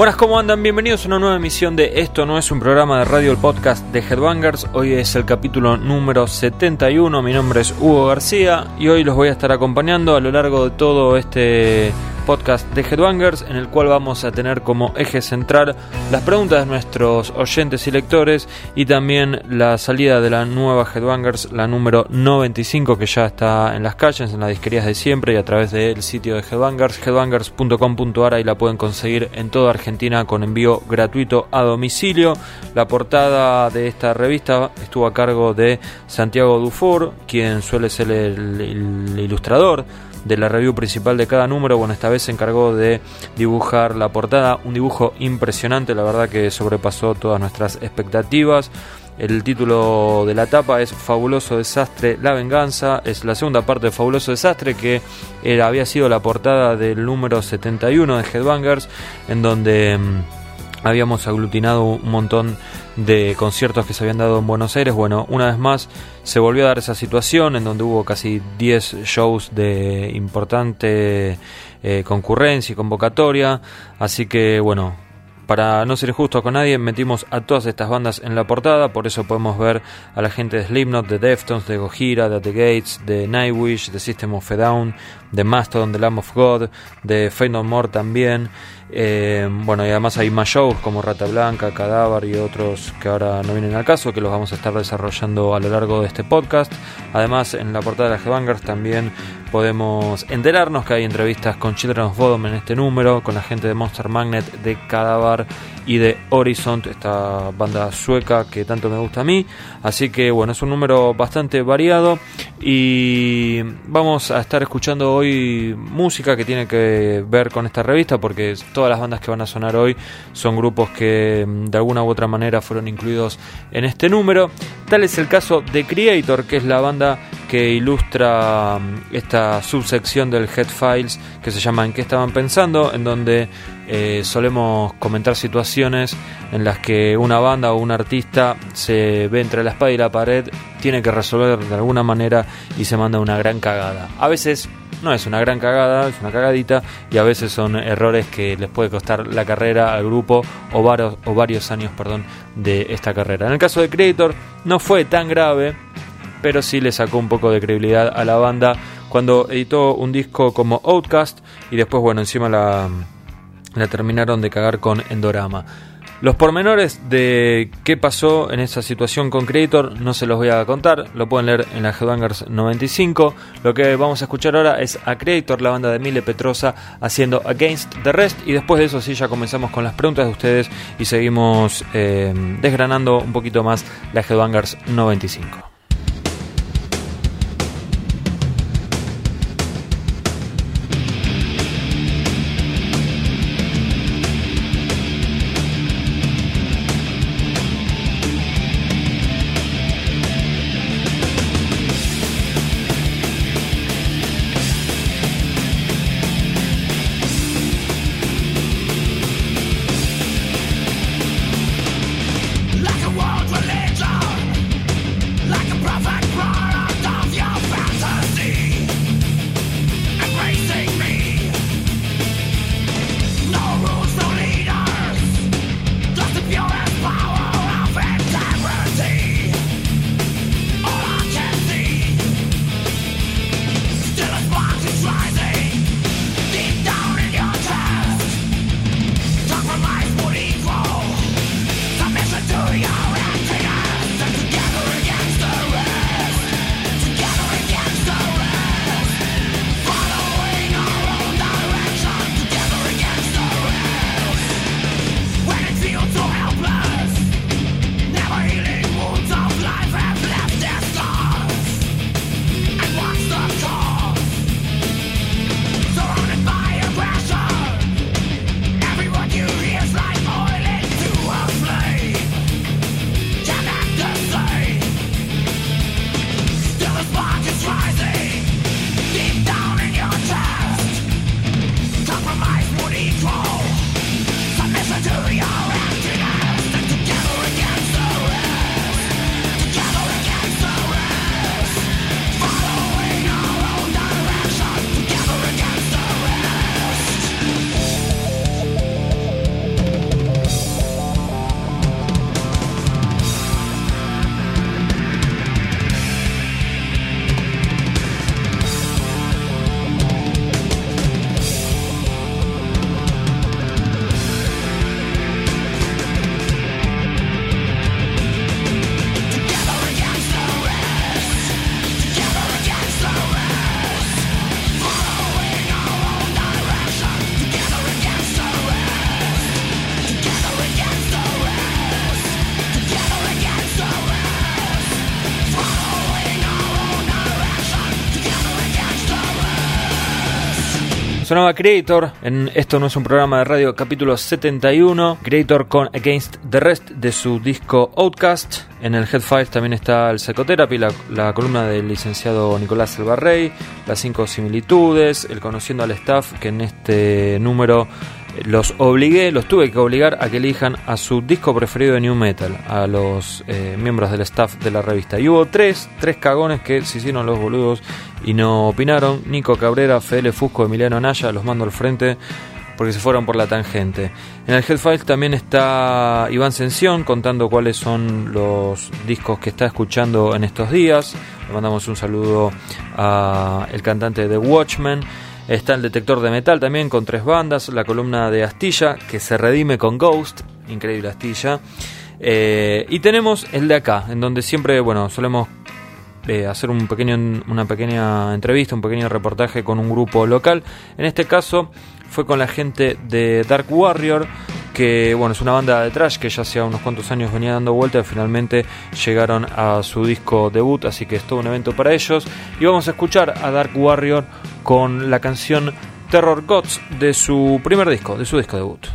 Buenas, ¿cómo andan? Bienvenidos a una nueva emisión de Esto no es un programa de radio, el podcast de Headbangers. Hoy es el capítulo número 71. Mi nombre es Hugo García y hoy los voy a estar acompañando a lo largo de todo este podcast de Headbangers, en el cual vamos a tener como eje central las preguntas de nuestros oyentes y lectores y también la salida de la nueva Headbangers, la número 95, que ya está en las calles, en las disquerías de siempre y a través del sitio de Headbangers, headbangers.com.ar, ahí la pueden conseguir en toda Argentina con envío gratuito a domicilio. La portada de esta revista estuvo a cargo de Santiago Dufour, quien suele ser el ilustrador de la review principal de cada número. Bueno, esta vez se encargó de dibujar la portada, un dibujo impresionante, la verdad que sobrepasó todas nuestras expectativas. El título de la tapa es Fabuloso Desastre, La Venganza. Es la segunda parte de Fabuloso Desastre que era, había sido la portada del número 71 de Headbangers, en donde mm, habíamos aglutinado un montón de conciertos que se habían dado en Buenos Aires. Bueno, una vez más se volvió a dar esa situación en donde hubo casi 10 shows de importante eh, concurrencia y convocatoria. Así que bueno, para no ser justo con nadie, metimos a todas estas bandas en la portada, por eso podemos ver a la gente de Slipknot, de Deftones, de Gojira, de The Gates, de Nightwish, de System of a Down, de Mastodon, de Lamb of God, de Fate No More también. Eh, bueno, y además hay más shows como Rata Blanca, Cadáver y otros que ahora no vienen al caso, que los vamos a estar desarrollando a lo largo de este podcast. Además, en la portada de la Headbangers también podemos enterarnos que hay entrevistas con Children of Bodom en este número, con la gente de Monster Magnet, de Cadáver y de Horizon, esta banda sueca que tanto me gusta a mí. Así que bueno, es un número bastante variado y vamos a estar escuchando hoy música que tiene que ver con esta revista porque todas las bandas que van a sonar hoy son grupos que mm, de alguna u otra manera fueron incluidos en este número. Tal es el caso de Creator, que es la banda que ilustra mm, esta subsección del Head Files que se llama ¿En qué estaban pensando? en donde eh, solemos comentar situaciones en las que una banda o un artista se ve entre la espada y la pared, tiene que resolver de alguna manera y se manda una gran cagada. A veces no es una gran cagada, es una cagadita y a veces son errores que les puede costar la carrera al grupo o varios, o varios años perdón, de esta carrera. En el caso de Creator no fue tan grave, pero sí le sacó un poco de credibilidad a la banda cuando editó un disco como Outcast y después, bueno, encima la, terminaron de cagar con Endorama. Los pormenores de qué pasó en esa situación con Creator no se los voy a contar, lo pueden leer en la Headbangers 95. Lo que vamos a escuchar ahora es a Creator, la banda de Mile Petrosa, haciendo Against the Rest. Y después de eso, sí, ya comenzamos con las preguntas de ustedes y seguimos eh, desgranando un poquito más la Headbangers 95. Sonaba Creator, en Esto no es un programa de radio, capítulo 71. Creator con Against the Rest de su disco Outcast. En el Headfiles también está el Psychotherapy, la, columna del licenciado Nicolás Elbarrey, las cinco similitudes, el Conociendo al Staff, que en este número los obligué, los tuve que obligar a que elijan a su disco preferido de New Metal, a los eh, miembros del staff de la revista. Y hubo tres, tres cagones que se hicieron los boludos y no opinaron. Nico Cabrera, Fede Fusco, Emiliano Naya, los mando al frente porque se fueron por la tangente. En el Headfiles también está Iván Sensión contando cuáles son los discos que está escuchando en estos días. Le mandamos un saludo a el cantante de Watchmen. Está el detector de metal también con tres bandas, la columna de Astilla que se redime con Ghost, increíble Astilla. Eh, y tenemos el de acá, en donde siempre, bueno, solemos eh, hacer un pequeño, una pequeña entrevista, un pequeño reportaje con un grupo local. En este caso fue con la gente de Dark Warrior, que bueno, es una banda de trash que ya hace unos cuantos años venía dando vueltas y finalmente llegaron a su disco debut, así que es todo un evento para ellos. Y vamos a escuchar a Dark Warrior con la canción Terror Gods de su primer disco, de su disco debut.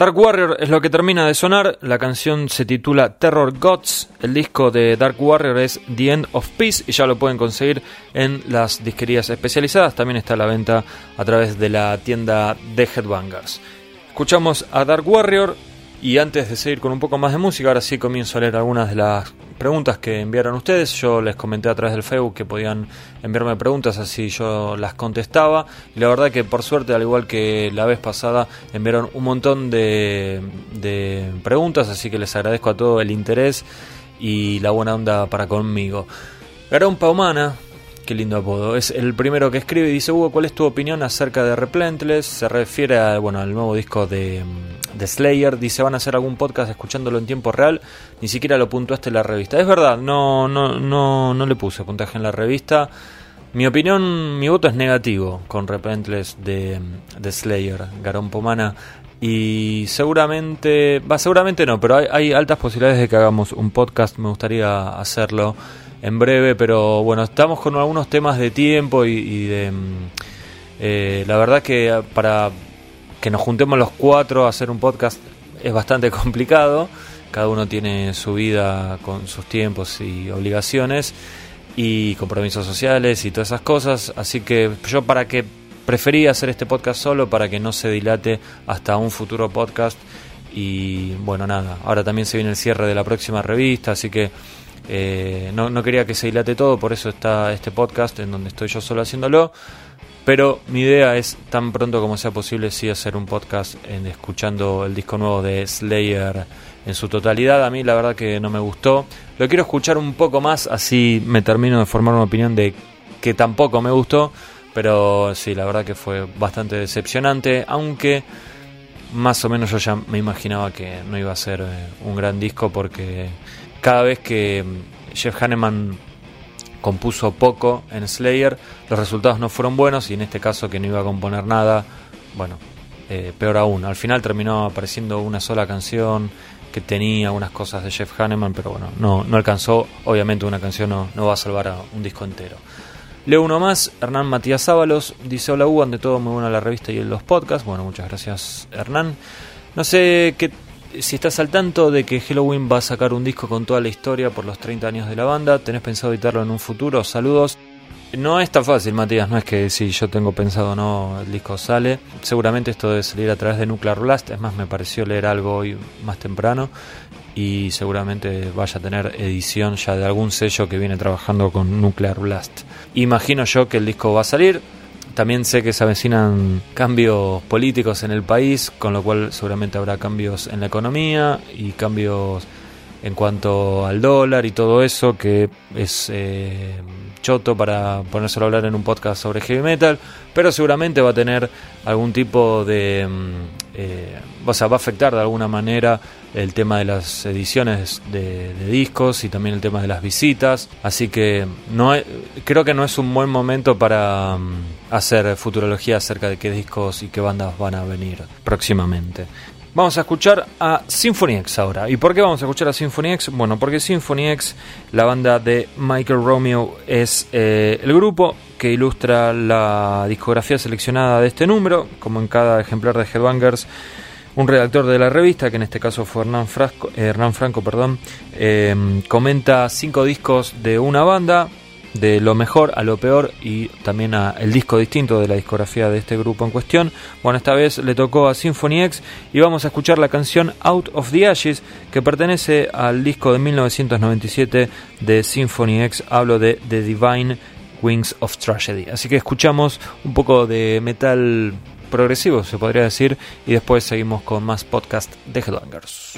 Dark Warrior es lo que termina de sonar, la canción se titula Terror Gods, el disco de Dark Warrior es The End of Peace y ya lo pueden conseguir en las disquerías especializadas, también está a la venta a través de la tienda de Headbangers. Escuchamos a Dark Warrior y antes de seguir con un poco más de música, ahora sí comienzo a leer algunas de las preguntas que enviaron ustedes. Yo les comenté a través del Facebook que podían enviarme preguntas así yo las contestaba. Y la verdad que por suerte, al igual que la vez pasada, enviaron un montón de, de preguntas, así que les agradezco a todos el interés y la buena onda para conmigo. Garón Paumana Qué lindo apodo. Es el primero que escribe y dice, Hugo, ¿cuál es tu opinión acerca de Replentless? Se refiere a, bueno, al nuevo disco de, de Slayer. Dice, van a hacer algún podcast escuchándolo en tiempo real. Ni siquiera lo puntuaste en la revista. Es verdad, no, no, no, no le puse puntaje en la revista. Mi opinión, mi voto es negativo con Replentless de, Slayer, Garón Pomana. Y seguramente, va, seguramente no, pero hay altas posibilidades de que hagamos un podcast. Me gustaría hacerlo en breve, pero bueno, estamos con algunos temas de tiempo y, de... Mm, eh, la verdad que para que nos juntemos los cuatro a hacer un podcast es bastante complicado. Cada uno tiene su vida con sus tiempos y obligaciones y compromisos sociales y todas esas cosas. Así que yo para que preferí hacer este podcast solo para que no se dilate hasta un futuro podcast. Y bueno, nada, ahora también se viene el cierre de la próxima revista, así que eh, no, no, quería que se dilate todo, por eso está este podcast en donde estoy yo solo haciéndolo. Pero mi idea es tan pronto como sea posible sí hacer un podcast en, escuchando el disco nuevo de Slayer en su totalidad. A mí la verdad que no me gustó. Lo quiero escuchar un poco más, así me termino de formar una opinión de que tampoco me gustó. Pero sí, la verdad que fue bastante decepcionante, aunque más o menos yo ya me imaginaba que no iba a ser eh, un gran disco porque cada vez que mm, Jeff Hanneman compuso poco en Slayer, los resultados no fueron buenos y en este caso que no iba a componer nada, bueno, eh, peor aún. Al final terminó apareciendo una sola canción que tenía algunas cosas de Jeff Hanneman, pero bueno, no, no alcanzó. Obviamente una canción no, no va a salvar a un disco entero. Leo uno más, Hernán Matías Ábalos, dice hola Hugo, ante todo muy buena la revista y los podcasts. Bueno, muchas gracias Hernán. No sé qué si estás al tanto de que Halloween va a sacar un disco con toda la historia por los 30 años de la banda, ¿tenés pensado editarlo en un futuro? Saludos. No es tan fácil, Matías, no es que si yo tengo pensado no, el disco sale. Seguramente esto debe salir a través de Nuclear Blast, es más, me pareció leer algo hoy más temprano y seguramente vaya a tener edición ya de algún sello que viene trabajando con Nuclear Blast. Imagino yo que el disco va a salir, también sé que se avecinan cambios políticos en el país, con lo cual seguramente habrá cambios en la economía y cambios en cuanto al dólar y todo eso, que es eh, choto para ponérselo a hablar en un podcast sobre heavy metal, pero seguramente va a tener algún tipo de... Mm, eh, o sea, va a afectar de alguna manera el tema de las ediciones de, discos y también el tema de las visitas. Así que no creo que no es un buen momento para mm, hacer futurología acerca de qué discos y qué bandas van a venir próximamente. Vamos a escuchar a Symphony X ahora. ¿Y por qué vamos a escuchar a Symphony X? Bueno, porque Symphony X, la banda de Michael Romeo, es eh, el grupo que ilustra la discografía seleccionada de este número, como en cada ejemplar de Headbangers un redactor de la revista, que en este caso fue Hernán, eh, Franco, perdón, eh, comenta cinco discos de una banda, de lo mejor a lo peor y también a el disco distinto de la discografía de este grupo en cuestión. Bueno, esta vez le tocó a Symphony X y vamos a escuchar la canción Out of the Ashes que pertenece al disco de 1997 de Symphony X. Hablo de The Divine Wings of Tragedy. Así que escuchamos un poco de metal progresivo, se podría decir, y después seguimos con más podcast de Headbangers.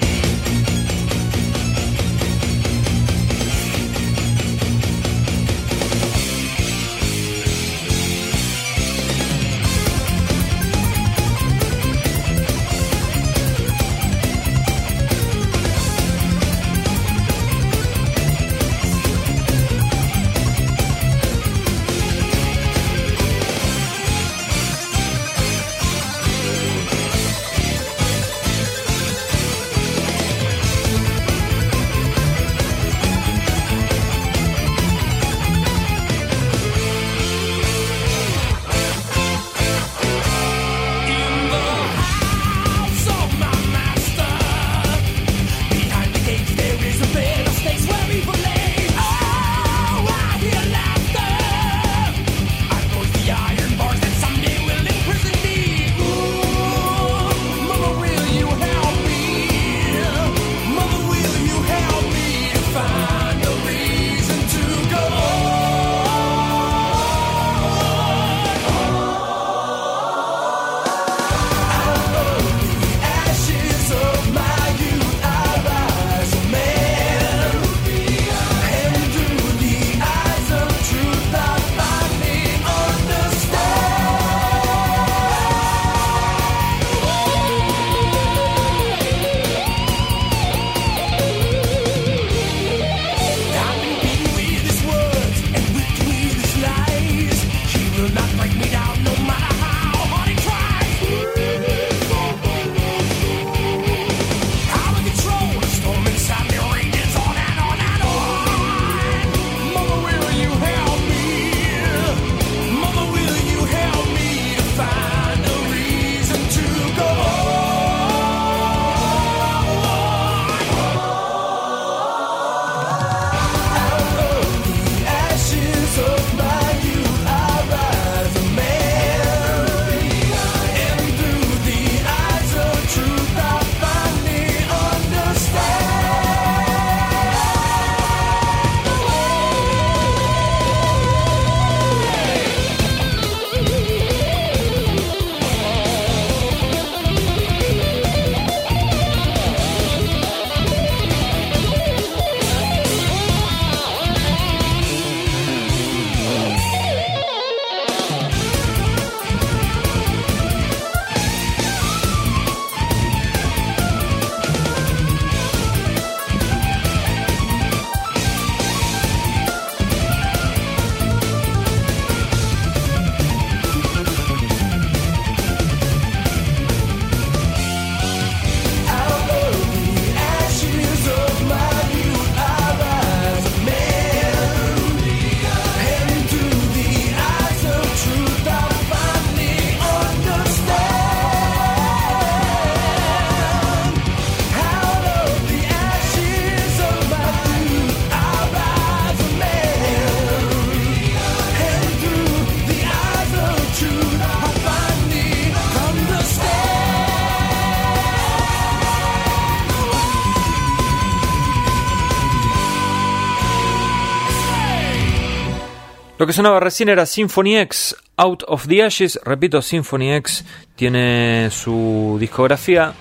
Lo que sonaba recién era Symphony X, Out of the Ashes. Repito, Symphony X tiene su discografía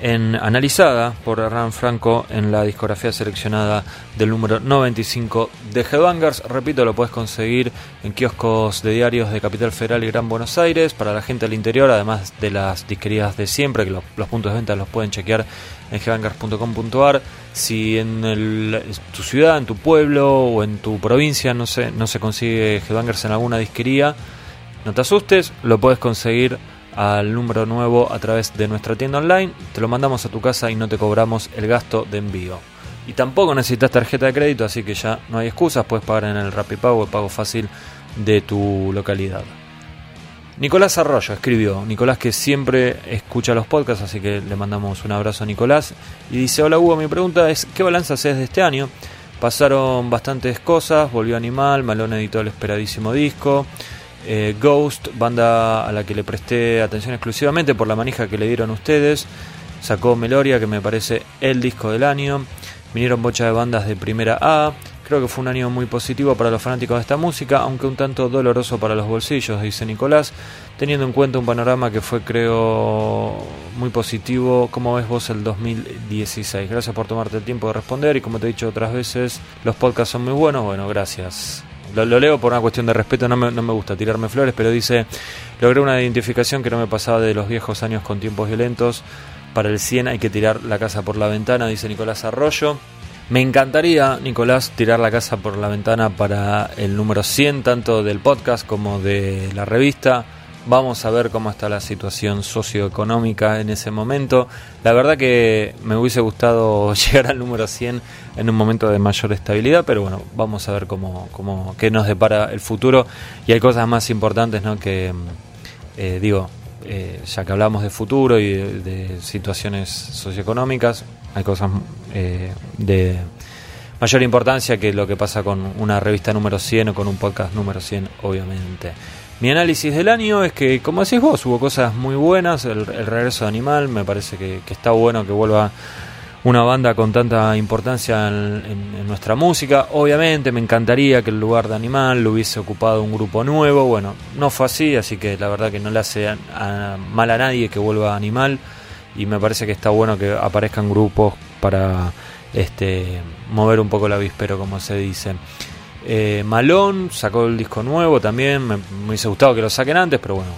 analizada por Hernán Franco en la discografía seleccionada del número 95 de Headbangers. Repito, lo puedes conseguir en kioscos de diarios de Capital Federal y Gran Buenos Aires. Para la gente del interior, además de las disquerías de siempre, que los, puntos de venta los pueden chequear en headbangers.com.ar. Si en tu ciudad, en tu pueblo o en tu provincia no se, no se consigue Headbangers en alguna disquería, no te asustes, lo puedes conseguir al número nuevo a través de nuestra tienda online, te lo mandamos a tu casa y no te cobramos el gasto de envío. Y tampoco necesitas tarjeta de crédito, así que ya no hay excusas, puedes pagar en el Rapipago, el pago fácil de tu localidad. Nicolás Arroyo escribió, Nicolás que siempre escucha los podcasts, así que le mandamos un abrazo a Nicolás. Y dice, hola Hugo, mi pregunta es, ¿qué balanza haces de este año? Pasaron bastantes cosas, volvió Animal, Malone editó el esperadísimo disco. Eh, Ghost, banda a la que le presté atención exclusivamente por la manija que le dieron ustedes. Sacó Meloria, que me parece el disco del año. Vinieron bocha de bandas de primera A. Creo que fue un año muy positivo para los fanáticos de esta música, aunque un tanto doloroso para los bolsillos, dice Nicolás, teniendo en cuenta un panorama que fue, creo, muy positivo. ¿Cómo ves vos el 2016? Gracias por tomarte el tiempo de responder y como te he dicho otras veces, los podcasts son muy buenos. Bueno, gracias. Lo, leo por una cuestión de respeto, no me, no me gusta tirarme flores, pero dice, logré una identificación que no me pasaba de los viejos años con tiempos violentos. Para el 100 hay que tirar la casa por la ventana, dice Nicolás Arroyo. Me encantaría, Nicolás, tirar la casa por la ventana para el número 100, tanto del podcast como de la revista. Vamos a ver cómo está la situación socioeconómica en ese momento. La verdad que me hubiese gustado llegar al número 100 en un momento de mayor estabilidad, pero bueno, vamos a ver cómo, cómo qué nos depara el futuro. Y hay cosas más importantes, ¿no? Que eh, digo, eh, ya que hablamos de futuro y de, situaciones socioeconómicas, hay cosas eh, de mayor importancia que lo que pasa con una revista número 100 o con un podcast número 100, obviamente. Mi análisis del año es que, como decís vos, hubo cosas muy buenas. El, regreso de Animal, me parece que, está bueno que vuelva una banda con tanta importancia en, nuestra música. Obviamente me encantaría que el lugar de Animal lo hubiese ocupado un grupo nuevo. Bueno, no fue así, así que la verdad que no le hace mal a nadie que vuelva Animal. Y me parece que está bueno que aparezcan grupos para este, mover un poco la avispero, como se dice. Eh, Malón sacó el disco nuevo también, me, hubiese gustado que lo saquen antes, pero bueno,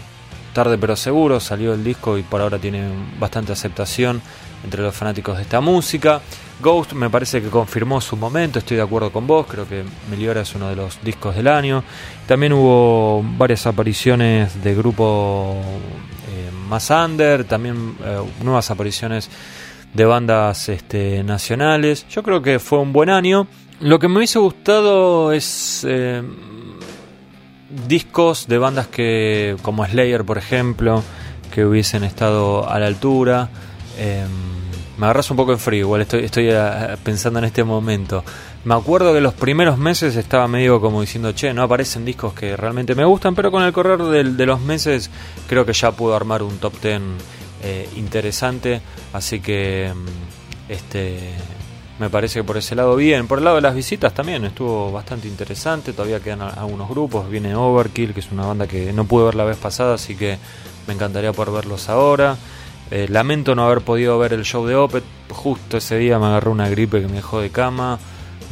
tarde pero seguro salió el disco y por ahora tiene bastante aceptación entre los fanáticos de esta música. Ghost me parece que confirmó su momento, estoy de acuerdo con vos, creo que Meliora es uno de los discos del año. También hubo varias apariciones de grupo más under, también eh, nuevas apariciones de bandas este, nacionales. Yo creo que fue un buen año. Lo que me hubiese gustado es eh, discos de bandas que como Slayer, por ejemplo, que hubiesen estado a la altura. Em, me agarras un poco en frío, igual estoy, eh, pensando en este momento. Me acuerdo que los primeros meses estaba medio como diciendo, che, no aparecen discos que realmente me gustan, pero con el correr de, los meses creo que ya puedo armar un top ten eh, interesante. Así que em, este me parece que por ese lado bien. Por el lado de las visitas también estuvo bastante interesante. Todavía quedan algunos grupos. Viene Overkill, que es una banda que no pude ver la vez pasada, así que me encantaría poder verlos ahora. Eh, lamento no haber podido ver el show de Opet. Justo ese día me agarró una gripe que me dejó de cama.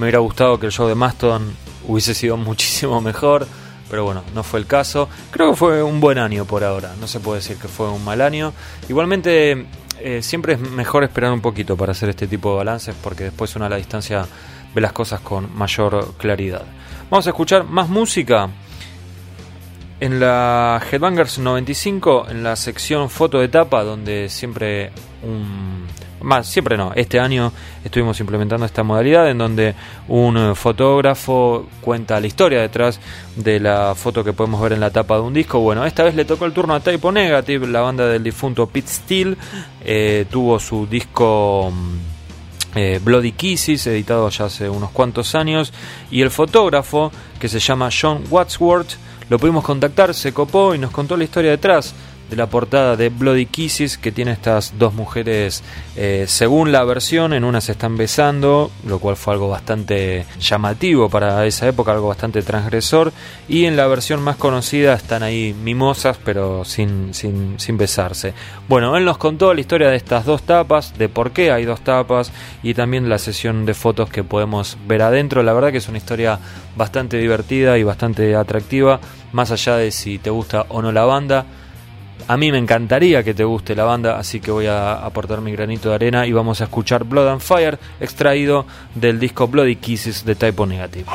Me hubiera gustado que el show de Maston hubiese sido muchísimo mejor. Pero bueno, no fue el caso. Creo que fue un buen año por ahora. No se puede decir que fue un mal año. Igualmente eh, siempre es mejor esperar un poquito para hacer este tipo de balances porque después uno a la distancia ve las cosas con mayor claridad. Vamos a escuchar más música. En la Headbangers 95, en la sección foto de tapa, donde siempre un más siempre no, este año estuvimos implementando esta modalidad en donde un eh, fotógrafo cuenta la historia detrás de la foto que podemos ver en la tapa de un disco. Bueno, esta vez le tocó el turno a Typo Negative, la banda del difunto Pete Steele, eh, tuvo su disco... Mm, eh, Bloody Kisses, editado ya hace unos cuantos años, y el fotógrafo, que se llama John Wadsworth, lo pudimos contactar, se copó y nos contó la historia detrás de la portada de Bloody Kisses que tiene estas dos mujeres eh, según la versión, en una se están besando, lo cual fue algo bastante llamativo para esa época, algo bastante transgresor, y en la versión más conocida están ahí mimosas pero sin, sin, sin besarse. Bueno, él nos contó la historia de estas dos tapas, de por qué hay dos tapas y también la sesión de fotos que podemos ver adentro. La verdad que es una historia bastante divertida y bastante atractiva, más allá de si te gusta o no la banda. A mí me encantaría que te guste la banda, así que voy a aportar mi granito de arena y vamos a escuchar Blood and Fire, extraído del disco Bloody Kisses de Typo Negative.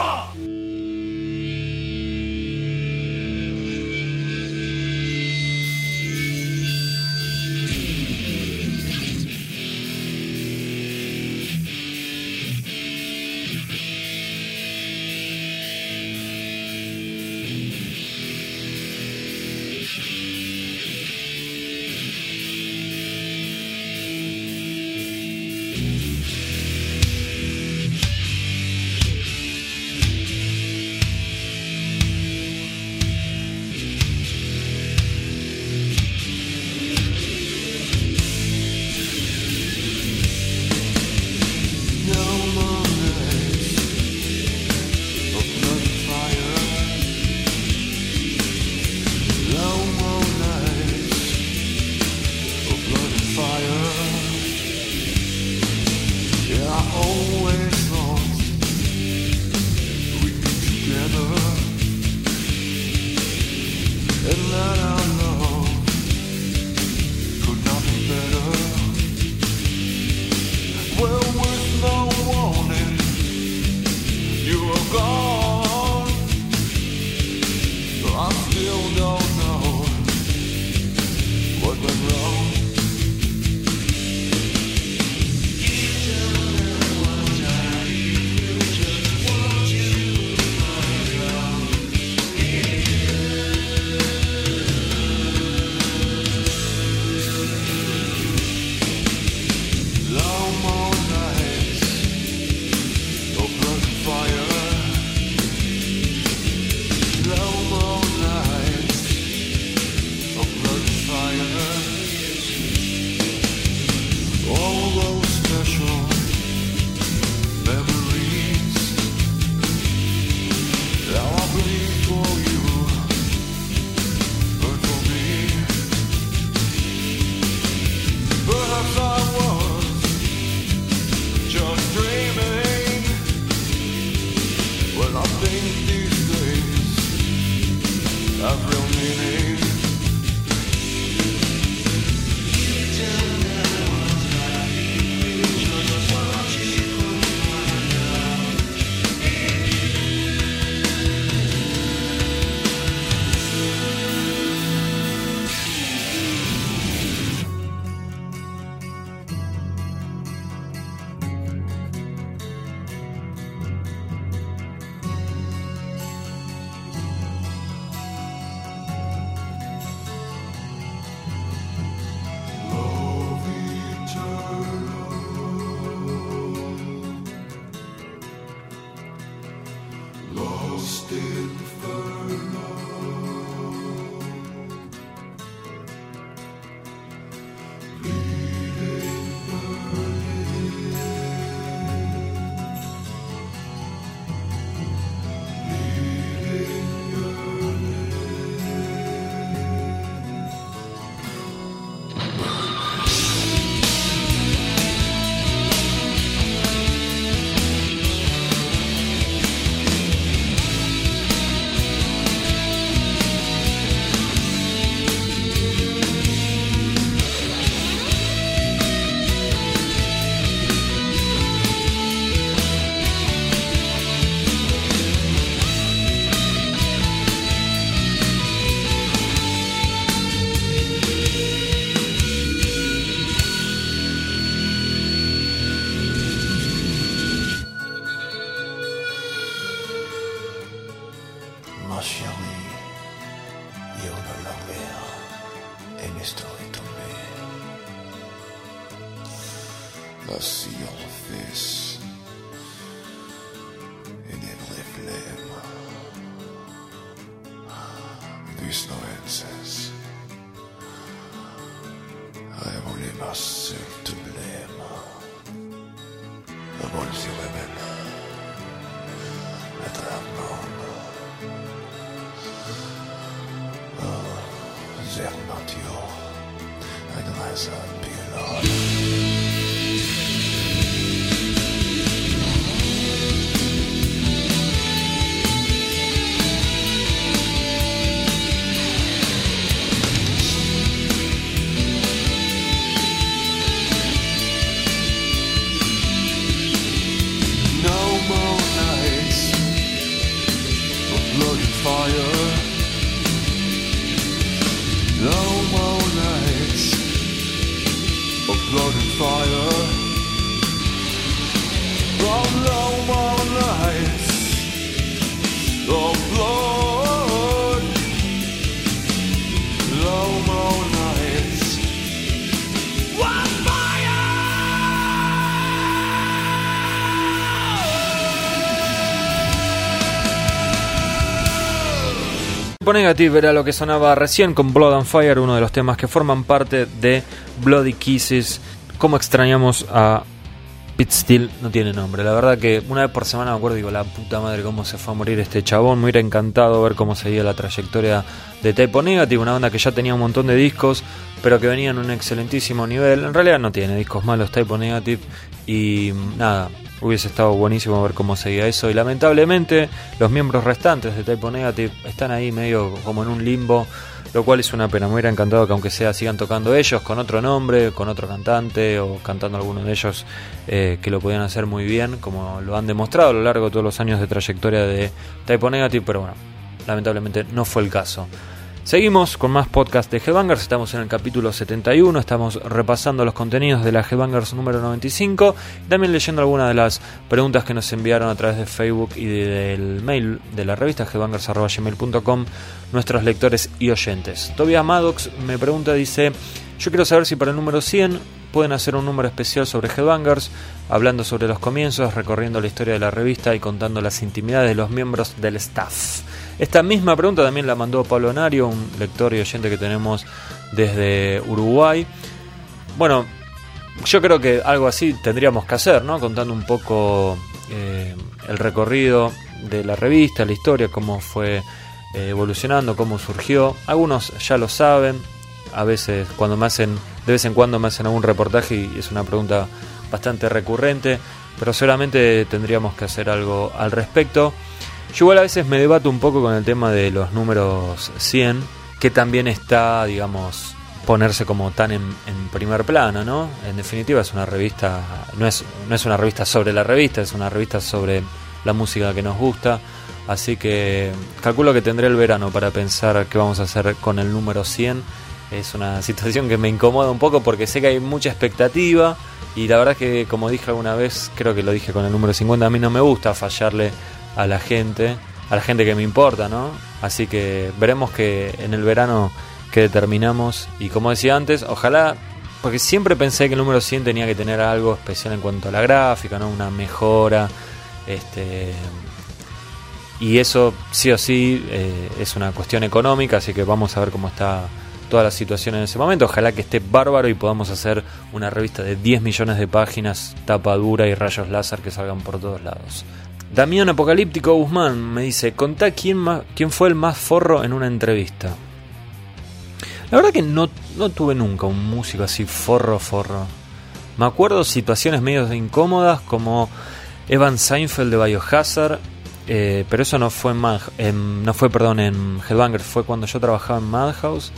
Negative era lo que sonaba recién con Blood and Fire, uno de los temas que forman parte de Bloody Kisses. Cómo extrañamos a Pete Steele, no tiene nombre. La verdad que una vez por semana me acuerdo digo, la puta madre, cómo se fue a morir este chabón. Me hubiera encantado ver cómo seguía la trayectoria de Typo Negative, una banda que ya tenía un montón de discos, pero que venía en un excelentísimo nivel. En realidad no tiene discos malos Typo Negative y nada, hubiese estado buenísimo ver cómo seguía eso. Y lamentablemente los miembros restantes de Typo Negative están ahí medio como en un limbo, lo cual es una pena. Me hubiera encantado que aunque sea sigan tocando ellos con otro nombre, con otro cantante o cantando alguno de ellos eh, que lo podían hacer muy bien, como lo han demostrado a lo largo de todos los años de trayectoria de Typo Negative, pero bueno, lamentablemente no fue el caso. Seguimos con más podcast de Headbangers, estamos en el capítulo 71, estamos repasando los contenidos de la Headbangers número 95, también leyendo algunas de las preguntas que nos enviaron a través de Facebook y de- del mail de la revista headbangers.gmail.com nuestros lectores y oyentes. Tobias Maddox me pregunta, dice, yo quiero saber si para el número 100 pueden hacer un número especial sobre Headbangers, hablando sobre los comienzos, recorriendo la historia de la revista y contando las intimidades de los miembros del staff. Esta misma pregunta también la mandó Pablo Nario, un lector y oyente que tenemos desde Uruguay. Bueno, yo creo que algo así tendríamos que hacer, ¿no? Contando un poco eh, el recorrido de la revista, la historia, cómo fue eh, evolucionando, cómo surgió. Algunos ya lo saben, a veces cuando me hacen, de vez en cuando me hacen algún reportaje y es una pregunta bastante recurrente, pero seguramente tendríamos que hacer algo al respecto. Yo a veces me debato un poco con el tema de los números 100, que también está, digamos, ponerse como tan en, en primer plano, ¿no? En definitiva es una revista, no es, no es una revista sobre la revista, es una revista sobre la música que nos gusta. Así que calculo que tendré el verano para pensar qué vamos a hacer con el número 100. Es una situación que me incomoda un poco porque sé que hay mucha expectativa y la verdad que como dije alguna vez, creo que lo dije con el número 50, a mí no me gusta fallarle a la gente, a la gente que me importa, ¿no? Así que veremos que en el verano que determinamos y como decía antes, ojalá porque siempre pensé que el número 100 tenía que tener algo especial en cuanto a la gráfica, ¿no? Una mejora este y eso sí o sí eh, es una cuestión económica, así que vamos a ver cómo está toda la situación en ese momento. Ojalá que esté bárbaro y podamos hacer una revista de 10 millones de páginas, tapa dura y rayos láser que salgan por todos lados. Damián Apocalíptico Guzmán me dice, contá quién, más, quién fue el más forro en una entrevista. La verdad que no, no tuve nunca un músico así forro, forro. Me acuerdo situaciones medio incómodas como Evan Seinfeld de Biohazard, eh, pero eso no fue en, Mad- no fue perdón en Headbangers, fue cuando yo trabajaba en Madhouse,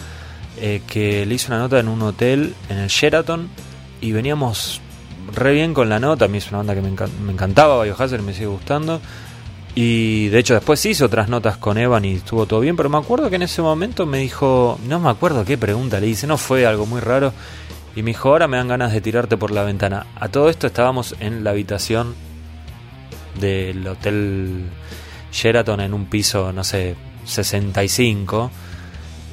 eh, que le hice una nota en un hotel en el Sheraton y veníamos re bien con la nota, a mí es una banda que me, encan- me encantaba Biohazard me sigue gustando. Y de hecho después hice otras notas con Evan y estuvo todo bien, pero me acuerdo que en ese momento me dijo, no me acuerdo qué pregunta le hice, no fue algo muy raro. Y me dijo, ahora me dan ganas de tirarte por la ventana. A todo esto estábamos en la habitación del hotel Sheraton en un piso, no sé, 65.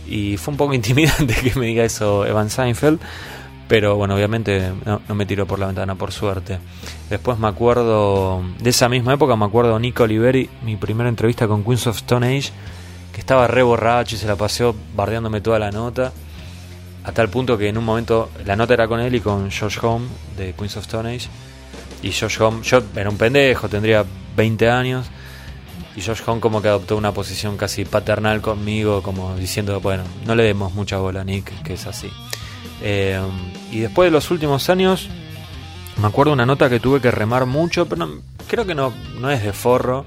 Y fue un poco intimidante que me diga eso Evan Seinfeld. Pero bueno, obviamente no, me tiró por la ventana, por suerte. Después me acuerdo, de esa misma época, me acuerdo Nico Oliveri, mi primera entrevista con Queens of Stone Age, que estaba re borracho y se la paseó bardeándome toda la nota. a tal punto que en un momento la nota era con él y con Josh Home de Queens of Stone Age. Y Josh Home, yo era un pendejo, tendría 20 años. Y Josh Home como que adoptó una posición casi paternal conmigo, como diciendo, bueno, no le demos mucha bola a Nick, que es así. Eh, y después de los últimos años, me acuerdo una nota que tuve que remar mucho, pero no- creo que no, no es de forro,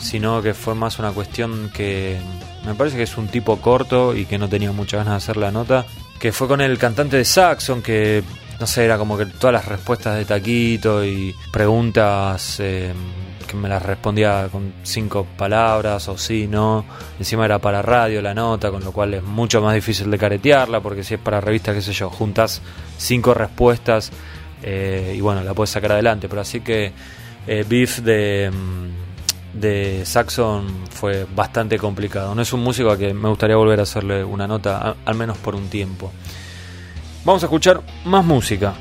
sino que fue más una cuestión que me parece que es un tipo corto y que no tenía muchas ganas de hacer la nota, que fue con el cantante de Saxon, que no sé, era como que todas las respuestas de Taquito y preguntas eh, me las respondía con cinco palabras o sí, no, encima era para radio la nota, con lo cual es mucho más difícil de caretearla, porque si es para revista, qué sé yo, juntas cinco respuestas eh, y bueno, la puedes sacar adelante, pero así que eh, Beef de, mm, de Saxon fue bastante complicado. No es un músico a que me gustaría volver a hacerle una nota, al menos por un tiempo. Vamos a escuchar más música.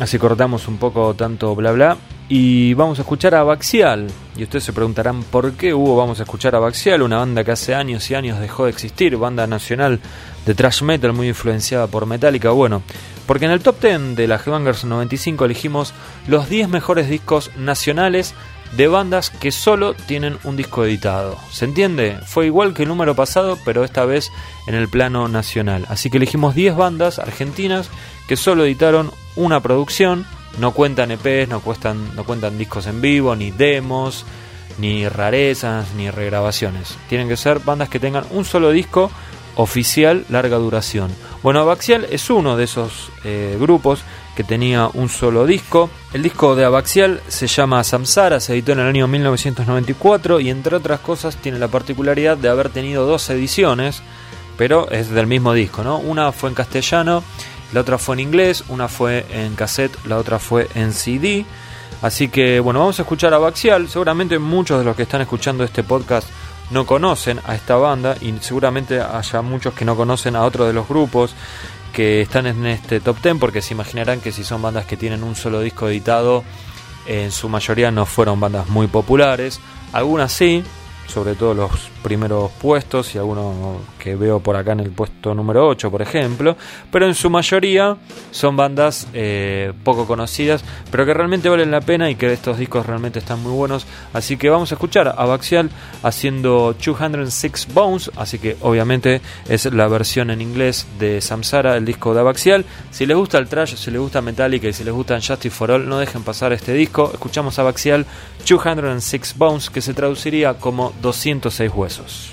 Así cortamos un poco tanto bla bla. Y vamos a escuchar a Baxial. Y ustedes se preguntarán por qué hubo vamos a escuchar a Baxial, una banda que hace años y años dejó de existir, banda nacional de thrash metal muy influenciada por Metallica. Bueno, porque en el top 10 de la Headbangers 95 elegimos los 10 mejores discos nacionales de bandas que solo tienen un disco editado. ¿Se entiende? Fue igual que el número pasado, pero esta vez en el plano nacional. Así que elegimos 10 bandas argentinas que solo editaron una producción. No cuentan EPs, no, cuestan, no cuentan discos en vivo, ni demos, ni rarezas, ni regrabaciones. Tienen que ser bandas que tengan un solo disco oficial larga duración. Bueno, Abaxial es uno de esos eh, grupos que tenía un solo disco. El disco de Abaxial se llama Samsara, se editó en el año 1994 y entre otras cosas tiene la particularidad de haber tenido dos ediciones, pero es del mismo disco, ¿no? Una fue en castellano, la otra fue en inglés, una fue en cassette, la otra fue en CD. Así que bueno, vamos a escuchar a Baxial. Seguramente muchos de los que están escuchando este podcast no conocen a esta banda y seguramente haya muchos que no conocen a otro de los grupos que están en este top 10 porque se imaginarán que si son bandas que tienen un solo disco editado, en su mayoría no fueron bandas muy populares. Algunas sí, sobre todo los primeros puestos y algunos que veo por acá en el puesto número 8, por ejemplo, pero en su mayoría son bandas eh, poco conocidas, pero que realmente valen la pena y que estos discos realmente están muy buenos. Así que vamos a escuchar a Baxial haciendo 206 Bones, así que obviamente es la versión en inglés de Samsara, el disco de Abaxial. Si les gusta el trash, si les gusta Metallica y si les gusta Justice for All, no dejen pasar este disco. Escuchamos a Abaxial 206 Bones, que se traduciría como 206 huesos.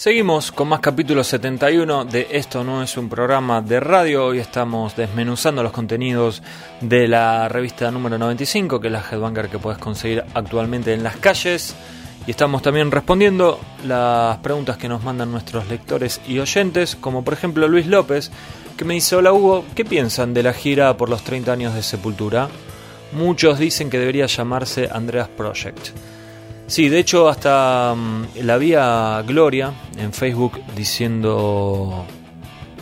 Seguimos con más capítulo 71 de Esto no es un programa de radio. Hoy estamos desmenuzando los contenidos de la revista número 95, que es la Headbanger que puedes conseguir actualmente en las calles. Y estamos también respondiendo las preguntas que nos mandan nuestros lectores y oyentes, como por ejemplo Luis López, que me dice, hola Hugo, ¿qué piensan de la gira por los 30 años de Sepultura? Muchos dicen que debería llamarse Andreas Project. Sí, de hecho hasta mm, la vi a Gloria en Facebook diciendo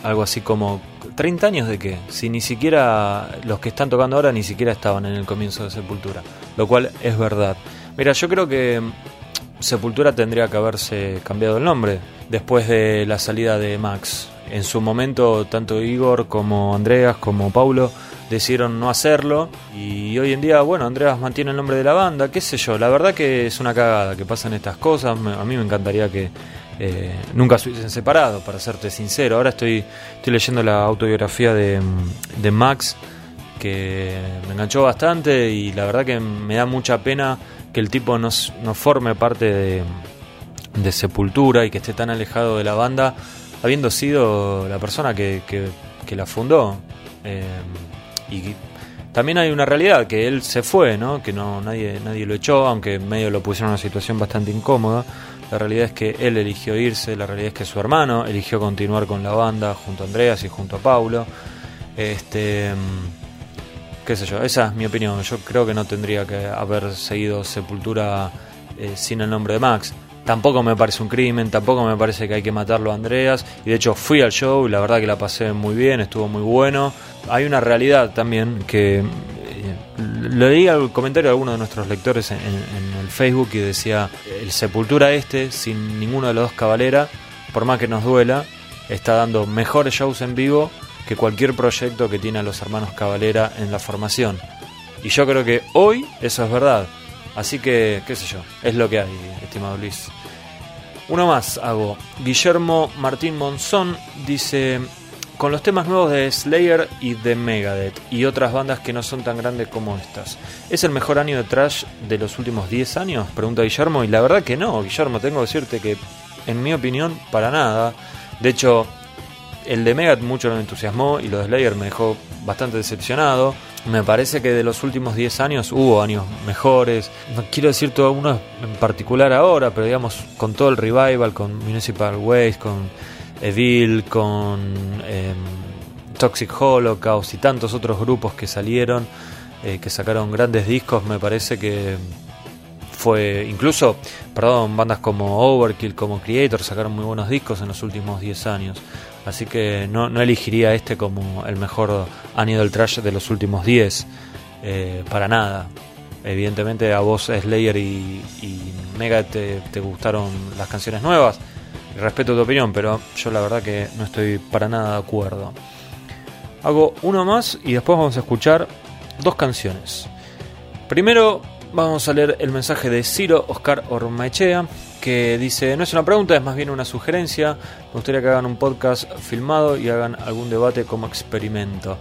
algo así como 30 años de qué, si ni siquiera los que están tocando ahora ni siquiera estaban en el comienzo de Sepultura, lo cual es verdad. Mira, yo creo que mm, Sepultura tendría que haberse cambiado el nombre después de la salida de Max. En su momento tanto Igor como Andreas como Paulo decidieron no hacerlo y hoy en día, bueno, Andreas mantiene el nombre de la banda, qué sé yo, la verdad que es una cagada que pasan estas cosas, a mí me encantaría que eh, nunca se hubiesen separado, para serte sincero, ahora estoy, estoy leyendo la autobiografía de, de Max que me enganchó bastante y la verdad que me da mucha pena que el tipo no, no forme parte de, de Sepultura y que esté tan alejado de la banda, habiendo sido la persona que, que- que la fundó. Eh, y también hay una realidad, que él se fue, ¿no? que no nadie, nadie lo echó, aunque medio lo pusieron en una situación bastante incómoda. La realidad es que él eligió irse, la realidad es que su hermano eligió continuar con la banda junto a Andreas y junto a Paulo. Este, mm, qué sé yo, esa es mi opinión. Yo creo que no tendría que haber seguido Sepultura eh, sin el nombre de Max. Tampoco me parece un crimen, tampoco me parece que hay que matarlo a Andreas. Y de hecho fui al show y la verdad que la pasé muy bien, estuvo muy bueno. Hay una realidad también que eh, leí el comentario de alguno de nuestros lectores en, en el Facebook y decía, el Sepultura este, sin ninguno de los dos Cabalera, por más que nos duela, está dando mejores shows en vivo que cualquier proyecto que tiene a los hermanos Cabalera en la formación. Y yo creo que hoy eso es verdad. Así que, qué sé yo, es lo que hay, estimado Luis. Uno más hago. Guillermo Martín Monzón dice, con los temas nuevos de Slayer y de Megadeth y otras bandas que no son tan grandes como estas, ¿es el mejor año de trash de los últimos 10 años? Pregunta Guillermo y la verdad que no, Guillermo, tengo que decirte que en mi opinión para nada. De hecho, el de Megadeth mucho me entusiasmó y lo de Slayer me dejó bastante decepcionado. Me parece que de los últimos 10 años hubo años mejores. No quiero decir todo uno en particular ahora, pero digamos con todo el revival, con Municipal Waste, con Evil, con em, Toxic Holocaust y tantos otros grupos que salieron, eh, que sacaron grandes discos, me parece que fue incluso, perdón, bandas como Overkill, como Creator sacaron muy buenos discos en los últimos 10 años. Así que no, no elegiría este como el mejor año del trash de los últimos 10. eh, para nada. Evidentemente a vos Slayer y, y Mega te, te gustaron las canciones nuevas. Respeto tu opinión, pero yo la verdad que no estoy para nada de acuerdo. Hago uno más y después vamos a escuchar dos canciones. Primero vamos a leer el mensaje de Ciro Oscar Ormaechea, que dice, no es una pregunta, es más bien una sugerencia. Me gustaría que hagan un podcast filmado y hagan algún debate como experimento.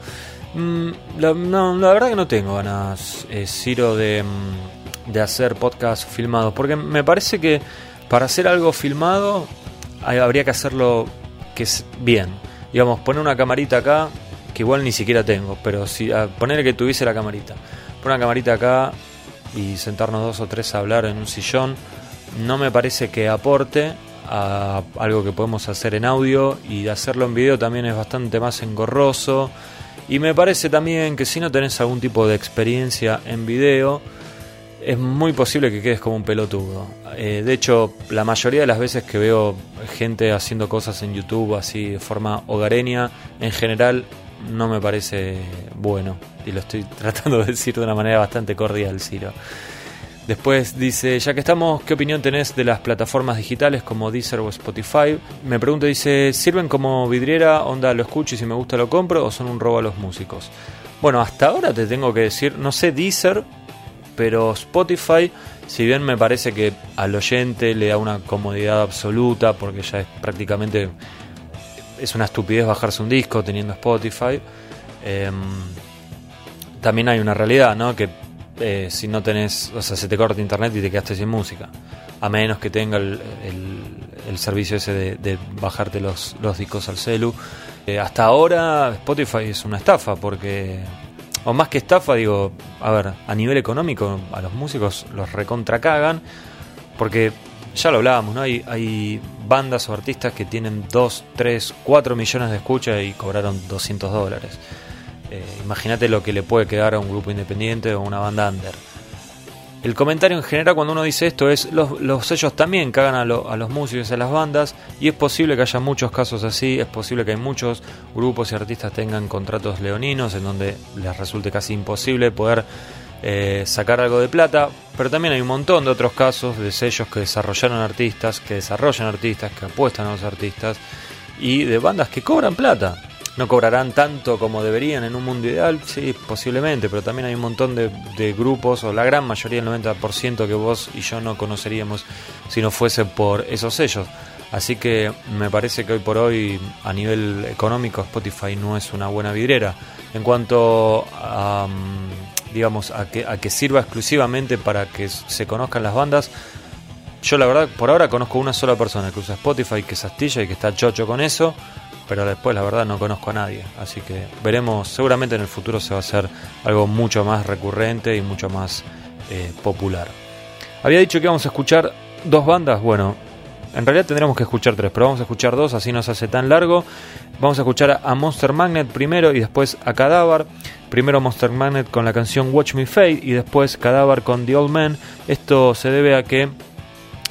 Mm, la, no, la verdad que no tengo ganas, eh, Ciro, de, mm, de hacer podcast filmados, porque me parece que para hacer algo filmado habría que hacerlo que es bien. Digamos, poner una camarita acá, que igual ni siquiera tengo, pero si a poner que tuviese la camarita, poner una camarita acá y sentarnos dos o tres a hablar en un sillón, no me parece que aporte a algo que podemos hacer en audio y hacerlo en video también es bastante más engorroso. Y me parece también que si no tenés algún tipo de experiencia en video, es muy posible que quedes como un pelotudo. Eh, de hecho, la mayoría de las veces que veo gente haciendo cosas en YouTube así de forma hogareña, en general no me parece bueno. Y lo estoy tratando de decir de una manera bastante cordial, Ciro. Después dice, ya que estamos, ¿qué opinión tenés de las plataformas digitales como Deezer o Spotify? Me pregunta, dice, ¿sirven como vidriera? Onda, lo escucho y si me gusta lo compro o son un robo a los músicos? Bueno, hasta ahora te tengo que decir, no sé Deezer, pero Spotify, si bien me parece que al oyente le da una comodidad absoluta, porque ya es prácticamente es una estupidez bajarse un disco teniendo Spotify, em, también hay una realidad, ¿no? Que eh, si no tenés, o sea, se te corta internet y te quedaste sin música. A menos que tenga el, servicio ese de, bajarte los, los discos al celu. Eh, hasta ahora Spotify es una estafa porque, o más que estafa, digo, a ver, a nivel económico a los músicos los recontra cagan porque ya lo hablábamos, ¿no? Hay, bandas o artistas que tienen 2, 3, 4 millones de escuchas y cobraron 200 dólares. Eh, Imagínate lo que le puede quedar a un grupo independiente o una banda under. El comentario en general cuando uno dice esto es los, los sellos también cagan a, lo- a los músicos y a las bandas y es posible que haya muchos casos así, es posible que hay muchos grupos y artistas tengan contratos leoninos en donde les resulte casi imposible poder eh, sacar algo de plata, pero también hay un montón de otros casos de sellos que desarrollaron artistas, que desarrollan artistas, que apuestan a los artistas y de bandas que cobran plata. No cobrarán tanto como deberían en un mundo ideal, sí, posiblemente, pero también hay un montón de, grupos, o la gran mayoría, el 90% que vos y yo no conoceríamos si no fuese por esos sellos. Así que me parece que hoy por hoy, a nivel económico, Spotify no es una buena vidriera. En cuanto a, mm, digamos, a que, a que sirva exclusivamente para que se conozcan las bandas, yo la verdad, por ahora conozco una sola persona que usa Spotify, que es Astilla y que está chocho con eso, pero después la verdad no conozco a nadie. Así que veremos, seguramente en el futuro se va a hacer algo mucho más recurrente y mucho más eh, popular. Había dicho que íbamos a escuchar dos bandas, bueno, en realidad tendremos que escuchar tres, pero vamos a escuchar dos, así no se hace tan largo. Vamos a escuchar a Monster Magnet primero y después a Cadáver. Primero Monster Magnet con la canción Watch Me Fade y después Cadáver con The Old Man. Esto se debe a que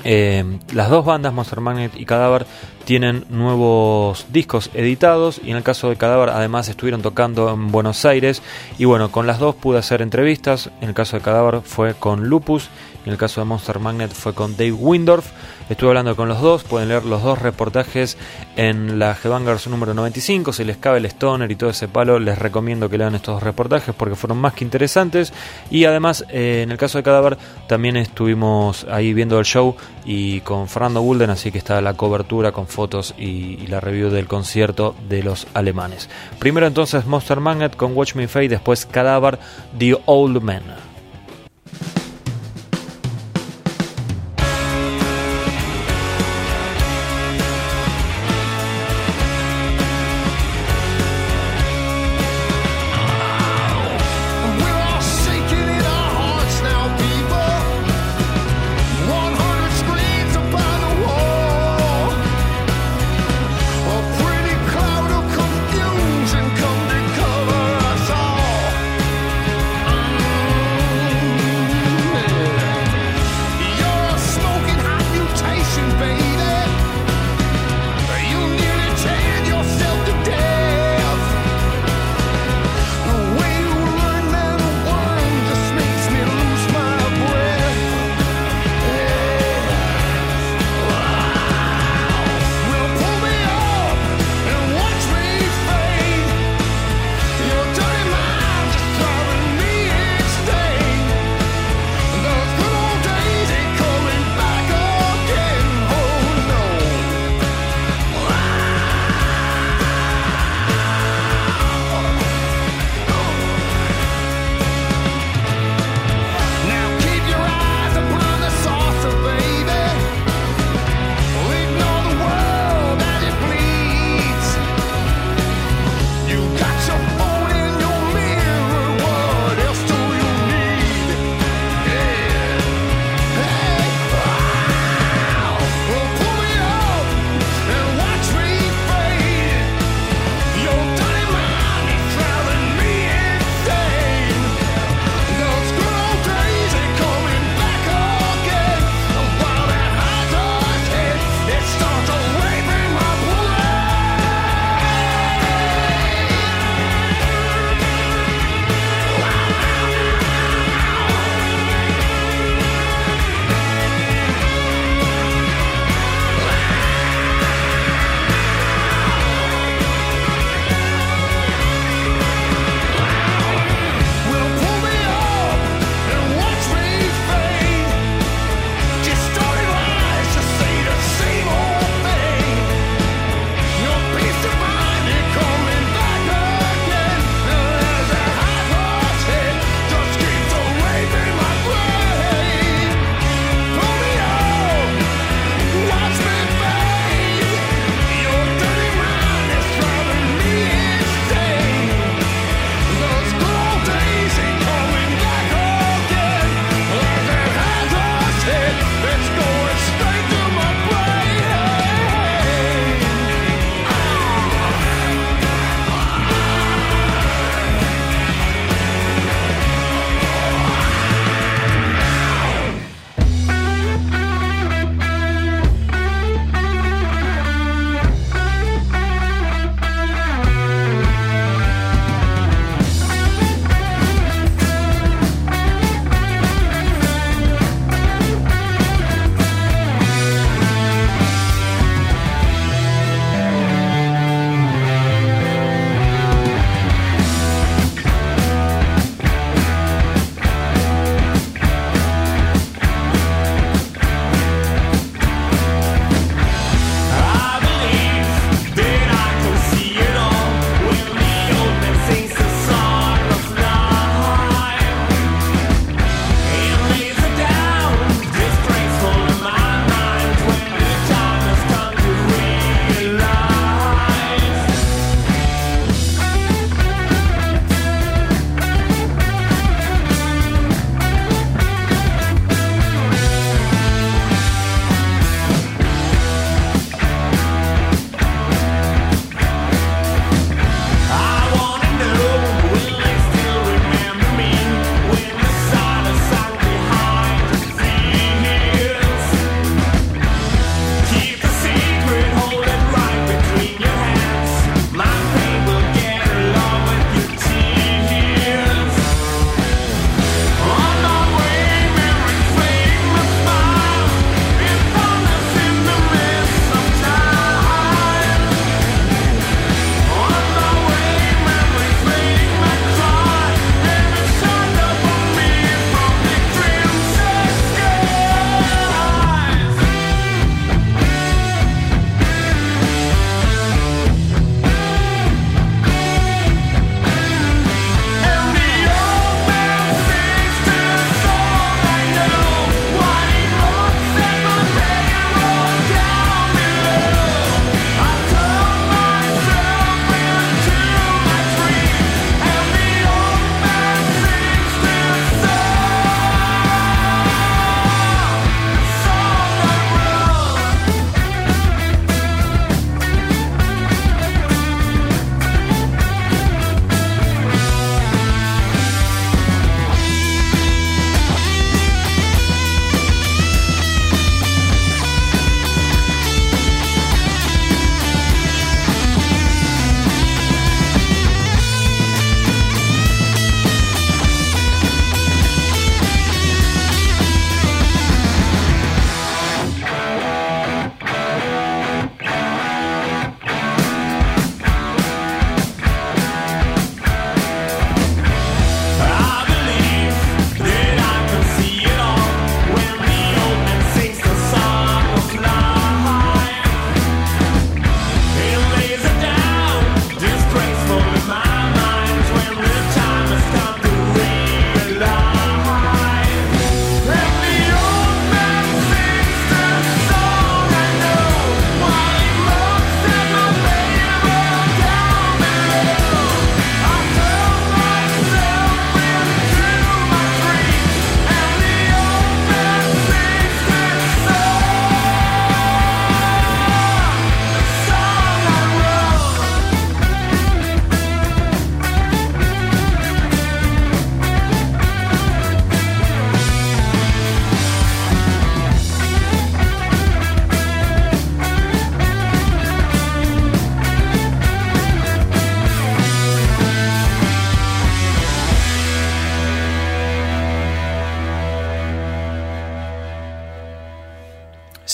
eh, las dos bandas, Monster Magnet y Cadáver, tienen nuevos discos editados y en el caso de Cadáver además estuvieron tocando en Buenos Aires. Y bueno, con las dos pude hacer entrevistas, en el caso de Cadáver fue con Lupus en el caso de Monster Magnet fue con Dave Windorf, estuve hablando con los dos, pueden leer los dos reportajes en la Headbangers número 95, si les cabe el stoner y todo ese palo, les recomiendo que lean estos dos reportajes porque fueron más que interesantes. Y además eh, en el caso de Cadáver también estuvimos ahí viendo el show y con Fernando Bulden, así que está la cobertura con fotos y, la review del concierto de los alemanes. Primero entonces Monster Magnet con Watch Me Fade, después Cadáver, The Old Man.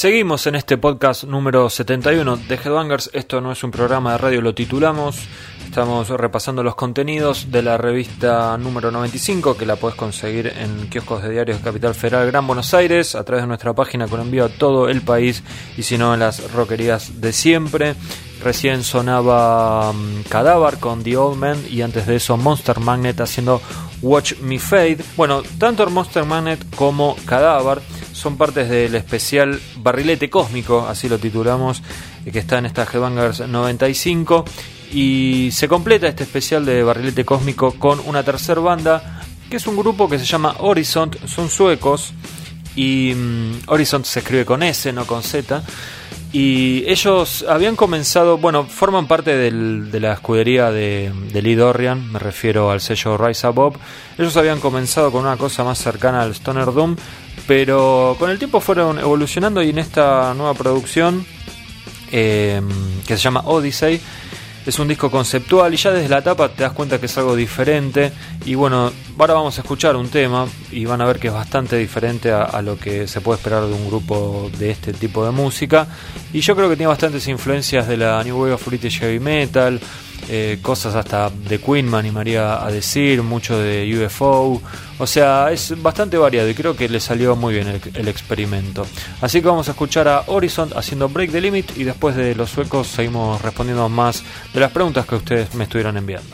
Seguimos en este podcast número 71 de Headbangers. Esto no es un programa de radio, lo titulamos. Estamos repasando los contenidos de la revista número 95, que la puedes conseguir en kioscos de diarios de Capital Federal Gran Buenos Aires, a través de nuestra página con envío a todo el país y si no en las roquerías de siempre. Recién sonaba um, Cadáver con The Old Man y antes de eso Monster Magnet haciendo Watch Me Fade. Bueno, tanto Monster Magnet como Cadáver son partes del especial Barrilete Cósmico, así lo titulamos, que está en esta Headbangers 95. Y se completa este especial de Barrilete Cósmico con una tercera banda, que es un grupo que se llama Horizont, son suecos, y um, Horizont se escribe con S, no con Z. Y ellos habían comenzado, bueno, forman parte de la escudería de, de, Lee Dorian, me refiero al sello Rise Above. Ellos habían comenzado con una cosa más cercana al Stoner Doom, pero con el tiempo fueron evolucionando y en esta nueva producción eh, que se llama Odyssey es un disco conceptual y ya desde la tapa te das cuenta que es algo diferente. Y bueno, ahora vamos a escuchar un tema y van a ver que es bastante diferente a, a, lo que se puede esperar de un grupo de este tipo de música. Y yo creo que tiene bastantes influencias de la New Wave of British Heavy Metal eh, cosas hasta de Queen me animaría a decir, mucho de UFO, o sea, es bastante variado y creo que le salió muy bien el, el experimento. Así que vamos a escuchar a Horizon haciendo Break the Limit y después de los suecos seguimos respondiendo más de las preguntas que ustedes me estuvieran enviando.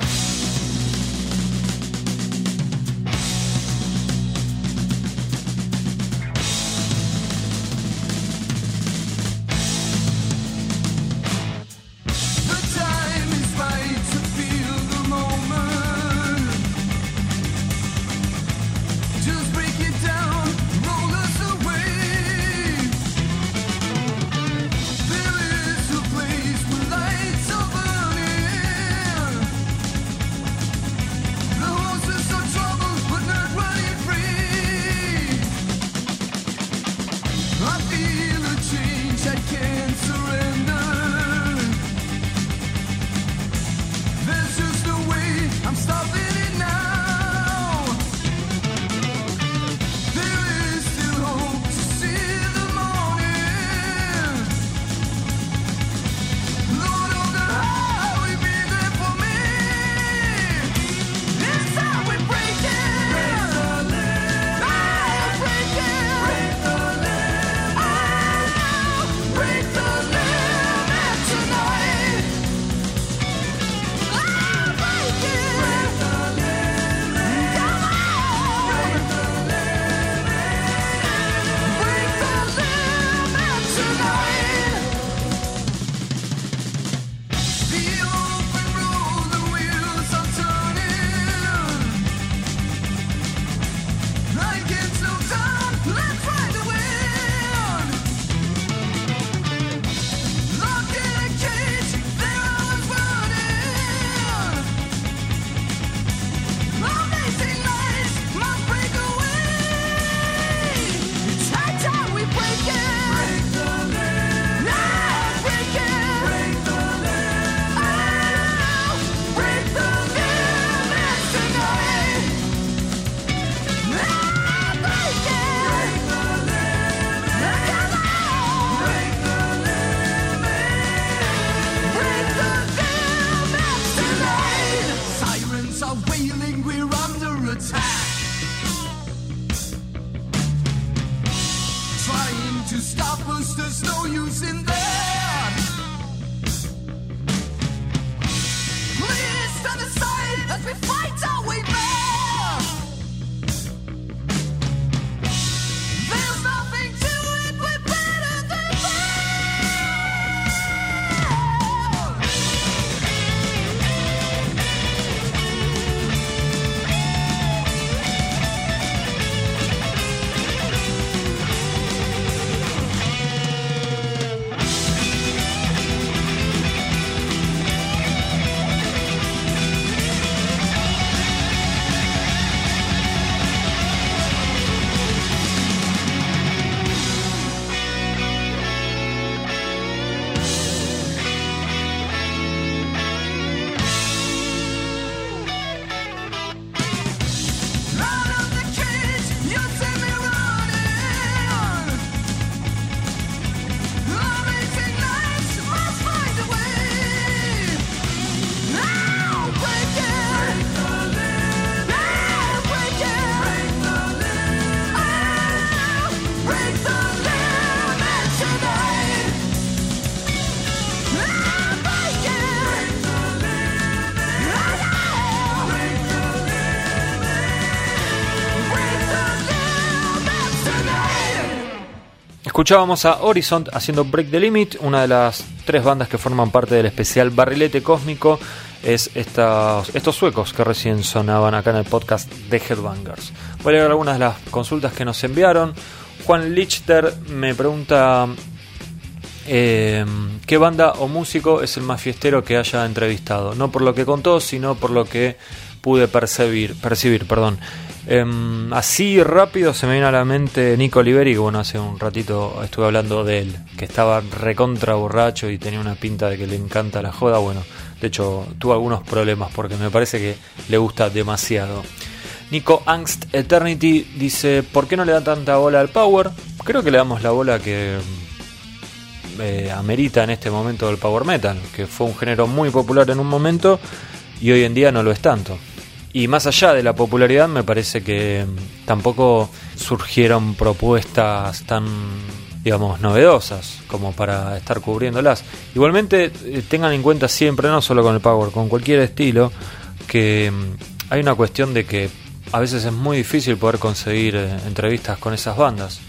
Escuchábamos a Horizon haciendo Break the Limit, una de las tres bandas que forman parte del especial Barrilete Cósmico. Es estos, estos suecos que recién sonaban acá en el podcast de Headbangers. Voy a leer algunas de las consultas que nos enviaron. Juan Lichter me pregunta eh, qué banda o músico es el más fiestero que haya entrevistado. No por lo que contó, sino por lo que pude percibir. percibir perdón. Em, así rápido se me viene a la mente Nico Oliveri, que bueno, hace un ratito estuve hablando de él, que estaba recontra borracho y tenía una pinta de que le encanta la joda. Bueno, de hecho tuvo algunos problemas porque me parece que le gusta demasiado. Nico Angst Eternity dice, ¿por qué no le da tanta bola al Power? Creo que le damos la bola que eh, amerita en este momento del Power Metal, que fue un género muy popular en un momento y hoy en día no lo es tanto. Y más allá de la popularidad, me parece que tampoco surgieron propuestas tan, digamos, novedosas como para estar cubriéndolas. Igualmente, eh, tengan en cuenta siempre, no solo con el Power, con cualquier estilo, que mm, hay una cuestión de que a veces es muy difícil poder conseguir eh, entrevistas con esas bandas.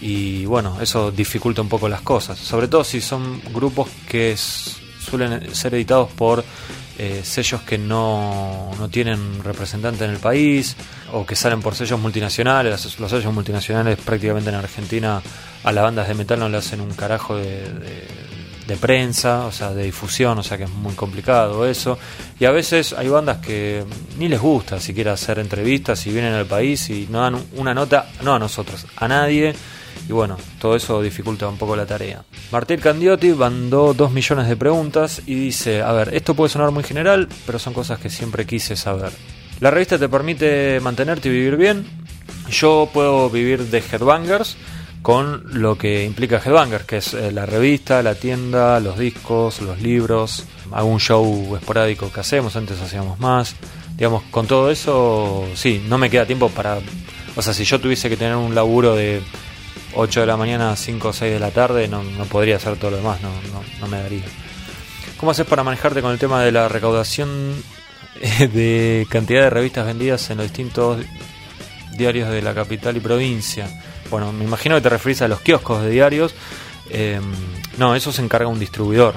Y bueno, eso dificulta un poco las cosas. Sobre todo si son grupos que suelen ser editados por eh, sellos que no, no tienen representante en el país o que salen por sellos multinacionales. Los, los sellos multinacionales prácticamente en Argentina a las bandas de metal no le hacen un carajo de, de- de prensa, o sea, de difusión, o sea que es muy complicado eso. Y a veces hay bandas que ni les gusta siquiera hacer entrevistas y vienen al país y no dan una nota, no a nosotros, a nadie. Y bueno, todo eso dificulta un poco la tarea. Martín Candiotti mandó dos millones de preguntas y dice, a ver, esto puede sonar muy general, pero son cosas que siempre quise saber. La revista te permite mantenerte y vivir bien. Yo puedo vivir de Headbangers con lo que implica Headbangers, que es eh, la revista, la tienda, los discos, los libros, algún show esporádico que hacemos, antes hacíamos más. Digamos, con todo eso, sí, no me queda tiempo para... O sea, si yo tuviese que tener un laburo de 8 de la mañana a 5 o 6 de la tarde, no, no podría hacer todo lo demás, no, no, no me daría. ¿Cómo haces para manejarte con el tema de la recaudación eh, de cantidad de revistas vendidas en los distintos diarios de la capital y provincia? Bueno, me imagino que te referís a los kioscos de diarios. Eh, no, eso se encarga un distribuidor.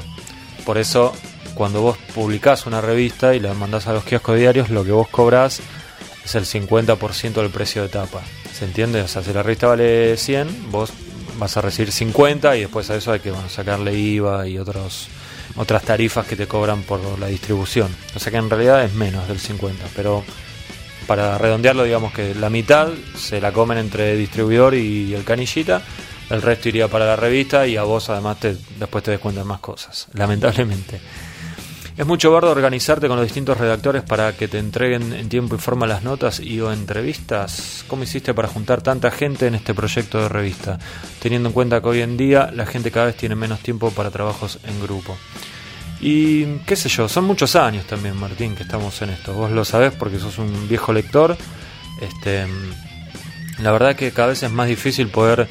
Por eso, cuando vos publicás una revista y la mandás a los kioscos de diarios, lo que vos cobrás es el 50% del precio de tapa. ¿Se entiende? O sea, si la revista vale 100, vos vas a recibir 50 y después a eso hay que bueno, sacarle IVA y otros otras tarifas que te cobran por la distribución. O sea que en realidad es menos del 50, pero para redondearlo digamos que la mitad se la comen entre distribuidor y el canillita, el resto iría para la revista y a vos además te, después te descuentan más cosas, lamentablemente. Es mucho bardo organizarte con los distintos redactores para que te entreguen en tiempo y forma las notas y o entrevistas. ¿Cómo hiciste para juntar tanta gente en este proyecto de revista? Teniendo en cuenta que hoy en día la gente cada vez tiene menos tiempo para trabajos en grupo. Y qué sé yo, son muchos años también, Martín, que estamos en esto. Vos lo sabés porque sos un viejo lector. Este, la verdad que cada vez es más difícil poder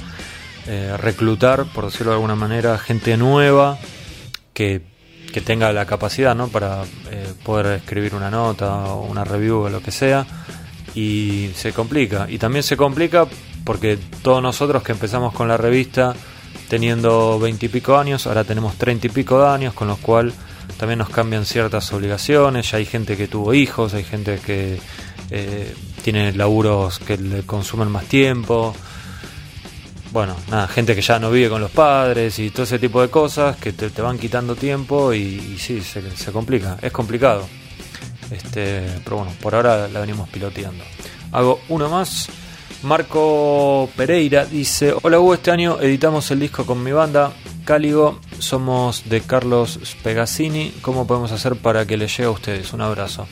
eh, reclutar, por decirlo de alguna manera, gente nueva que tenga la capacidad ¿no? para eh, poder escribir una nota o una review o lo que sea y se complica y también se complica porque todos nosotros que empezamos con la revista teniendo veintipico años ahora tenemos treinta y pico de años con lo cual también nos cambian ciertas obligaciones ya hay gente que tuvo hijos hay gente que eh, tiene laburos que le consumen más tiempo bueno, nada, gente que ya no vive con los padres y todo ese tipo de cosas que te, van quitando tiempo y, sí, se, se, complica, es complicado. Este, pero bueno, por ahora la venimos piloteando. Hago uno más. Marco Pereira dice: Hola Hugo, este año editamos el disco con mi banda Cáligo. Somos de Carlos Spegazzini. ¿Cómo podemos hacer para que le llegue a ustedes? Un abrazo.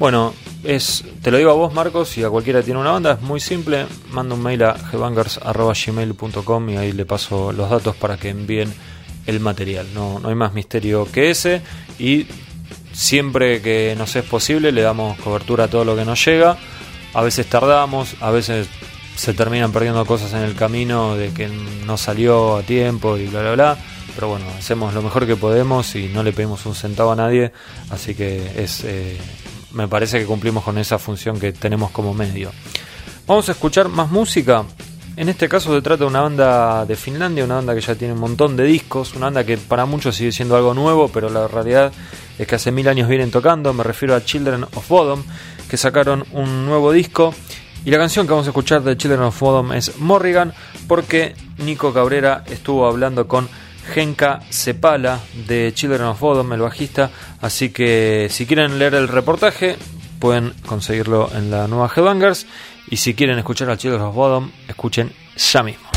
Bueno, es, te lo digo a vos, Marcos, y a cualquiera que tiene una banda, es muy simple. Manda un mail a gbangers.gmail.com y ahí le paso los datos para que envíen el material. No, no hay más misterio que ese. Y siempre que nos es posible, le damos cobertura a todo lo que nos llega. A veces tardamos, a veces se terminan perdiendo cosas en el camino de que no salió a tiempo y bla, bla, bla. Pero bueno, hacemos lo mejor que podemos y no le pedimos un centavo a nadie. Así que es. Eh, me parece que cumplimos con esa función que tenemos como medio. Vamos a escuchar más música. En este caso se trata de una banda de Finlandia, una banda que ya tiene un montón de discos, una banda que para muchos sigue siendo algo nuevo, pero la realidad es que hace mil años vienen tocando. Me refiero a Children of Bodom, que sacaron un nuevo disco. Y la canción que vamos a escuchar de Children of Bodom es Morrigan, porque Nico Cabrera estuvo hablando con Genka Cepala de Children of Bodom, el bajista. Así que si quieren leer el reportaje, pueden conseguirlo en la nueva Headbangers. Y si quieren escuchar a Children of Bodom, escuchen ya mismo.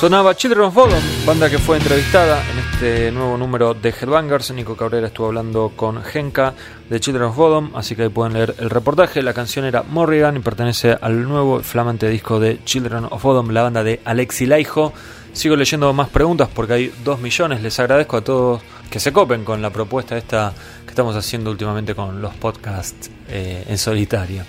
Sonaba Children of Bodom, banda que fue entrevistada en este nuevo número de Headbangers. Nico Cabrera estuvo hablando con Genka de Children of Bodom, así que ahí pueden leer el reportaje. La canción era Morrigan y pertenece al nuevo flamante disco de Children of Bodom, la banda de Alexi Laiho. Sigo leyendo más preguntas porque hay dos millones. Les agradezco a todos que se copen con la propuesta esta que estamos haciendo últimamente con los podcasts eh, en solitario.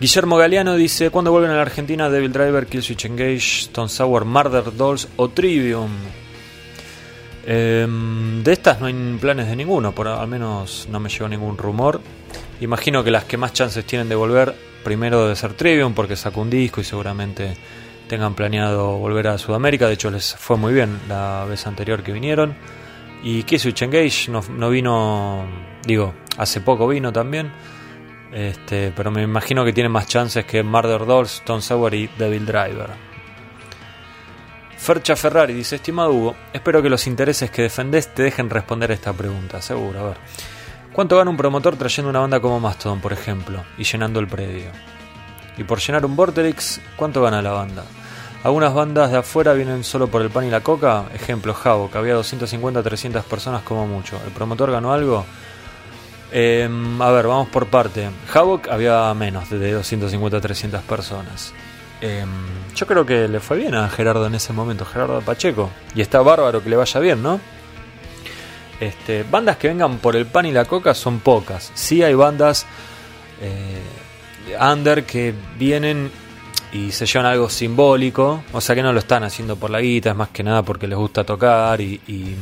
Guillermo Galeano dice: ¿Cuándo vuelven a la Argentina Devil Driver, Killswitch Engage, Stone Sour, Murder Dolls o Trivium? Em, de estas no hay planes de ninguno, por al menos no me llegó ningún rumor. Imagino que las que más chances tienen de volver, primero debe ser Trivium, porque sacó un disco y seguramente tengan planeado volver a Sudamérica. De hecho, les fue muy bien la vez anterior que vinieron. Y Killswitch Engage no vino, digo, hace poco vino también. Este, pero me imagino que tiene más chances que Murder Dolls, Stone Sour y Devil Driver. Fercha Ferrari dice, estimado Hugo, espero que los intereses que defendés te dejen responder esta pregunta, seguro, a ver. ¿Cuánto gana un promotor trayendo una banda como Mastodon, por ejemplo, y llenando el predio? Y por llenar un Vorterix, ¿cuánto gana la banda? Algunas bandas de afuera vienen solo por el pan y la coca, ejemplo, Javo, que había 250-300 personas como mucho. ¿El promotor ganó algo? Eh, a ver, vamos por parte. Havoc había menos de 250-300 personas. Eh, yo creo que le fue bien a Gerardo en ese momento, Gerardo Pacheco. Y está bárbaro que le vaya bien, ¿no? Este, bandas que vengan por el pan y la coca son pocas. Sí hay bandas eh, under que vienen y se llevan algo simbólico. O sea que no lo están haciendo por la guita, es más que nada porque les gusta tocar y, y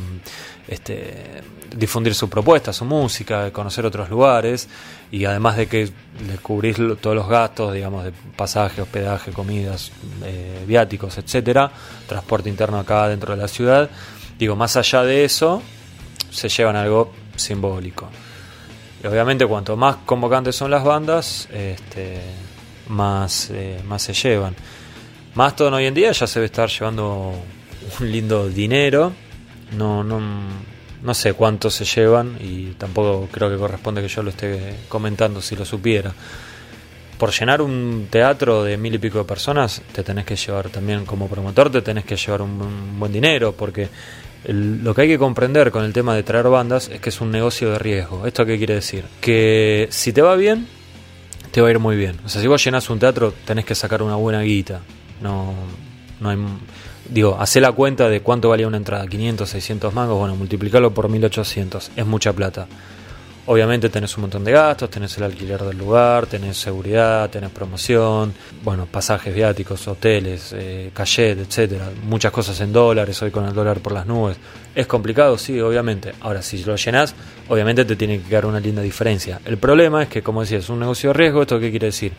este, difundir su propuesta, su música, conocer otros lugares y además de que les cubrís lo- todos los gastos, digamos, de pasaje, hospedaje, comidas, eh, viáticos, etcétera, transporte interno acá dentro de la ciudad, digo, más allá de eso, se llevan algo simbólico. Y obviamente cuanto más convocantes son las bandas, este, más, eh, más se llevan. Mastodon hoy en día ya se debe estar llevando un lindo dinero. No, no, no sé cuánto se llevan y tampoco creo que corresponde que yo lo esté comentando si lo supiera. Por llenar un teatro de mil y pico de personas, te tenés que llevar también como promotor, te tenés que llevar un, un buen dinero, porque el- lo que hay que comprender con el tema de traer bandas es que es un negocio de riesgo. ¿Esto qué quiere decir? Que si te va bien, te va a ir muy bien. O sea, si vos llenás un teatro, tenés que sacar una buena guita. No, no hay. Digo, hacé la cuenta de cuánto valía una entrada: 500, 600 mangos. Bueno, multiplicarlo por 1800. Es mucha plata. Obviamente tenés un montón de gastos, tenés el alquiler del lugar, tenés seguridad, tenés promoción, bueno, pasajes viáticos, hoteles, eh, cachet, etcétera, muchas cosas en dólares, hoy con el dólar por las nubes. ¿Es complicado? Sí, obviamente. Ahora, si lo llenás, obviamente te tiene que quedar una linda diferencia. El problema es que, como decía, es un negocio de riesgo. ¿Esto qué quiere decir?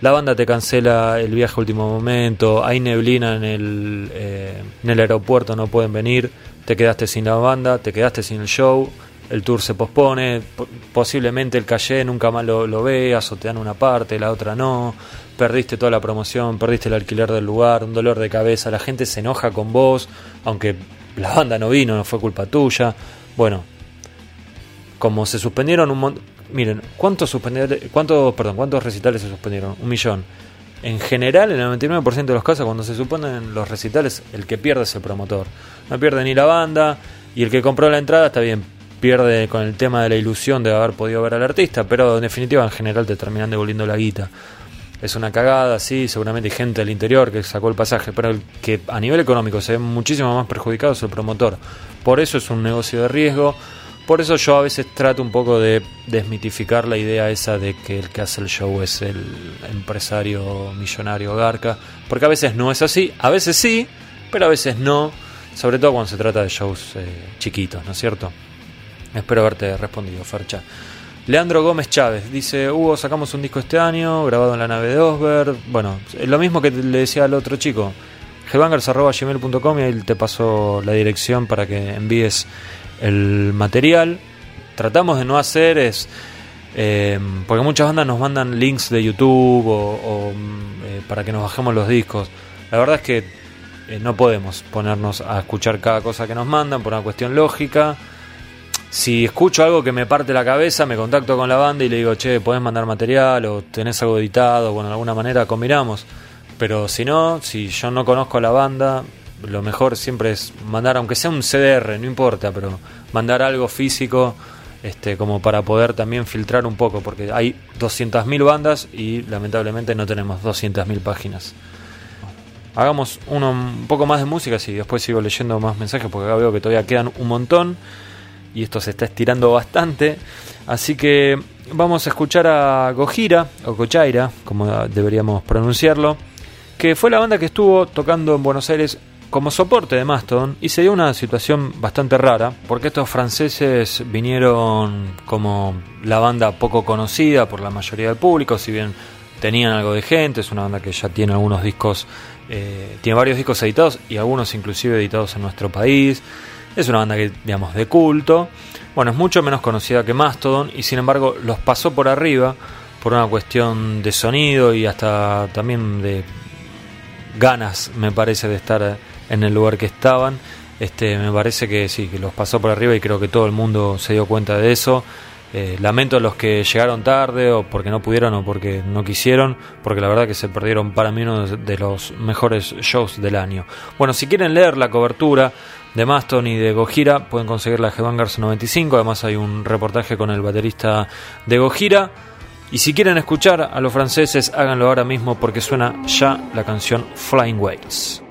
La banda te cancela el viaje a último momento, hay neblina en el, eh, en el aeropuerto, no pueden venir, te quedaste sin la banda, te quedaste sin el show, el tour se pospone, po- posiblemente el calle nunca más lo, lo veas o te dan una parte, la otra no, perdiste toda la promoción, perdiste el alquiler del lugar, un dolor de cabeza, la gente se enoja con vos, aunque la banda no vino, no fue culpa tuya. Bueno, como se suspendieron un montón, miren, ¿cuántos cuántos, perdón, cuántos recitales se suspendieron? Un millón. En general, en el 99% de los casos, cuando se suponen los recitales, el que pierde es el promotor. No pierde ni la banda, y el que compró la entrada está bien, pierde con el tema de la ilusión de haber podido ver al artista, pero en definitiva, en general, te terminan devolviendo la guita. Es una cagada, sí, seguramente hay gente del interior que sacó el pasaje, pero el que a nivel económico se ve muchísimo más perjudicado es el promotor. Por eso es un negocio de riesgo. Por eso yo a veces trato un poco de desmitificar la idea esa de que el que hace el show es el empresario millonario Garca, porque a veces no es así, a veces sí, pero a veces no, sobre todo cuando se trata de shows eh, chiquitos, ¿no es cierto? Espero haberte respondido, Fercha. Leandro Gómez Chávez dice: Hugo, sacamos un disco este año, grabado en la nave de Osberg. Bueno, lo mismo que le decía al otro chico. gmail.com y ahí te paso la dirección para que envíes el material. Tratamos de no hacer es. eh, porque muchas bandas nos mandan links de YouTube o, mm, eh, para que nos bajemos los discos. La verdad es que eh, no podemos ponernos a escuchar cada cosa que nos mandan por una cuestión lógica. Si escucho algo que me parte la cabeza, me contacto con la banda y le digo, che, podés mandar material o tenés algo editado, bueno, de alguna manera combinamos. Pero si no, si yo no conozco a la banda, lo mejor siempre es mandar, aunque sea un CDR, no importa, pero mandar algo físico este, como para poder también filtrar un poco, porque hay 200.000 bandas y lamentablemente no tenemos 200.000 páginas. Hagamos uno, un poco más de música, y después sigo leyendo más mensajes, porque acá veo que todavía quedan un montón y esto se está estirando bastante. Así que vamos a escuchar a Gojira, o Gochaira, como deberíamos pronunciarlo, que fue la banda que estuvo tocando en Buenos Aires como soporte de Mastodon y se dio una situación bastante rara porque estos franceses vinieron como la banda poco conocida por la mayoría del público, si bien tenían algo de gente, es una banda que ya tiene algunos discos, eh, tiene varios discos editados y algunos inclusive editados en nuestro país, es una banda que digamos de culto, bueno es mucho menos conocida que Mastodon y sin embargo los pasó por arriba por una cuestión de sonido y hasta también de ganas me parece de estar en el lugar que estaban. Este, me parece que sí, que los pasó por arriba y creo que todo el mundo se dio cuenta de eso. Eh, lamento a los que llegaron tarde o porque no pudieron o porque no quisieron, porque la verdad que se perdieron para mí uno de los mejores shows del año. Bueno, si quieren leer la cobertura de Maston y de Gojira, pueden conseguirla en Headbangers 95. Además, hay un reportaje con el baterista de Gojira. Y si quieren escuchar a los franceses, háganlo ahora mismo porque suena ya la canción Flying Whales.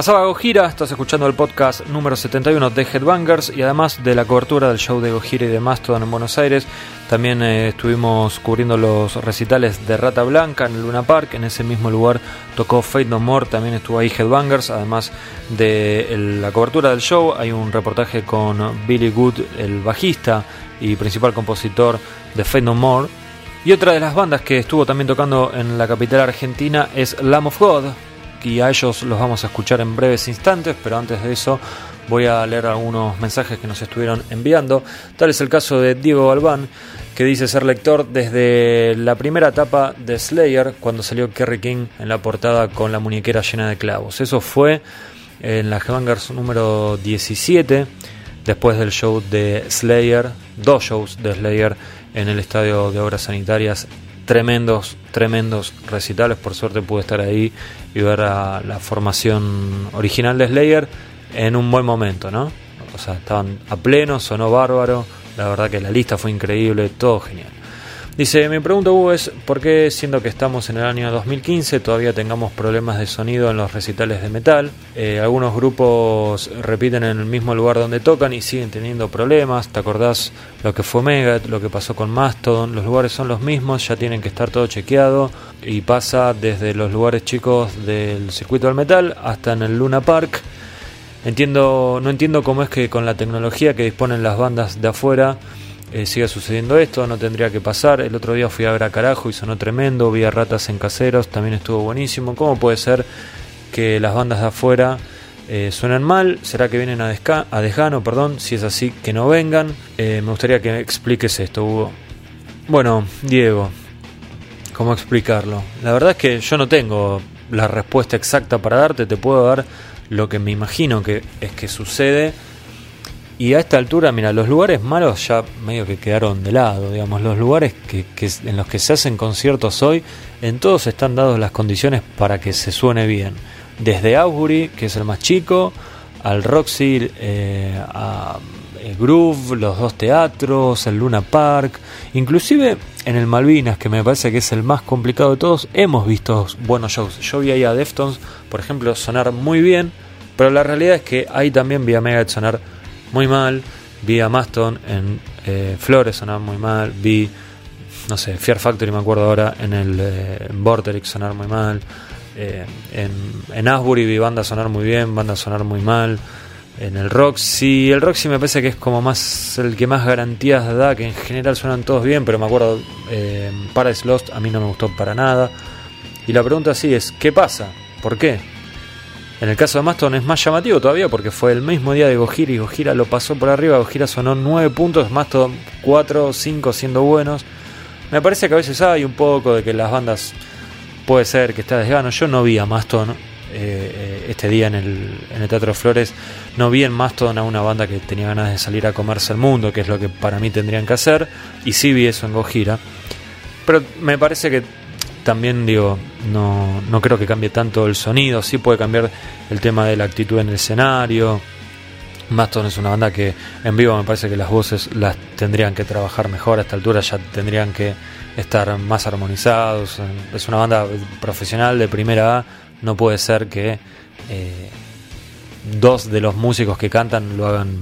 Pasaba Gojira, estás escuchando el podcast número 71 de Headbangers y además de la cobertura del show de Gojira y de Mastodon en Buenos Aires, también eh, estuvimos cubriendo los recitales de Rata Blanca en el Luna Park, en ese mismo lugar tocó Fate No More, también estuvo ahí Headbangers, además de el- la cobertura del show hay un reportaje con Billy Good, el bajista y principal compositor de Fate No More, y otra de las bandas que estuvo también tocando en la capital argentina es Lamb of God, y a ellos los vamos a escuchar en breves instantes, pero antes de eso voy a leer algunos mensajes que nos estuvieron enviando. Tal es el caso de Diego Galván, que dice ser lector desde la primera etapa de Slayer, cuando salió Kerry King en la portada con la muñequera llena de clavos. Eso fue en la Headbangers número 17, después del show de Slayer, dos shows de Slayer en el estadio de obras sanitarias tremendos, tremendos recitales. Por suerte pude estar ahí y ver a la formación original de Slayer en un buen momento, ¿no? O sea, estaban a pleno, sonó bárbaro. La verdad que la lista fue increíble, todo genial. Dice, mi pregunta Hugo es, ¿por qué siendo que estamos en el año 2015 todavía tengamos problemas de sonido en los recitales de metal? Eh, algunos grupos repiten en el mismo lugar donde tocan y siguen teniendo problemas. ¿Te acordás lo que fue Megadeth, lo que pasó con Mastodon? Los lugares son los mismos, ya tienen que estar todo chequeado y pasa desde los lugares chicos del circuito del metal hasta en el Luna Park. Entiendo, no entiendo cómo es que con la tecnología que disponen las bandas de afuera eh, sigue sucediendo esto, no tendría que pasar. El otro día fui a ver a Carajo y sonó tremendo, vi a Ratas en Caseros, también estuvo buenísimo. ¿Cómo puede ser que las bandas de afuera eh, suenan mal? ¿Será que vienen a, desca- a? Perdón, si es así, que no vengan. Eh, me gustaría que expliques esto, Hugo. Bueno, Diego, ¿cómo explicarlo? La verdad es que yo no tengo la respuesta exacta para darte, te puedo dar lo que me imagino que es que sucede. Y a esta altura, mira, los lugares malos ya medio que quedaron de lado, digamos, los lugares que, en los que se hacen conciertos hoy, en todos están dadas las condiciones para que se suene bien. Desde Augury, que es el más chico, al Roxy, eh, a eh, Groove, los dos teatros, el Luna Park, inclusive en el Malvinas, que me parece que es el más complicado de todos, hemos visto buenos shows. Yo vi ahí a Deftones, por ejemplo, sonar muy bien, pero la realidad es que ahí también vi a Megadeth sonar muy mal, vi a Maston en eh, Flores sonar muy mal, vi, no sé, Fear Factory me acuerdo ahora, en el eh, Vorterix sonar muy mal, eh, en, en Asbury vi banda sonar muy bien, banda sonar muy mal, en el Roxy, el Roxy me parece que es como más el que más garantías da, que en general suenan todos bien, pero me acuerdo, eh, Paradise Lost a mí no me gustó para nada, y la pregunta así es, ¿qué pasa? ¿Por qué? En el caso de Maston es más llamativo todavía porque fue el mismo día de Gojira y Gojira lo pasó por arriba. Gojira sonó 9 puntos, Maston 4 o 5 siendo buenos. Me parece que a veces hay un poco de que las bandas puede ser que está desgano. Yo no vi a Maston eh, eh, este día en el, en el Teatro Flores. No vi en Maston a una banda que tenía ganas de salir a comerse el mundo, que es lo que para mí tendrían que hacer. Y sí vi eso en Gojira. Pero me parece que también digo, no, no creo que cambie tanto el sonido, sí puede cambiar el tema de la actitud en el escenario. Maston es una banda que en vivo me parece que las voces las tendrían que trabajar mejor a esta altura, ya tendrían que estar más armonizados. Es una banda profesional de primera A, no puede ser que eh, dos de los músicos que cantan lo hagan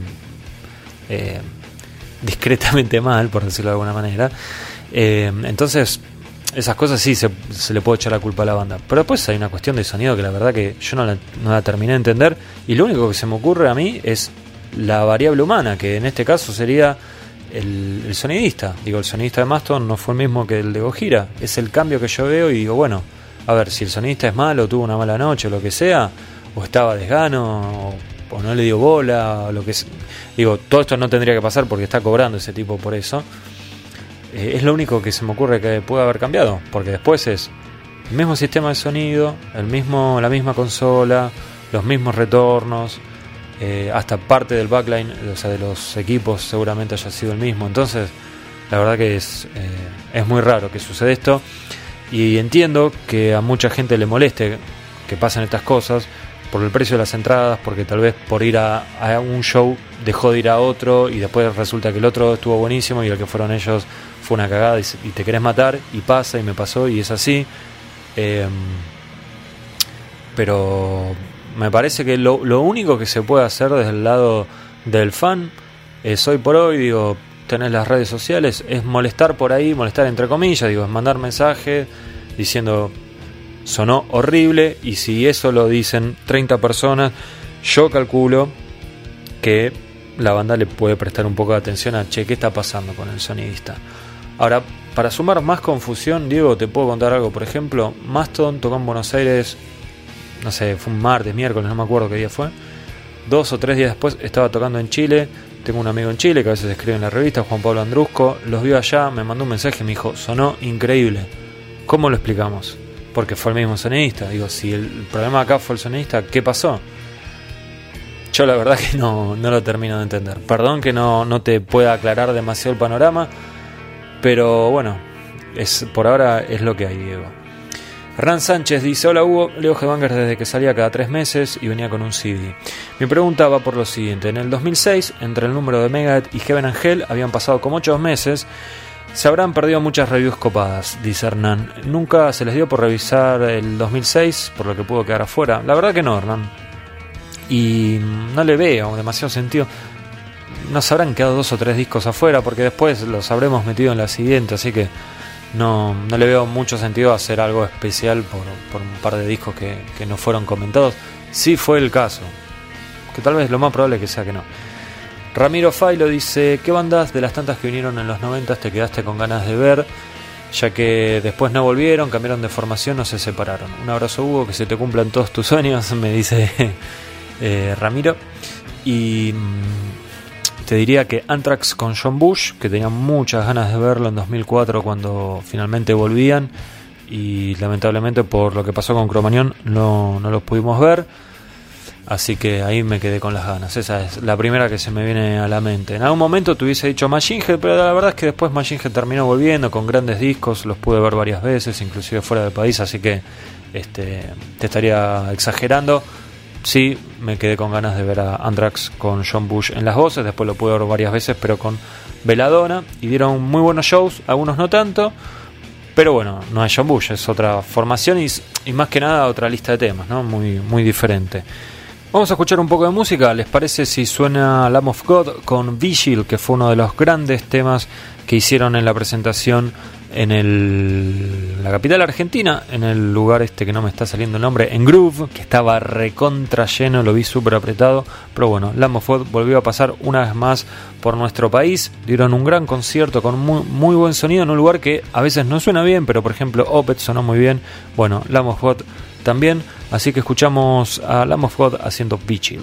eh, discretamente mal, por decirlo de alguna manera. Eh, entonces, esas cosas sí se, se, le puede echar la culpa a la banda. Pero después hay una cuestión de sonido que la verdad que yo no la, no la, terminé de entender. Y lo único que se me ocurre a mí es la variable humana, que en este caso sería el, sonidista. Digo, el sonidista de Maston no fue el mismo que el de Gojira. Es el cambio que yo veo y digo, bueno, a ver, si el sonidista es malo, tuvo una mala noche o lo que sea, o estaba desgano, o, o no le dio bola, o lo que sea. Digo, todo esto no tendría que pasar porque está cobrando ese tipo por eso eh, es lo único que se me ocurre que puede haber cambiado, porque después es el mismo sistema de sonido, el mismo, la misma consola, los mismos retornos, eh, hasta parte del backline, o sea, de los equipos seguramente haya sido el mismo. Entonces, la verdad que es, eh, es muy raro que suceda esto y entiendo que a mucha gente le moleste que pasen estas cosas por el precio de las entradas, porque tal vez por ir a, a un show dejó de ir a otro y después resulta que el otro estuvo buenísimo y el que fueron ellos fue una cagada y, te querés matar y pasa y me pasó y es así. Eh, pero me parece que lo, único que se puede hacer desde el lado del fan es hoy por hoy, digo, tenés las redes sociales, es molestar por ahí, molestar entre comillas, digo, es mandar mensajes diciendo sonó horrible y si eso lo dicen 30 personas, yo calculo que la banda le puede prestar un poco de atención a, che, ¿qué está pasando con el sonidista? Ahora, para sumar más confusión, Diego, te puedo contar algo. Por ejemplo, Maston tocó en Buenos Aires, no sé, fue un martes, miércoles, no me acuerdo qué día fue. Dos o tres días después estaba tocando en Chile. Tengo un amigo en Chile que a veces escribe en la revista, Juan Pablo Andrusco. Los vio allá, me mandó un mensaje y me dijo, sonó increíble. ¿Cómo lo explicamos? Porque fue el mismo sonidista. Digo, si el problema acá fue el sonidista, ¿qué pasó? Yo la verdad que no, no lo termino de entender. Perdón que no, no te pueda aclarar demasiado el panorama, pero bueno, es, por ahora es lo que hay, Diego. Hernán Sánchez dice, hola Hugo, leo Headbangers desde que salía cada tres meses y venía con un CD. Mi pregunta va por lo siguiente, en el 2006, entre el número de Megadeth y Heaven and Hell, habían pasado como ocho meses, se habrán perdido muchas reviews copadas, dice Hernán. Nunca se les dio por revisar el 2006, por lo que pudo quedar afuera. La verdad que no, Hernán. Y no le veo demasiado sentido. Nos habrán quedado dos o tres discos afuera, porque después los habremos metido en la siguiente, así que no, no le veo mucho sentido hacer algo especial por, por un par de discos que, que no fueron comentados. Sí fue el caso, que tal vez lo más probable que sea que no. Ramiro Failo dice, ¿qué bandas de las tantas que vinieron en los 90 te quedaste con ganas de ver? Ya que después no volvieron, cambiaron de formación, no se separaron. Un abrazo Hugo, que se te cumplan todos tus sueños, me dice eh, Ramiro. Y mm, te diría que Anthrax con John Bush, que tenía muchas ganas de verlo en 2004 cuando finalmente volvían. Y lamentablemente por lo que pasó con Cromañón no, no los pudimos ver. Así que ahí me quedé con las ganas. Esa es la primera que se me viene a la mente. En algún momento te hubiese dicho Machine Head, pero la verdad es que después Machine Head terminó volviendo con grandes discos. Los pude ver varias veces, inclusive fuera del país. Así que este, te estaría exagerando. Sí, me quedé con ganas de ver a Anthrax con John Bush en las voces. Después lo pude ver varias veces, pero con Veladona. Y dieron muy buenos shows, algunos no tanto. Pero bueno, no es John Bush, es otra formación y, y más que nada otra lista de temas, ¿no? Muy, muy diferente. Vamos a escuchar un poco de música. ¿Les parece si suena Lamb of God con Vigil, que fue uno de los grandes temas que hicieron en la presentación en el, la capital argentina, en el lugar este que no me está saliendo el nombre, en Groove, que estaba recontra lleno, lo vi súper apretado. Pero bueno, Lamb of God volvió a pasar una vez más por nuestro país. Dieron un gran concierto con muy, muy buen sonido en un lugar que a veces no suena bien, pero por ejemplo Opet sonó muy bien. Bueno, Lamb of God también. Así que escuchamos a Lamb of God haciendo Vigil.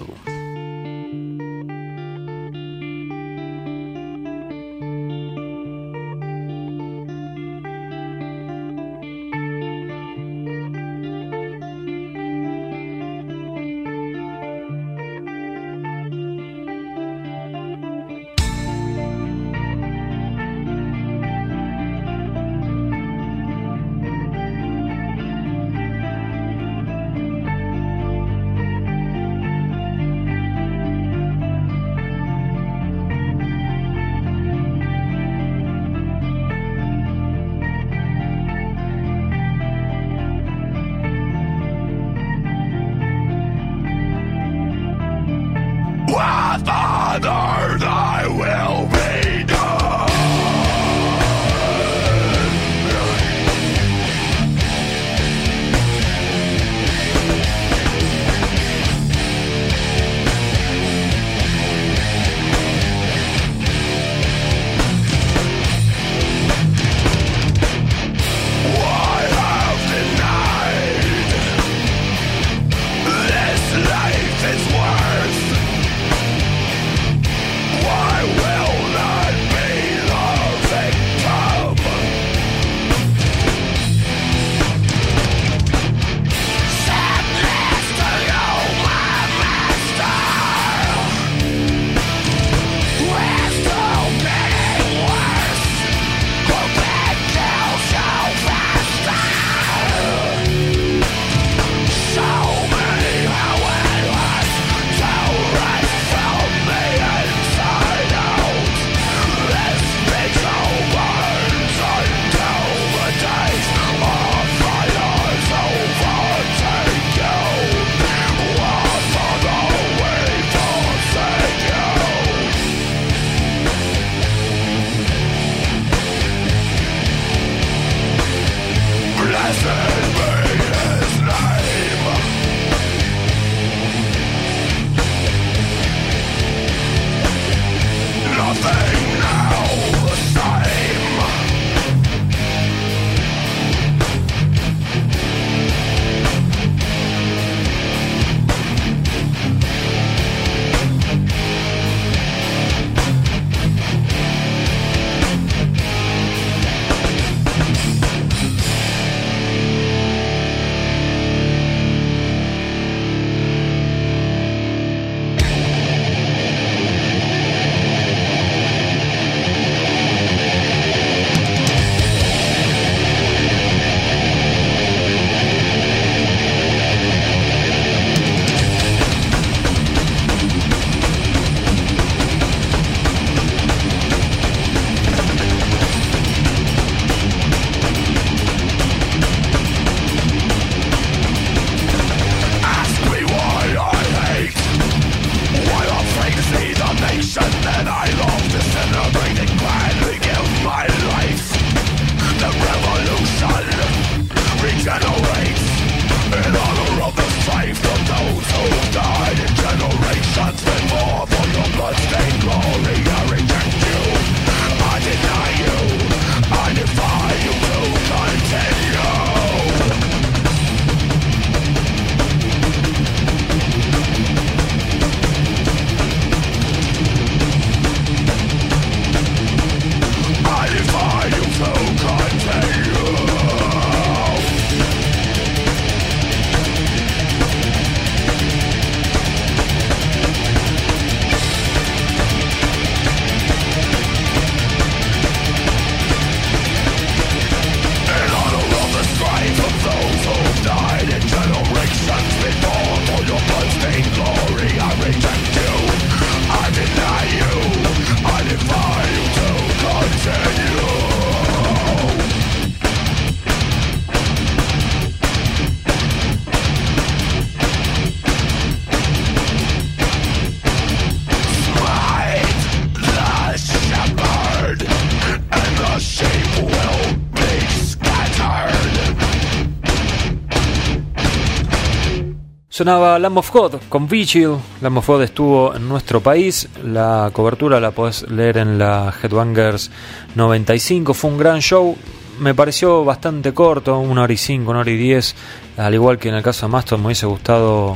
Sonaba Lamb of God con Vigil. Lamb of God estuvo en nuestro país. La cobertura la podés leer en la Headbangers 95. Fue un gran show. Me pareció bastante corto, una hora y cinco, una hora y diez. Al igual que en el caso de Maston, me hubiese gustado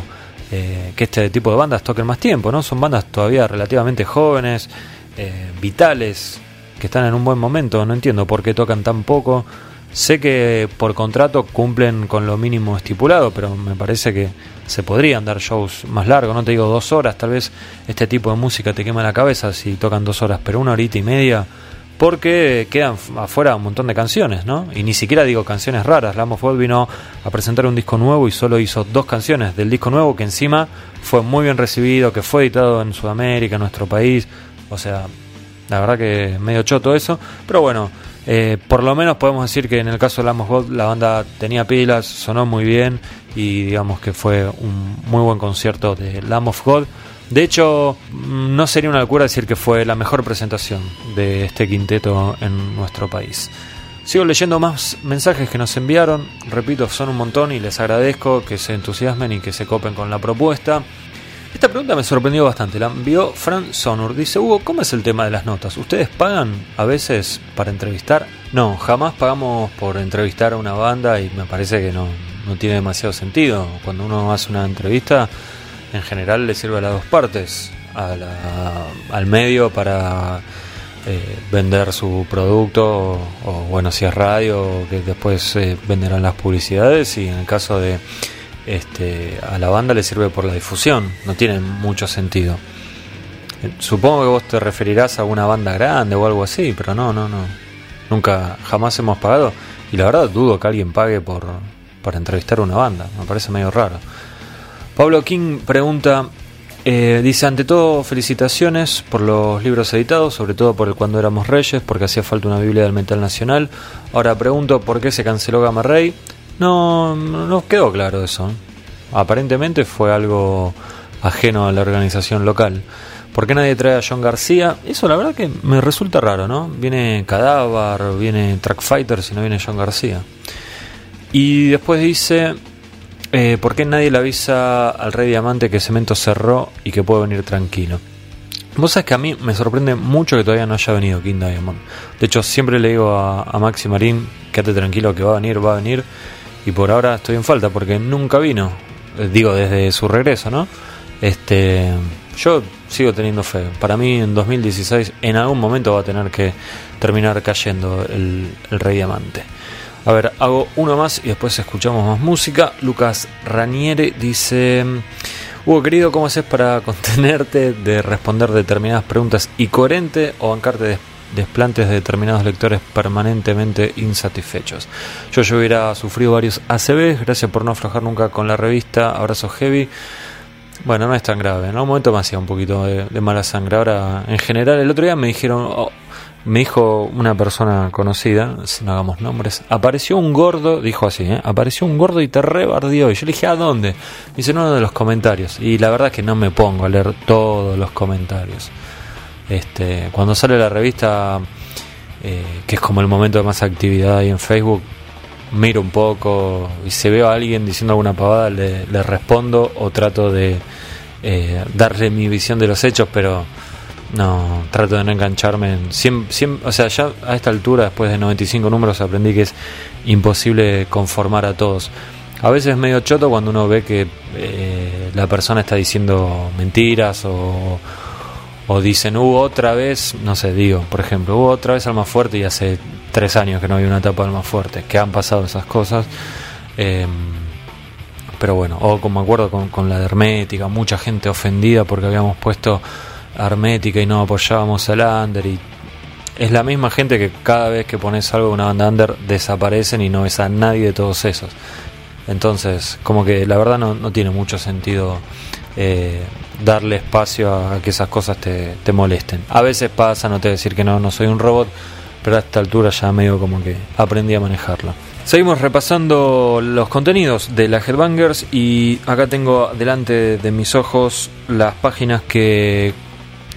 eh, que este tipo de bandas toquen más tiempo, ¿no? Son bandas todavía relativamente jóvenes, eh, vitales, que están en un buen momento. No entiendo por qué tocan tan poco. Sé que por contrato cumplen con lo mínimo estipulado, pero me parece que se podrían dar shows más largos, no te digo dos horas, tal vez este tipo de música te quema la cabeza si tocan dos horas, pero una horita y media, porque quedan afuera un montón de canciones, ¿no? Y ni siquiera digo canciones raras, Lamb of vino a presentar un disco nuevo y solo hizo dos canciones del disco nuevo que encima fue muy bien recibido, que fue editado en Sudamérica, en nuestro país, o sea, la verdad que medio choto eso, pero bueno, eh, por lo menos podemos decir que en el caso de Lamb of God la banda tenía pilas, sonó muy bien y digamos que fue un muy buen concierto de Lamb of God. De hecho, mm, no sería una locura decir que fue la mejor presentación de este quinteto en nuestro país. Sigo leyendo más mensajes que nos enviaron, repito, son un montón y les agradezco que se entusiasmen y que se copen con la propuesta. Esta pregunta me sorprendió bastante. La envió Fran Sonur. Dice, Hugo, ¿cómo es el tema de las notas? ¿Ustedes pagan a veces para entrevistar? No, jamás pagamos por entrevistar a una banda y me parece que no, no tiene demasiado sentido. Cuando uno hace una entrevista, en general le sirve a las dos partes. A la- al medio para eh, vender su producto o, o, bueno, si es radio, que después eh, venderán las publicidades y en el caso de este, a la banda le sirve por la difusión, no tiene mucho sentido. Supongo que vos te referirás a una banda grande o algo así, pero no, no, no. Nunca, jamás hemos pagado. Y la verdad dudo que alguien pague por, por entrevistar a una banda. Me parece medio raro. Pablo King pregunta, eh, dice, ante todo, felicitaciones por los libros editados, sobre todo por el Cuando éramos reyes, porque hacía falta una Biblia del metal nacional. Ahora pregunto por qué se canceló Gamma Ray. No, no quedó claro eso. Aparentemente fue algo ajeno a la organización local. ¿Por qué nadie trae a John García? Eso la verdad que me resulta raro, ¿no? Viene Cadáver, viene Track Fighter, si no viene John García. Y después dice, eh, ¿por qué nadie le avisa al Rey Diamante que Cemento cerró y que puede venir tranquilo? Vos sabés que a mí me sorprende mucho que todavía no haya venido King Diamond. De hecho, siempre le digo a, a Maxi Marín, quédate tranquilo que va a venir, va a venir. Y por ahora estoy en falta porque nunca vino. Eh, Digo, desde su regreso, ¿no? Este, yo sigo teniendo fe. Para mí en 2016 en algún momento va a tener que terminar cayendo el, el Rey Diamante. A ver, hago uno más y después escuchamos más música. Lucas Raniere dice... Hugo querido, ¿cómo haces para contenerte de responder determinadas preguntas y coherente o bancarte des- desplantes de determinados lectores permanentemente insatisfechos? Yo ya hubiera sufrido varios ACBs, gracias por no aflojar nunca con la revista, abrazo heavy. Bueno, no es tan grave, en algún momento me hacía un poquito de, mala sangre. Ahora, en general, el otro día me dijeron, oh, me dijo una persona conocida, si no hagamos nombres, apareció un gordo, dijo así, ¿eh? apareció un gordo y te rebardió. Y yo le dije, ¿a dónde? Dice, en uno de los comentarios. Y la verdad es que no me pongo a leer todos los comentarios. Este, cuando sale la revista, eh, que es como el momento de más actividad ahí en Facebook, miro un poco y si veo a alguien diciendo alguna pavada, le, respondo o trato de eh, darle mi visión de los hechos, pero no, trato de no engancharme en... o sea, ya a esta altura, después de 95 números, aprendí que es imposible conformar a todos. A veces es medio choto cuando uno ve que eh, la persona está diciendo mentiras o, o dicen, hubo otra vez, no sé, digo, por ejemplo, hubo otra vez Alma Fuerte y hace tres años que no había una etapa de Alma Fuerte, que han pasado esas cosas. Eh, pero bueno, o como me acuerdo con, con la de Hermética, mucha gente ofendida porque habíamos puesto Hermética y no apoyábamos al Under. Y es la misma gente que cada vez que pones algo de una banda Under desaparecen y no ves a nadie de todos esos. Entonces, como que la verdad no, no tiene mucho sentido eh, darle espacio a, que esas cosas te, te molesten. A veces pasa, no te voy a decir que no, no soy un robot, pero a esta altura ya medio como que aprendí a manejarlo. Seguimos repasando los contenidos de la Headbangers y acá tengo delante de mis ojos las páginas que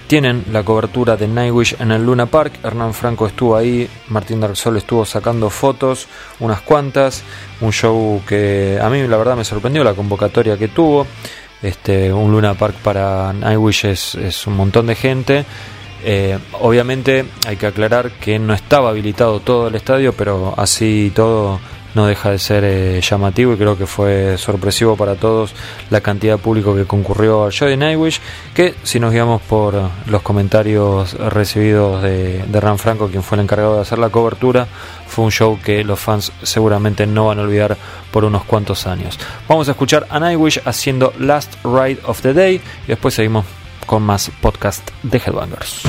tienen la cobertura de Nightwish en el Luna Park. Hernán Franco estuvo ahí, Martín Darsol estuvo sacando fotos, unas cuantas. Un show que a mí la verdad me sorprendió la convocatoria que tuvo. Este, un Luna Park para Nightwish es, un montón de gente. Eh, obviamente hay que aclarar que no estaba habilitado todo el estadio, pero así todo no deja de ser eh, llamativo y creo que fue sorpresivo para todos la cantidad de público que concurrió al show de Nightwish, que si nos guiamos por los comentarios recibidos de, de Ran Franco, quien fue el encargado de hacer la cobertura, fue un show que los fans seguramente no van a olvidar por unos cuantos años. Vamos a escuchar a Nightwish haciendo Last Ride of the Day y después seguimos con más podcast de Headbangers.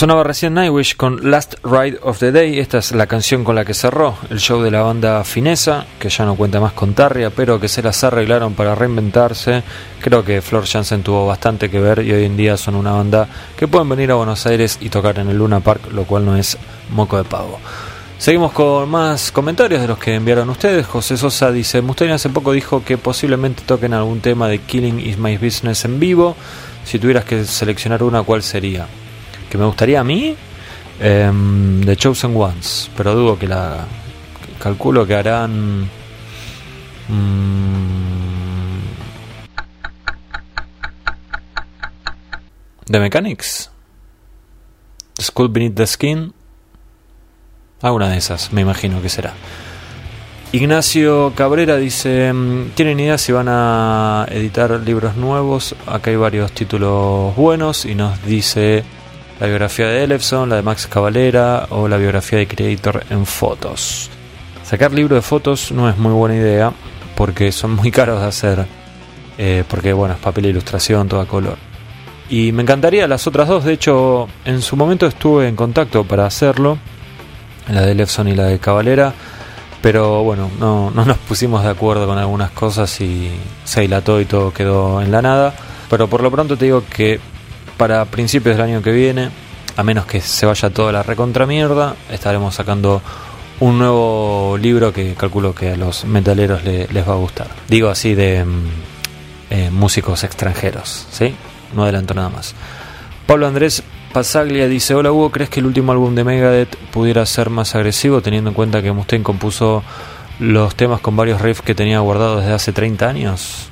Sonaba recién Nightwish con Last Ride of the Day. Esta es la canción con la que cerró el show de la banda Finesa, que ya no cuenta más con Tarria, pero que se las arreglaron para reinventarse. Creo que Flor Jansen tuvo bastante que ver y hoy en día son una banda que pueden venir a Buenos Aires y tocar en el Luna Park, lo cual no es moco de pavo. Seguimos con más comentarios de los que enviaron ustedes. José Sosa dice: Mustaine hace poco dijo que posiblemente toquen algún tema de Killing is My Business en vivo. Si tuvieras que seleccionar una, ¿cuál sería? Que me gustaría a mí, em, The Chosen Ones, pero dudo que la. Calculo que harán. mm, The Mechanics, School Beneath the Skin, alguna de esas, me imagino que será. Ignacio Cabrera dice, mm, ¿tienen idea si van a editar libros nuevos? Acá hay varios títulos buenos y nos dice la biografía de Elefson, la de Max Cavalera o la biografía de Creator en fotos. Sacar libro de fotos no es muy buena idea porque son muy caros de hacer, eh, porque bueno, es papel e ilustración, todo a color. Y me encantaría las otras dos, de hecho en su momento estuve en contacto para hacerlo, la de Elefson y la de Cavalera, pero bueno, no, no nos pusimos de acuerdo con algunas cosas y se dilató y todo quedó en la nada. Pero por lo pronto te digo que para principios del año que viene, a menos que se vaya toda la recontra mierda, estaremos sacando un nuevo libro que calculo que a los metaleros le- les va a gustar. Digo así de mm, eh, músicos extranjeros, ¿sí? No adelanto nada más. Pablo Andrés Pasaglia dice, hola Hugo, ¿crees que el último álbum de Megadeth pudiera ser más agresivo teniendo en cuenta que Mustaine compuso los temas con varios riffs que tenía guardados desde hace 30 años?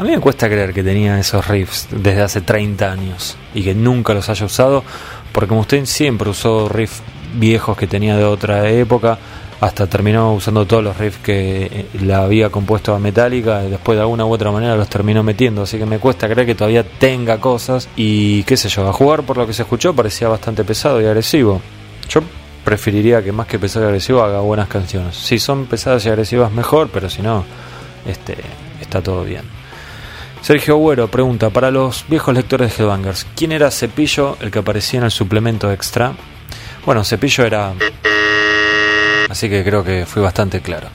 A mí me cuesta creer que tenía esos riffs desde hace 30 años y que nunca los haya usado, porque Mustaine siempre usó riffs viejos que tenía de otra época, hasta terminó usando todos los riffs que eh, la había compuesto a Metallica, y después de alguna u otra manera los terminó metiendo, así que me cuesta creer que todavía tenga cosas y qué sé yo, a jugar por lo que se escuchó parecía bastante pesado y agresivo. Yo preferiría que más que pesado y agresivo haga buenas canciones. Si son pesadas y agresivas mejor, pero si no, este, está todo bien. Sergio Agüero pregunta, para los viejos lectores de Headbangers, ¿quién era Cepillo el que aparecía en el suplemento extra? Bueno, Cepillo era... Así que creo que fui bastante claro.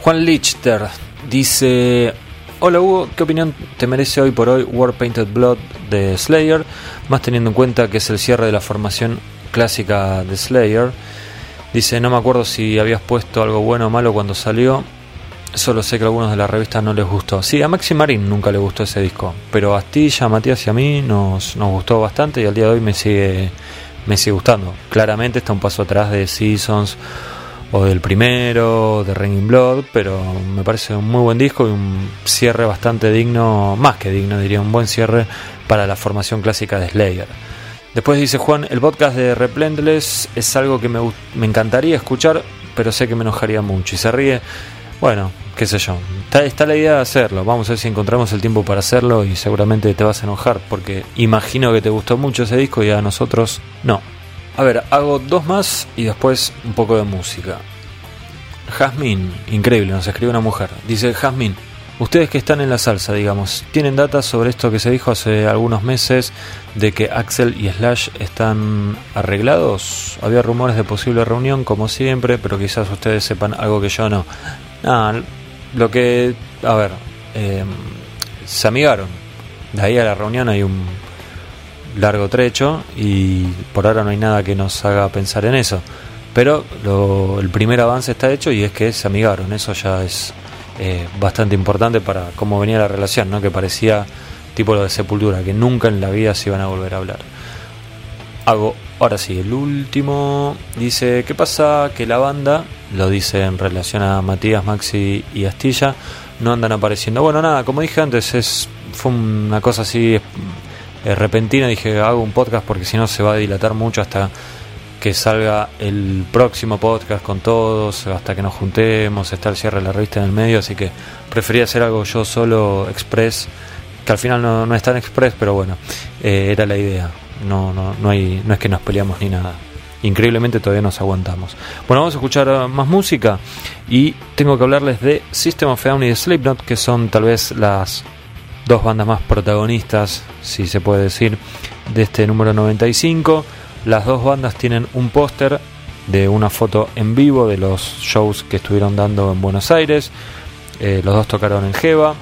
Juan Lichter dice... Hola Hugo, ¿qué opinión te merece hoy por hoy War Painted Blood de Slayer? Más teniendo en cuenta que es el cierre de la formación clásica de Slayer. Dice, no me acuerdo si habías puesto algo bueno o malo cuando salió. Solo sé que a algunos de la revista no les gustó. Sí, a Maxi Marín nunca le gustó ese disco. Pero a Astilla, a Matías y a mí nos, nos gustó bastante y al día de hoy me sigue, me sigue gustando. Claramente está un paso atrás de Seasons o del primero, de Raining Blood, pero me parece un muy buen disco y un cierre bastante digno, más que digno diría, un buen cierre para la formación clásica de Slayer. Después dice Juan, el podcast de Replentless es algo que me, me encantaría escuchar, pero sé que me enojaría mucho. Y se ríe, bueno, qué sé yo. Está, la idea de hacerlo. Vamos a ver si encontramos el tiempo para hacerlo y seguramente te vas a enojar porque imagino que te gustó mucho ese disco y a nosotros no. A ver, hago dos más y después un poco de música. Jazmín, increíble, nos escribe una mujer. Dice Jazmín, ustedes que están en la salsa, digamos, ¿tienen datos sobre esto que se dijo hace algunos meses de que Axel y Slash están arreglados? Había rumores de posible reunión, como siempre, pero quizás ustedes sepan algo que yo no. Nada, lo que... A ver, eh, se amigaron. De ahí a la reunión hay un largo trecho y por ahora no hay nada que nos haga pensar en eso. Pero lo- el primer avance está hecho y es que se amigaron. Eso ya es eh, bastante importante para cómo venía la relación, ¿no? que parecía tipo lo de sepultura, que nunca en la vida se iban a volver a hablar. Hago, ahora sí, el último dice, ¿qué pasa que la banda, lo dice en relación a Matías, Maxi y Astilla, no andan apareciendo? Bueno, nada, como dije antes, es fue una cosa así eh, repentina, dije, hago un podcast porque si no se va a dilatar mucho hasta que salga el próximo podcast con todos, hasta que nos juntemos, está el cierre de la revista en el medio, así que prefería hacer algo yo solo, express, que al final no, no es tan express, pero bueno, eh, era la idea. No, no, no, hay, no es que nos peleamos ni nada. Increíblemente todavía nos aguantamos. Bueno, vamos a escuchar uh, más música y tengo que hablarles de System of a Down y de Slipknot, que son tal vez las dos bandas más protagonistas, si se puede decir, de este número 95. Las dos bandas tienen un póster de una foto en vivo de los shows que estuvieron dando en Buenos Aires. Eh, los dos tocaron en Jeva,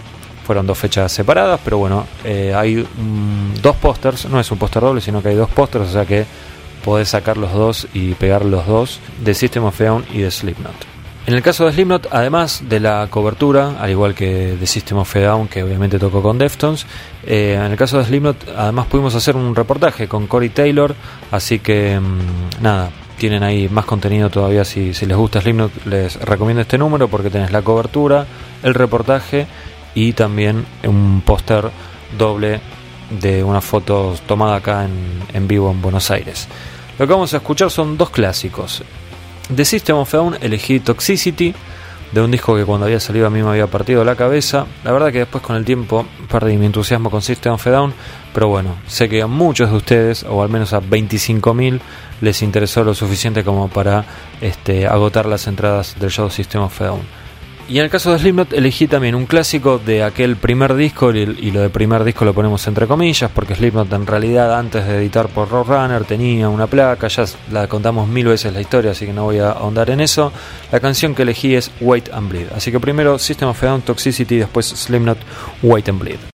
fueron dos fechas separadas, pero bueno, eh, hay mm, dos pósters, no es un póster doble, sino que hay dos pósters, o sea que podés sacar los dos y pegar los dos de System of Down y de Slipknot. En el caso de Slipknot, además de la cobertura, al igual que de System of Down, que obviamente tocó con Deftones, eh, en el caso de Slipknot, además pudimos hacer un reportaje con Corey Taylor, así que mm, nada, tienen ahí más contenido todavía. Si, si les gusta Slipknot, les recomiendo este número porque tenés la cobertura, el reportaje y también un póster doble de una foto tomada acá en, en vivo en Buenos Aires. Lo que vamos a escuchar son dos clásicos. De System of a Down elegí Toxicity, de un disco que cuando había salido a mí me había partido la cabeza. La verdad que después con el tiempo perdí mi entusiasmo con System of a Down, pero bueno, sé que a muchos de ustedes, o al menos a 25.000, les interesó lo suficiente como para este, agotar las entradas del show System of a Down. Y en el caso de Slipknot elegí también un clásico de aquel primer disco y, lo de primer disco lo ponemos entre comillas porque Slipknot en realidad antes de editar por Roadrunner tenía una placa, ya la contamos mil veces la historia así que no voy a ahondar en eso. La canción que elegí es Wait and Bleed, así que primero System of a Down, Toxicity, después Slipknot, Wait and Bleed.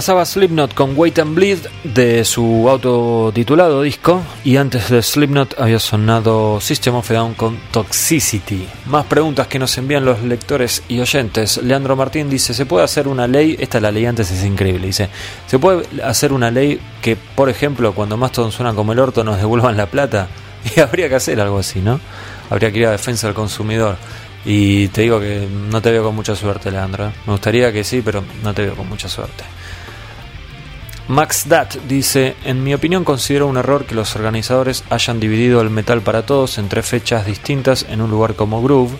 Pasaba Slipknot con Wait and Bleed de su autotitulado disco y antes de Slipknot había sonado System of a Down con Toxicity. Más preguntas que nos envían los lectores y oyentes. Leandro Martín dice, ¿se puede hacer una ley? Esta la ley antes es increíble. Dice, ¿se puede hacer una ley que, por ejemplo, cuando Mastodon suena como el orto nos devuelvan la plata? Y habría que hacer algo así, ¿no? Habría que ir a defensa del consumidor. Y te digo que no te veo con mucha suerte, Leandro. ¿eh? Me gustaría que sí, pero no te veo con mucha suerte. Max Dat dice, en mi opinión considero un error que los organizadores hayan dividido el metal para todos en tres fechas distintas en un lugar como Groove.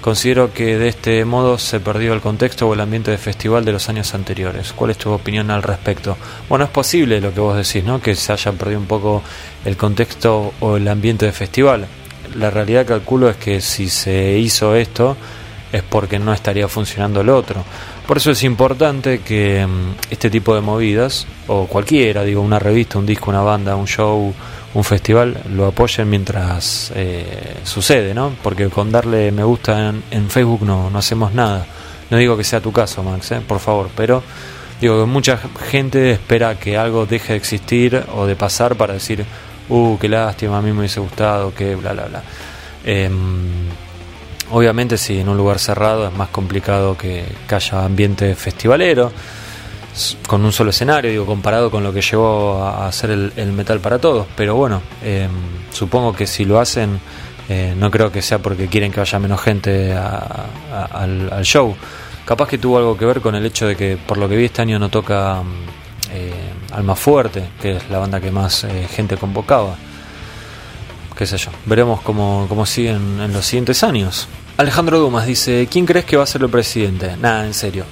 Considero que de este modo se perdió el contexto o el ambiente de festival de los años anteriores. ¿Cuál es tu opinión al respecto? Bueno, es posible lo que vos decís, ¿no? Que se haya perdido un poco el contexto o el ambiente de festival. La realidad calculo es que si se hizo esto es porque no estaría funcionando el otro. Por eso es importante que mm, este tipo de movidas, o cualquiera, digo, una revista, un disco, una banda, un show, un festival, lo apoyen mientras eh, sucede, ¿no? Porque con darle me gusta en, en Facebook no, no hacemos nada. No digo que sea tu caso, Max, ¿eh? por favor, pero digo que mucha gente espera que algo deje de existir o de pasar para decir, uh, qué lástima, a mí me hubiese gustado, que bla, bla, bla. Em, Obviamente si en un lugar cerrado es más complicado que, haya ambiente festivalero, con un solo escenario, digo, comparado con lo que llevó a hacer el, metal para todos. Pero bueno, eh, supongo que si lo hacen, eh, no creo que sea porque quieren que vaya menos gente a- al, show. Capaz que tuvo algo que ver con el hecho de que, por lo que vi este año, no toca mm, eh, Alma Fuerte, que es la banda que más eh, gente convocaba qué sé yo. Veremos cómo, cómo siguen en los siguientes años. Alejandro Dumas dice, ¿quién crees que va a ser el presidente? Nada, en serio.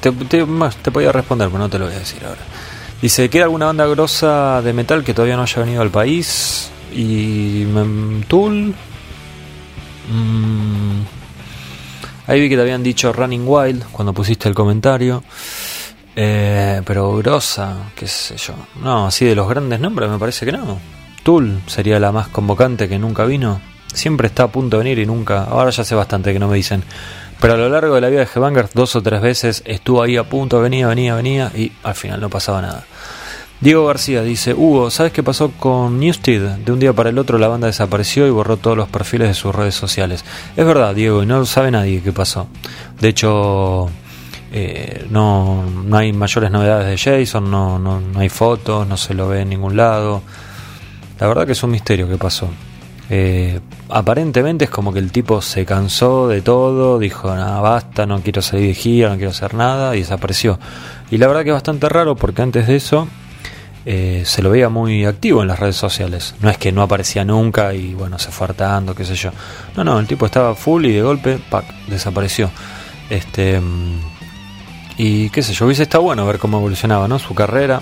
Te, te, podía responder, pero no te lo voy a decir ahora. Dice, ¿queda alguna banda grosa de metal que todavía no haya venido al país? Y... mm, Tool. Mm, ahí vi que te habían dicho Running Wild cuando pusiste el comentario. Eh, pero grosa, qué sé yo. No, así de los grandes nombres me parece que no. Tool sería la más convocante que nunca vino. siempre está a punto de venir y nunca, ahora ya sé bastante que no me dicen, pero a lo largo de la vida de Headbangers dos o tres veces estuvo ahí a punto, venía, venía, venía y al final no pasaba nada. Diego García dice, Hugo, ¿sabes qué pasó con Newstead? De un día para el otro la banda desapareció y borró todos los perfiles de sus redes sociales. Es verdad, Diego, y no sabe nadie qué pasó. De hecho, eh, no, no hay mayores novedades de Jason, no, no, no hay fotos, no se lo ve en ningún lado. La verdad que es un misterio qué pasó. Eh, aparentemente es como que el tipo se cansó de todo, dijo, nada, basta, no quiero salir de gira, no quiero hacer nada, y desapareció. Y la verdad que es bastante raro porque antes de eso eh, se lo veía muy activo en las redes sociales. No es que no aparecía nunca y bueno, se fue hartando, qué sé yo. No, no, el tipo estaba full y de golpe, ¡pac! desapareció. Este. mm, Y qué sé yo, hubiese estado bueno ver cómo evolucionaba, ¿no? Su carrera.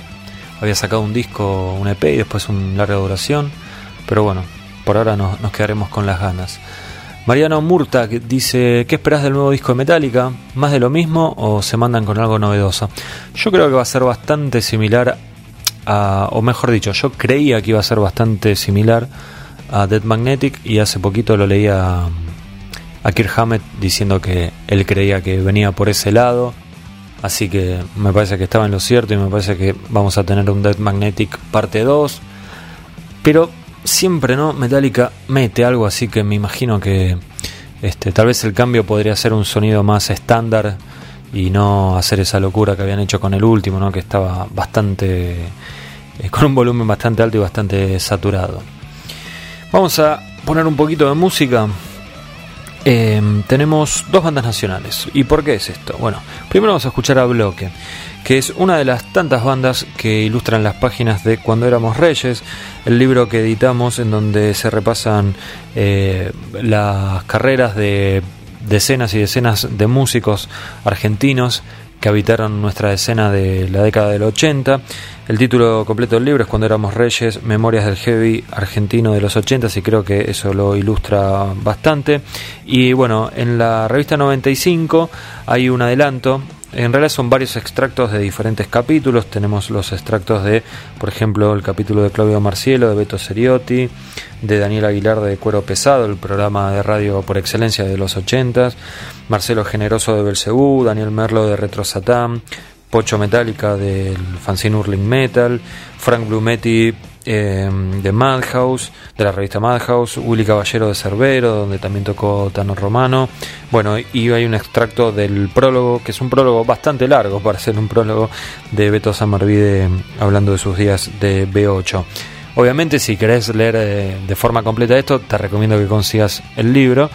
Había sacado un disco, un EP y después un larga duración. Pero bueno, por ahora nos, nos quedaremos con las ganas. Mariano Murta dice, ¿qué esperás del nuevo disco de Metallica? ¿Más de lo mismo o se mandan con algo novedoso? Yo creo que va a ser bastante similar a, o mejor dicho, yo creía que iba a ser bastante similar a Dead Magnetic y hace poquito lo leía a Kirk Hammett diciendo que él creía que venía por ese lado. Así que me parece que estaba en lo cierto y me parece que vamos a tener un Dead Magnetic parte 2. Pero siempre no, Metallica mete algo así que me imagino que este, tal vez el cambio podría ser un sonido más estándar y no hacer esa locura que habían hecho con el último, ¿no? que estaba bastante eh, con un volumen bastante alto y bastante saturado. Vamos a poner un poquito de música. Eh, tenemos dos bandas nacionales. ¿Y por qué es esto? Bueno, primero vamos a escuchar a Bloque, que es una de las tantas bandas que ilustran las páginas de Cuando éramos Reyes, el libro que editamos en donde se repasan eh, las carreras de decenas y decenas de músicos argentinos que habitaron nuestra escena de la década del 80. El título completo del libro es Cuando éramos reyes, Memorias del Heavy argentino de los 80 y creo que eso lo ilustra bastante. Y bueno, en la revista 95 hay un adelanto. En realidad son varios extractos de diferentes capítulos. Tenemos los extractos de, por ejemplo, el capítulo de Claudio Marcielo, de Beto Seriotti, de Daniel Aguilar de Cuero Pesado, el programa de radio por excelencia de los 80, Marcelo Generoso de Belcebú, Daniel Merlo de Retro Satán, Pocho Metallica del fanzine Hurling Metal, Frank Blumetti eh, de Madhouse, de la revista Madhouse, Willy Caballero de Cerbero, donde también tocó Tano Romano. Bueno, y hay un extracto del prólogo, que es un prólogo bastante largo para ser un prólogo de Beto Samarvide hablando de sus días de B8. Obviamente, si querés leer eh, de forma completa esto, te recomiendo que consigas el libro.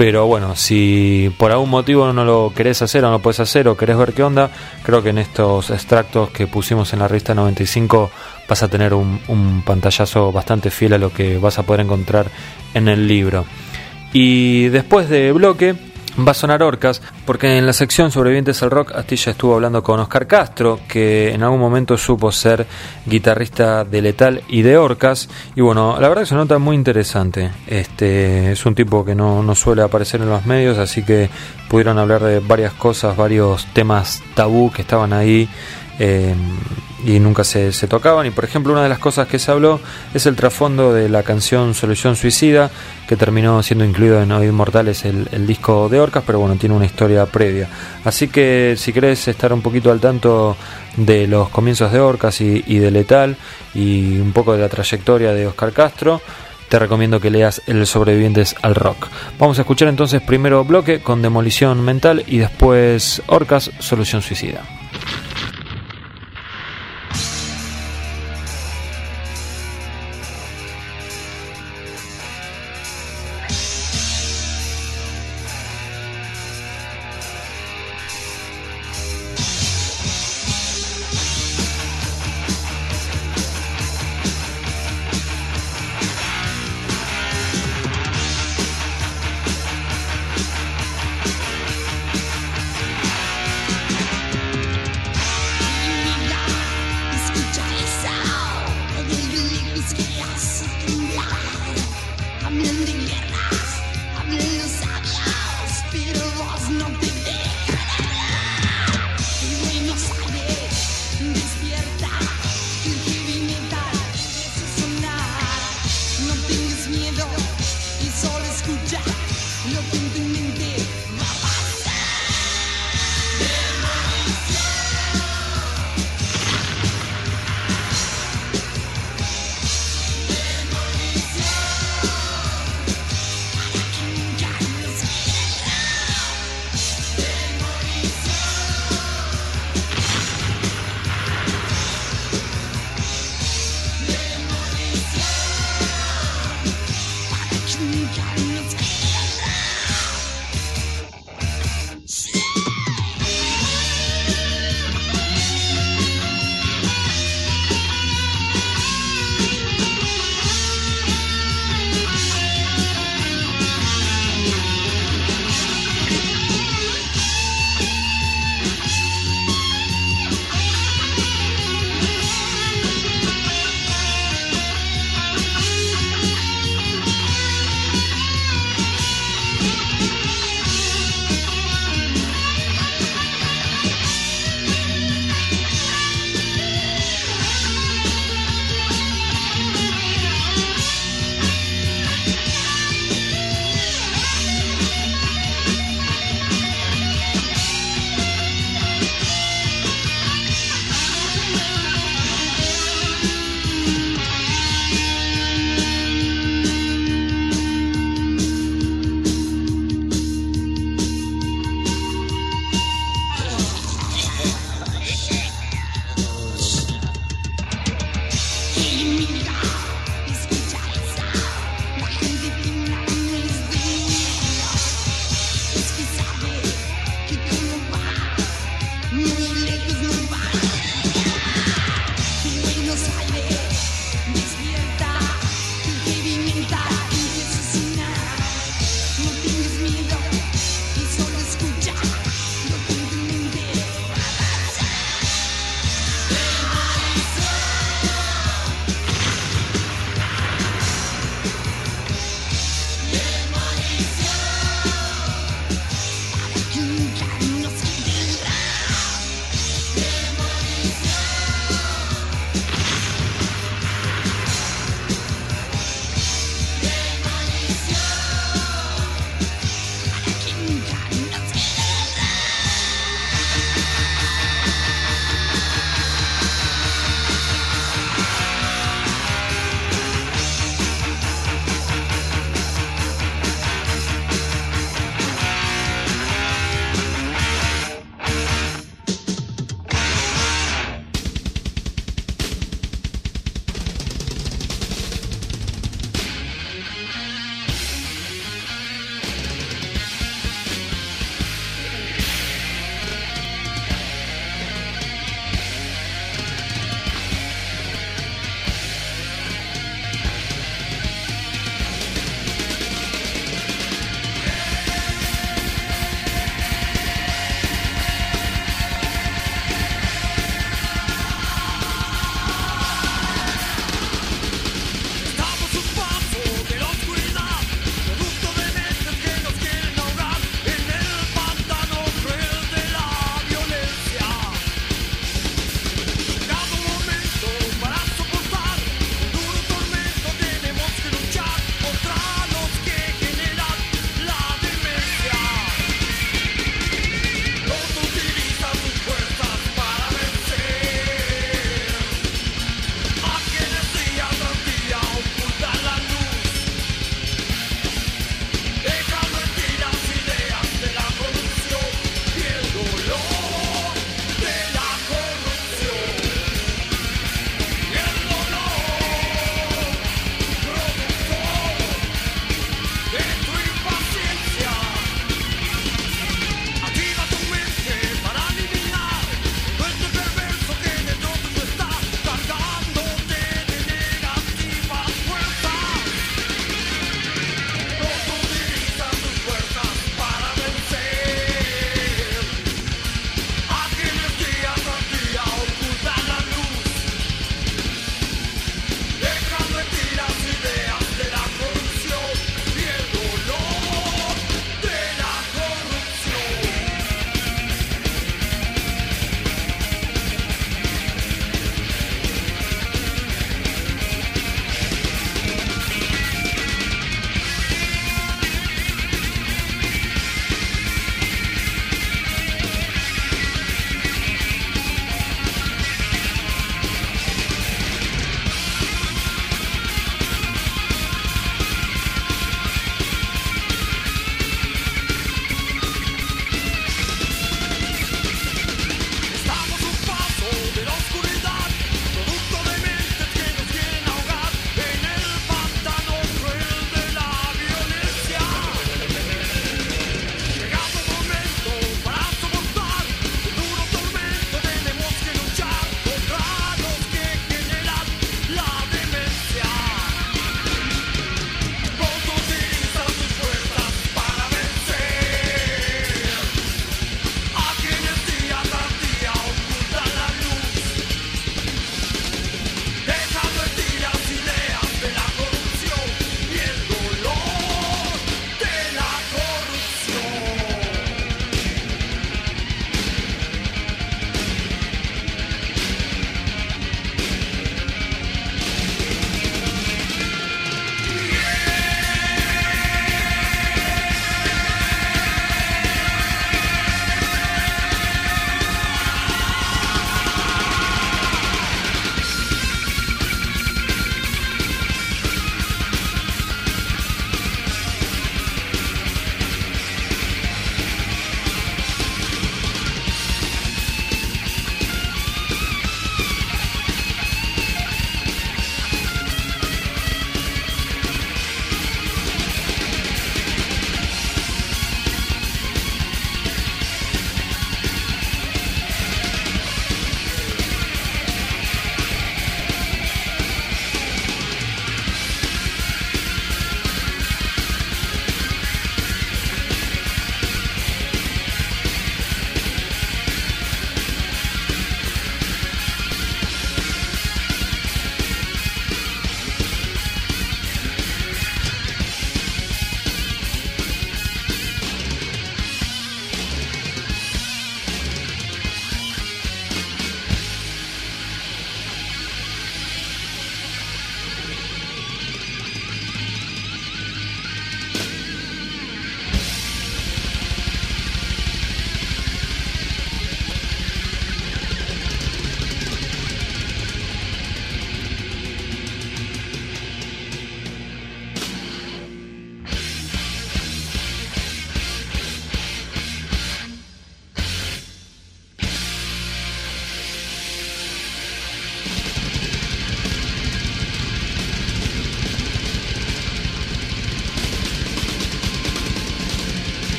Pero bueno, si por algún motivo no lo querés hacer o no lo puedes hacer o querés ver qué onda, creo que en estos extractos que pusimos en la revista 95 vas a tener un, pantallazo bastante fiel a lo que vas a poder encontrar en el libro. Y después de bloque va a sonar Orcas, porque en la sección Sobrevivientes al Rock Astilla estuvo hablando con Oscar Castro, que en algún momento supo ser guitarrista de Letal y de Orcas, y bueno, la verdad que se nota muy interesante. Este es un tipo que no, no suele aparecer en los medios, así que pudieron hablar de varias cosas, varios temas tabú que estaban ahí. eh, y nunca se, se tocaban. Y por ejemplo, una de las cosas que se habló es el trasfondo de la canción Solución Suicida, que terminó siendo incluido en Oíd Mortales, el, disco de Orcas, pero bueno, tiene una historia previa. Así que si querés estar un poquito al tanto de los comienzos de Orcas y, y de Letal y un poco de la trayectoria de Oscar Castro, te recomiendo que leas El Sobrevivientes al Rock. Vamos a escuchar entonces primero bloque con Demolición Mental y después Orcas, Solución Suicida.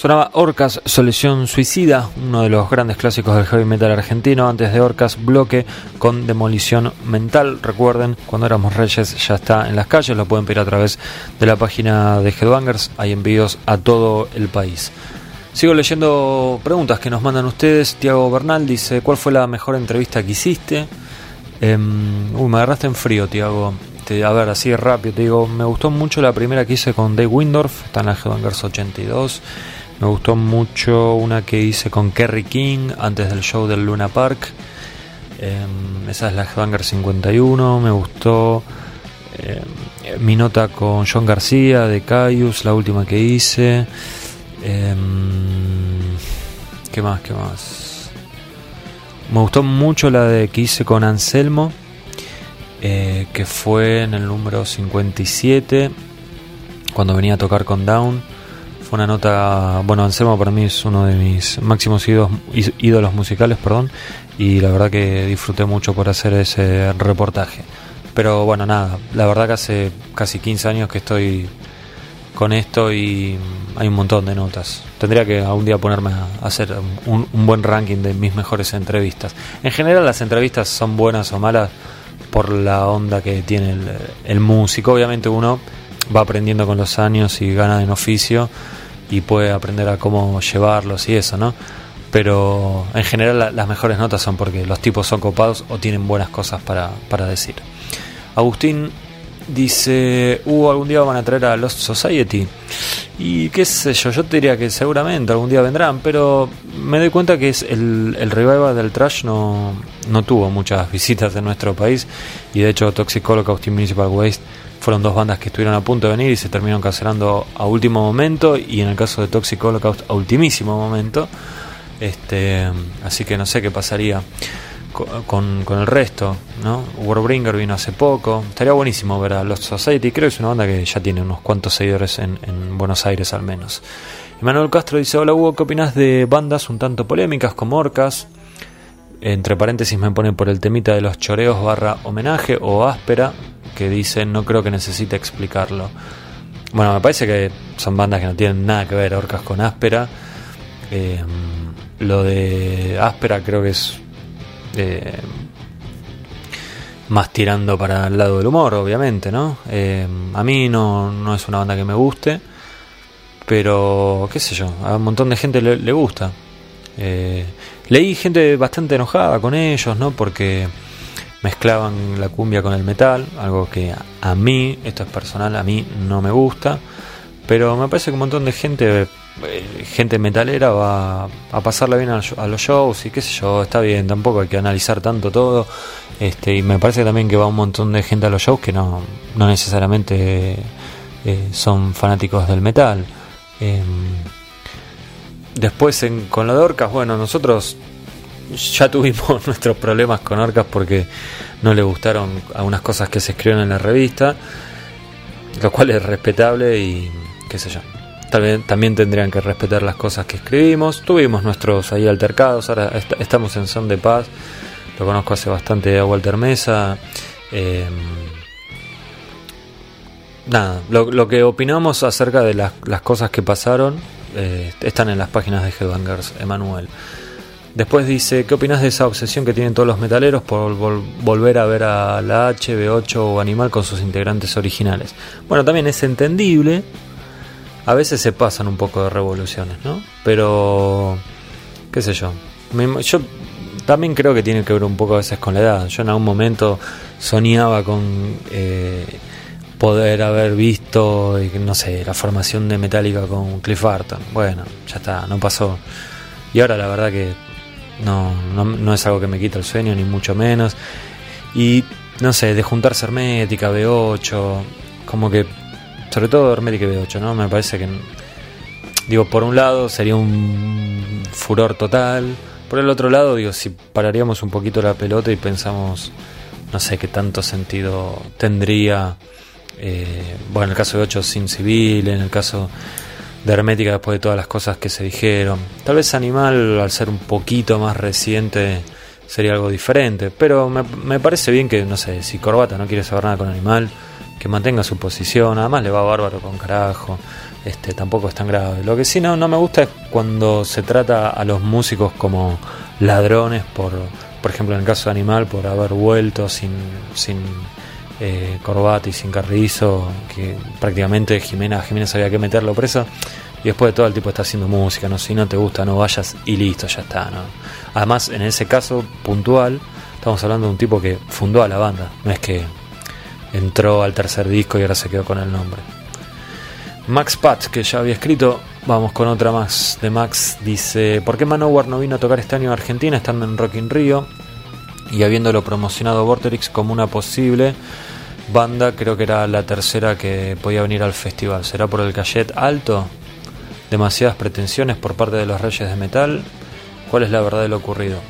Sonaba Orcas, Solución Suicida, uno de los grandes clásicos del heavy metal argentino. Antes de Orcas, Bloque con Demolición Mental. Recuerden, cuando éramos reyes ya está en las calles, lo pueden pedir a través de la página de Headbangers. Hay envíos a todo el país. Sigo leyendo preguntas que nos mandan ustedes. Tiago Bernal dice: ¿Cuál fue la mejor entrevista que hiciste? Em, uy, me agarraste en frío, Tiago. A ver, así rápido, te digo, me gustó mucho la primera que hice con Dave Windorf, está en la Headbangers 82. Me gustó mucho una que hice con Kerry King antes del show del Luna Park. Em, esa es la Headbanger 51. Me gustó em, mi nota con John García de Caius, la última que hice. Em, ¿Qué más? ¿Qué más? Me gustó mucho la de que hice con Anselmo, eh, que fue en el número 57, cuando venía a tocar con Down. Una nota, bueno, Anselmo para mí es uno de mis máximos ídolos, musicales, perdón, y la verdad que disfruté mucho por hacer ese reportaje. Pero bueno, nada, la verdad que hace casi 15 años que estoy con esto y hay un montón de notas. Tendría que algún día ponerme a hacer un, buen ranking de mis mejores entrevistas. En general las entrevistas son buenas o malas por la onda que tiene el músico. Obviamente uno va aprendiendo con los años y gana en oficio y puede aprender a cómo llevarlos y eso, ¿no? Pero en general la, las mejores notas son porque los tipos son copados o tienen buenas cosas para, para decir. Agustín dice, ¿hubo algún día van a traer a Lost Society? Y qué sé yo, yo te diría que seguramente algún día vendrán, pero me doy cuenta que es el, el revival del trash no, no tuvo muchas visitas en nuestro país y de hecho Toxic Holocaust y Municipal Waste fueron dos bandas que estuvieron a punto de venir y se terminaron cancelando a último momento y en el caso de Toxic Holocaust a ultimísimo momento. Este, así que no sé qué pasaría con, el resto, ¿no? Warbringer vino hace poco. Estaría buenísimo ver a Lost Society. Creo que es una banda que ya tiene unos cuantos seguidores en, en Buenos Aires al menos. Emanuel Castro dice, hola Hugo, ¿qué opinas de bandas un tanto polémicas como Orcas? Entre paréntesis me ponen por el temita de los choreos barra homenaje o áspera, que dicen no creo que necesite explicarlo. Bueno, me parece que son bandas que no tienen nada que ver Orcas con áspera. Eh, lo de áspera creo que es eh, más tirando para el lado del humor, obviamente, ¿no? Eh, a mí no, no, es una banda que me guste, pero qué sé yo, a un montón de gente le, gusta. Eh, leí gente bastante enojada con ellos, ¿no? Porque mezclaban la cumbia con el metal, algo que a, mí, esto es personal, a mí no me gusta, pero me parece que un montón de gente gente metalera va a pasarla bien a, los shows y qué sé yo, está bien, tampoco hay que analizar tanto todo. Este, y me parece también que va un montón de gente a los shows que no, no necesariamente eh, son fanáticos del metal. Eh, después en, con lo de Orcas, bueno, nosotros ya tuvimos nuestros problemas con Orcas porque no le gustaron algunas cosas que se escribieron en la revista, lo cual es respetable y qué sé yo. También, también, tendrían que respetar las cosas que escribimos. Tuvimos nuestros ahí altercados, ahora est estamos en son de paz. Lo conozco hace bastante a Walter Mesa. Eh, nada, lo, que opinamos acerca de las, las cosas que pasaron eh, están en las páginas de Headbangers, Emanuel. Después dice, ¿qué opinas de esa obsesión que tienen todos los metaleros por vol volver a ver a la HB8 o Animal con sus integrantes originales? Bueno, también es entendible, a veces se pasan un poco de revoluciones, ¿no? Pero, qué sé yo. Yo también creo que tiene que ver un poco a veces con la edad. Yo en algún momento soñaba con eh, poder haber visto, no sé, la formación de Metallica con Cliff Barton. Bueno, ya está, no pasó. Y ahora la verdad que no, no, no es algo que me quita el sueño, ni mucho menos. Y, no sé, de juntarse Hermética, B8, como que sobre todo Hermética B8, ¿no? Me parece que, digo, por un lado sería un furor total, por el otro lado, digo, si pararíamos un poquito la pelota y pensamos, no sé qué tanto sentido tendría, eh, bueno, en el caso de 8 sin civil, en el caso de Hermética después de todas las cosas que se dijeron, tal vez Animal, al ser un poquito más reciente, sería algo diferente, pero me, me parece bien que, no sé, si Corbata no quiere saber nada con Animal, que mantenga su posición, además le va bárbaro con carajo. este, tampoco es tan grave. Lo que sí no, no me gusta es cuando se trata a los músicos como ladrones, por, por ejemplo en el caso de Animal, por haber vuelto sin, sin eh, corbata y sin carrizo, que prácticamente Jimena, Jimena sabía que meterlo preso. Y después de todo el tipo está haciendo música, no si no te gusta, no vayas y listo, ya está, ¿no? Además, en ese caso puntual, estamos hablando de un tipo que fundó a la banda, no es que entró al tercer disco y ahora se quedó con el nombre. Max Pat, que ya había escrito, vamos con otra más de Max, dice, ¿por qué Manowar no vino a tocar este año a Argentina estando en Rock in Rio? Y habiéndolo promocionado Vorterix como una posible banda, creo que era la tercera que podía venir al festival. ¿Será por el cachet alto? demasiadas pretensiones por parte de los reyes de metal. ¿Cuál es la verdad de lo ocurrido?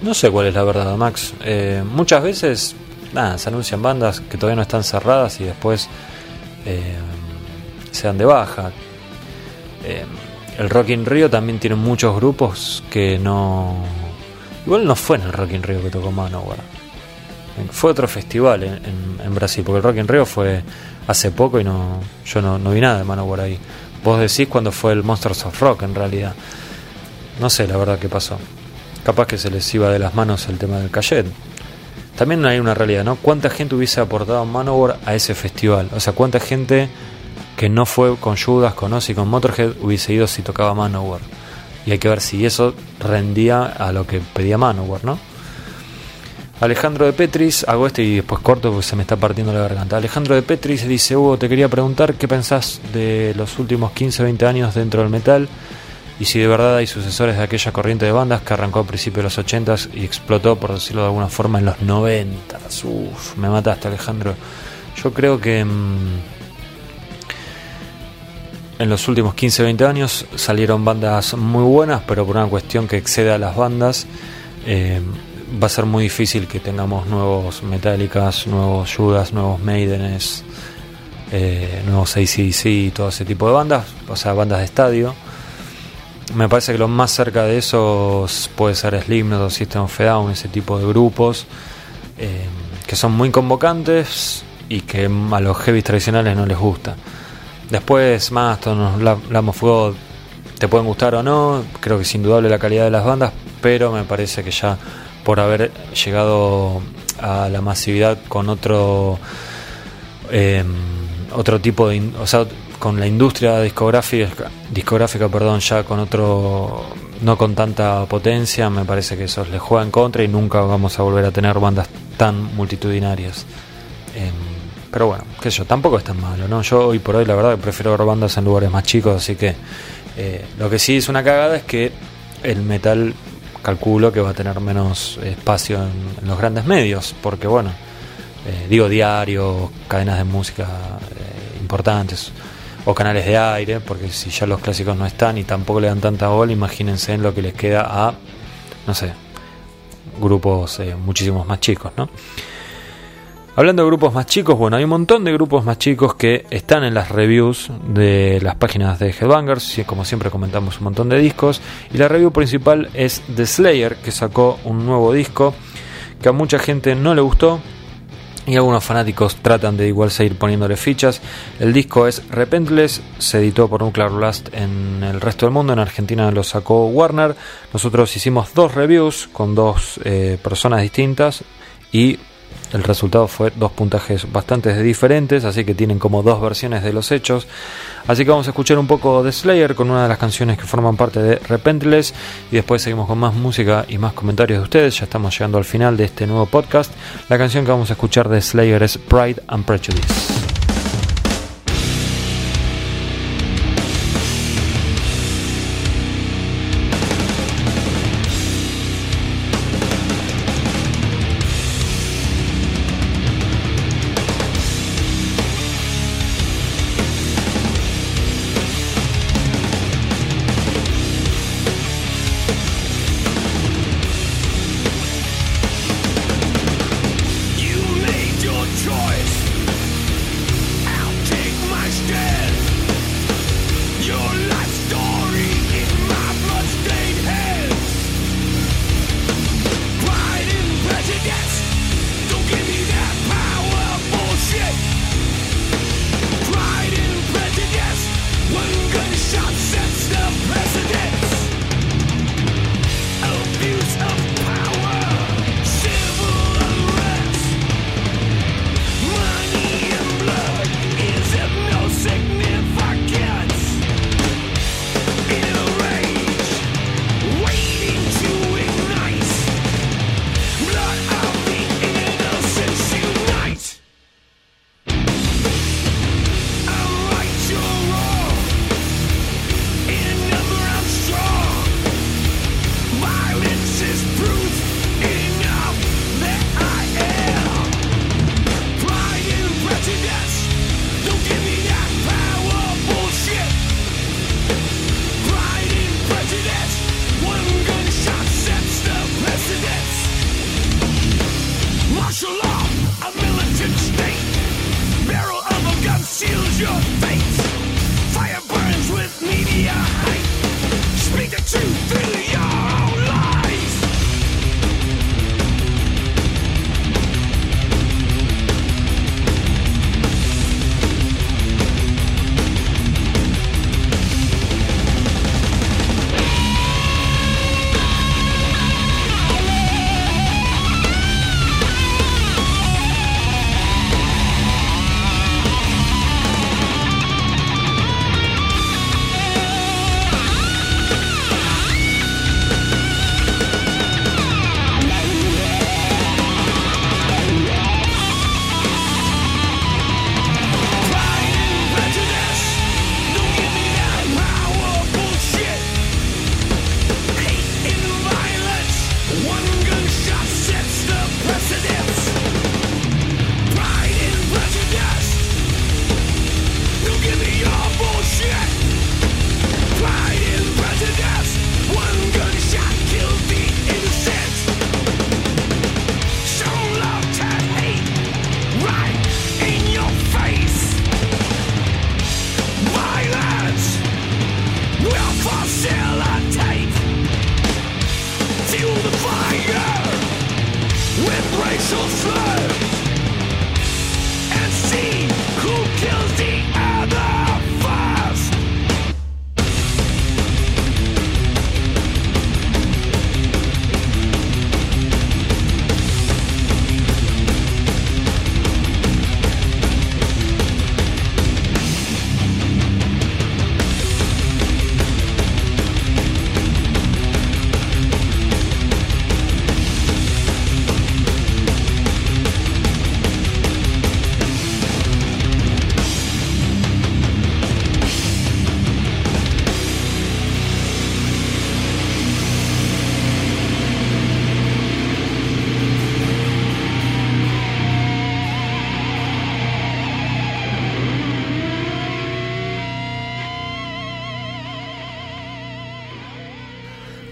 No sé cuál es la verdad, Max. Eh, muchas veces, nada, se anuncian bandas que todavía no están cerradas y después eh, se dan de baja. Eh, el Rock in Rio también tiene muchos grupos que no. Igual no fue en el Rock in Rio que tocó Manowar. Fue otro festival en, Brasil, porque el Rock in Rio fue hace poco y no yo no, no vi nada de Manowar ahí. Vos decís cuando fue el Monsters of Rock en realidad. No sé la verdad qué pasó. Capaz que se les iba de las manos el tema del cachet. También hay una realidad, ¿no? ¿Cuánta gente hubiese aportado Manowar a ese festival? O sea, ¿cuánta gente que no fue con Judas, con Ozzy, con Motorhead hubiese ido si tocaba Manowar? Y hay que ver si eso rendía a lo que pedía Manowar, ¿no? Alejandro de Petris, hago este y después corto porque se me está partiendo la garganta. Alejandro de Petris dice, Hugo, te quería preguntar qué pensás de los últimos 15 20 años dentro del metal y si de verdad hay sucesores de aquella corriente de bandas que arrancó a principios de los 80 y explotó, por decirlo de alguna forma, en los 90. Uf, me mataste Alejandro. Yo creo que mm, en los últimos 15 20 años salieron bandas muy buenas, pero por una cuestión que excede a las bandas. eh, va a ser muy difícil que tengamos nuevos Metallicas, nuevos Judas, nuevos Maidenes, eh, nuevos ACDC y todo ese tipo de bandas, o sea, bandas de estadio. Me parece que lo más cerca de esos puede ser Slipknot o System of a Down, ese tipo de grupos eh, que son muy convocantes y que a los heavy tradicionales no les gusta. Después, Mastodon, La- Lamb of God, te pueden gustar o no, creo que es indudable la calidad de las bandas, pero me parece que ya por haber llegado a la masividad con otro eh, otro tipo de con la industria discográfica discográfica perdón ya con otro no con tanta potencia me parece que eso les juega en contra y nunca vamos a volver a tener bandas tan multitudinarias. Em, pero bueno qué sé yo tampoco es tan malo no yo hoy por hoy la verdad prefiero ver bandas en lugares más chicos así que eh, lo que sí es una cagada es que el metal calculo que va a tener menos espacio en, en los grandes medios, porque bueno, eh, digo diarios, cadenas de música eh, importantes o canales de aire, porque si ya los clásicos no están y tampoco le dan tanta bola, imagínense en lo que les queda a, no sé, grupos eh, muchísimos más chicos, ¿no? Hablando de grupos más chicos, bueno, hay un montón de grupos más chicos que están en las reviews de las páginas de Headbangers, y como siempre comentamos un montón de discos, y la review principal es The Slayer, que sacó un nuevo disco que a mucha gente no le gustó, y algunos fanáticos tratan de igual seguir poniéndole fichas. El disco es Repentless, se editó por Nuclear Blast en el resto del mundo, en Argentina lo sacó Warner. Nosotros hicimos dos reviews con dos eh, personas distintas y el resultado fue dos puntajes bastante diferentes, así que tienen como dos versiones de los hechos. Así que vamos a escuchar un poco de Slayer con una de las canciones que forman parte de Repentless y después seguimos con más música y más comentarios de ustedes. Ya estamos llegando al final de este nuevo podcast. La canción que vamos a escuchar de Slayer es Pride and Prejudice.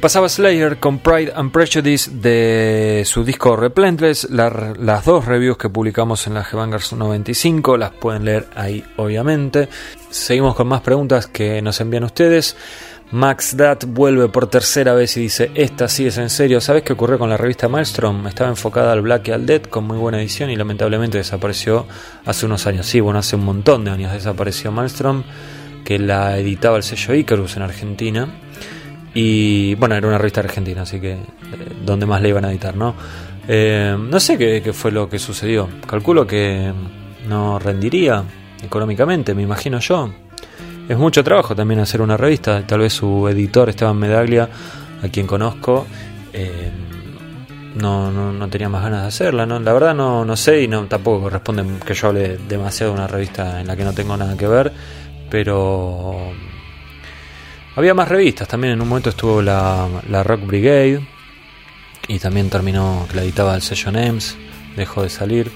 Pasaba Slayer con Pride and Prejudice de su disco Replentless. La- las dos reviews que publicamos en la G-Bangers 95 las pueden leer ahí, obviamente. Seguimos con más preguntas que nos envían ustedes. Max Dat vuelve por tercera vez y dice: Esta sí es en serio. ¿Sabes qué ocurrió con la revista Maelstrom? Estaba enfocada al Black y al Dead con muy buena edición y lamentablemente desapareció hace unos años. Sí, bueno, hace un montón de años desapareció Maelstrom, que la editaba el sello Icarus en Argentina. Y bueno, era una revista argentina, así que eh, donde más le iban a editar, ¿no? Eh, no sé qué, qué fue lo que sucedió. Calculo que no rendiría económicamente, me imagino yo. Es mucho trabajo también hacer una revista. Tal vez su editor, Esteban Medaglia, a quien conozco, eh, no, no, no tenía más ganas de hacerla. ¿no? La verdad no, no sé y no tampoco corresponde que yo hable demasiado de una revista en la que no tengo nada que ver. Pero había más revistas, también en un momento estuvo la, la Rock Brigade y también terminó que la editaba el sello NEMS, dejó de salir.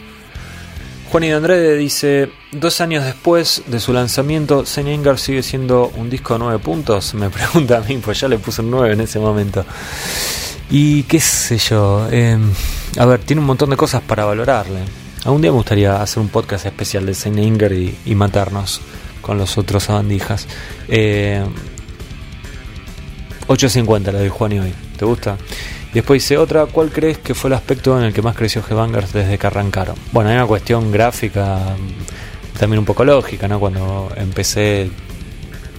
Juan de Andrade dice, dos años después de su lanzamiento, Anger sigue siendo un disco de 9 puntos, me pregunta a mí, pues ya le puse un 9 en ese momento. Y qué sé yo, eh, a ver, tiene un montón de cosas para valorarle. Algún día me gustaría hacer un podcast especial de Anger y, y matarnos con los otros sabandijas. Eh, 8.50 la de Juan y hoy. ¿Te gusta? Y después dice otra, ¿cuál crees que fue el aspecto en el que más creció G-Bangers desde que arrancaron? Bueno, hay una cuestión gráfica, mm, también un poco lógica, ¿no? Cuando empecé,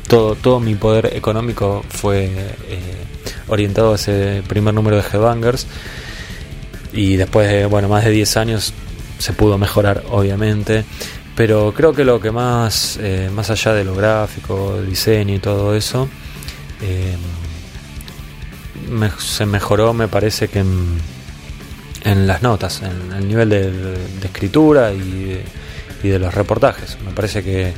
todo, todo mi poder económico fue eh, orientado a ese primer número de G-Bangers. Y después de, bueno, más de 10 años se pudo mejorar, obviamente. Pero creo que lo que más, eh, más allá de lo gráfico, diseño y todo eso, eh, se mejoró, me parece que en, las notas, en el nivel de, escritura y de, los reportajes. Me parece que, eh,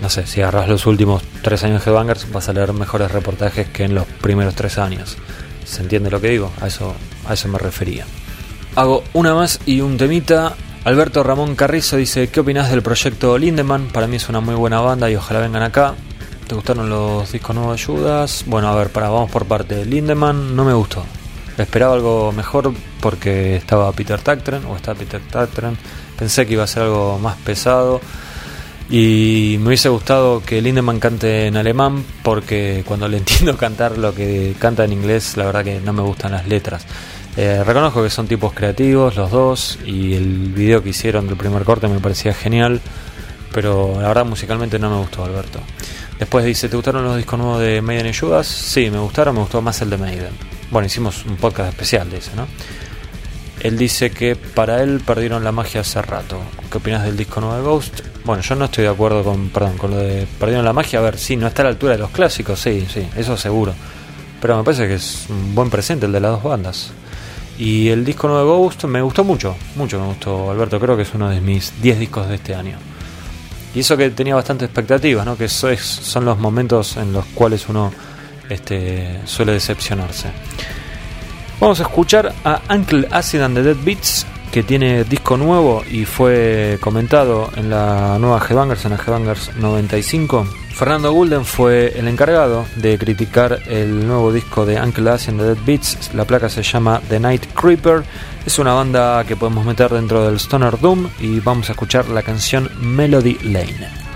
no sé, si agarras los últimos tres años de Bangers, vas a leer mejores reportajes que en los primeros tres años. ¿Se entiende lo que digo? A eso, a eso me refería. Hago una más y un temita. Alberto Ramón Carrizo dice, ¿qué opinas del proyecto Lindemann? Para mí es una muy buena banda y ojalá vengan acá. ¿Te gustaron los discos nuevos de Judas? Bueno, a ver, para, vamos por parte. Lindemann no me gustó. Esperaba algo mejor porque estaba Peter Tactren, o está Peter Tactren. Pensé que iba a ser algo más pesado. Y me hubiese gustado que Lindemann cante en alemán porque cuando le entiendo cantar lo que canta en inglés, la verdad que no me gustan las letras. Eh, reconozco que son tipos creativos los dos y el video que hicieron del primer corte me parecía genial, pero la verdad musicalmente no me gustó Alberto. Después dice, ¿te gustaron los discos nuevos de Maiden y Judas? Sí, me gustaron, me gustó más el de Maiden. Bueno, hicimos un podcast especial ese, ¿no? Él dice que para él perdieron la magia hace rato. ¿Qué opinas del disco nuevo de Ghost? Bueno, yo no estoy de acuerdo con, perdón, con lo de perdieron la magia. A ver, sí, no está a la altura de los clásicos, sí, sí, eso seguro. Pero me parece que es un buen presente el de las dos bandas. Y el disco nuevo de Ghost me gustó mucho, mucho me gustó, Alberto. Creo que es uno de mis 10 discos de este año. Y eso que tenía bastante expectativas, ¿no? Que eso es- son los momentos en los cuales uno este, suele decepcionarse. Vamos a escuchar a Uncle Acid and the Dead Beats, que tiene disco nuevo y fue comentado en la nueva G-Bangers, en la G-Bangers 95. Fernando Gulden fue el encargado de criticar el nuevo disco de Uncle Acid and the Dead Beats. La placa se llama The Night Creeper. Es una banda que podemos meter dentro del Stoner Doom y vamos a escuchar la canción Melody Lane.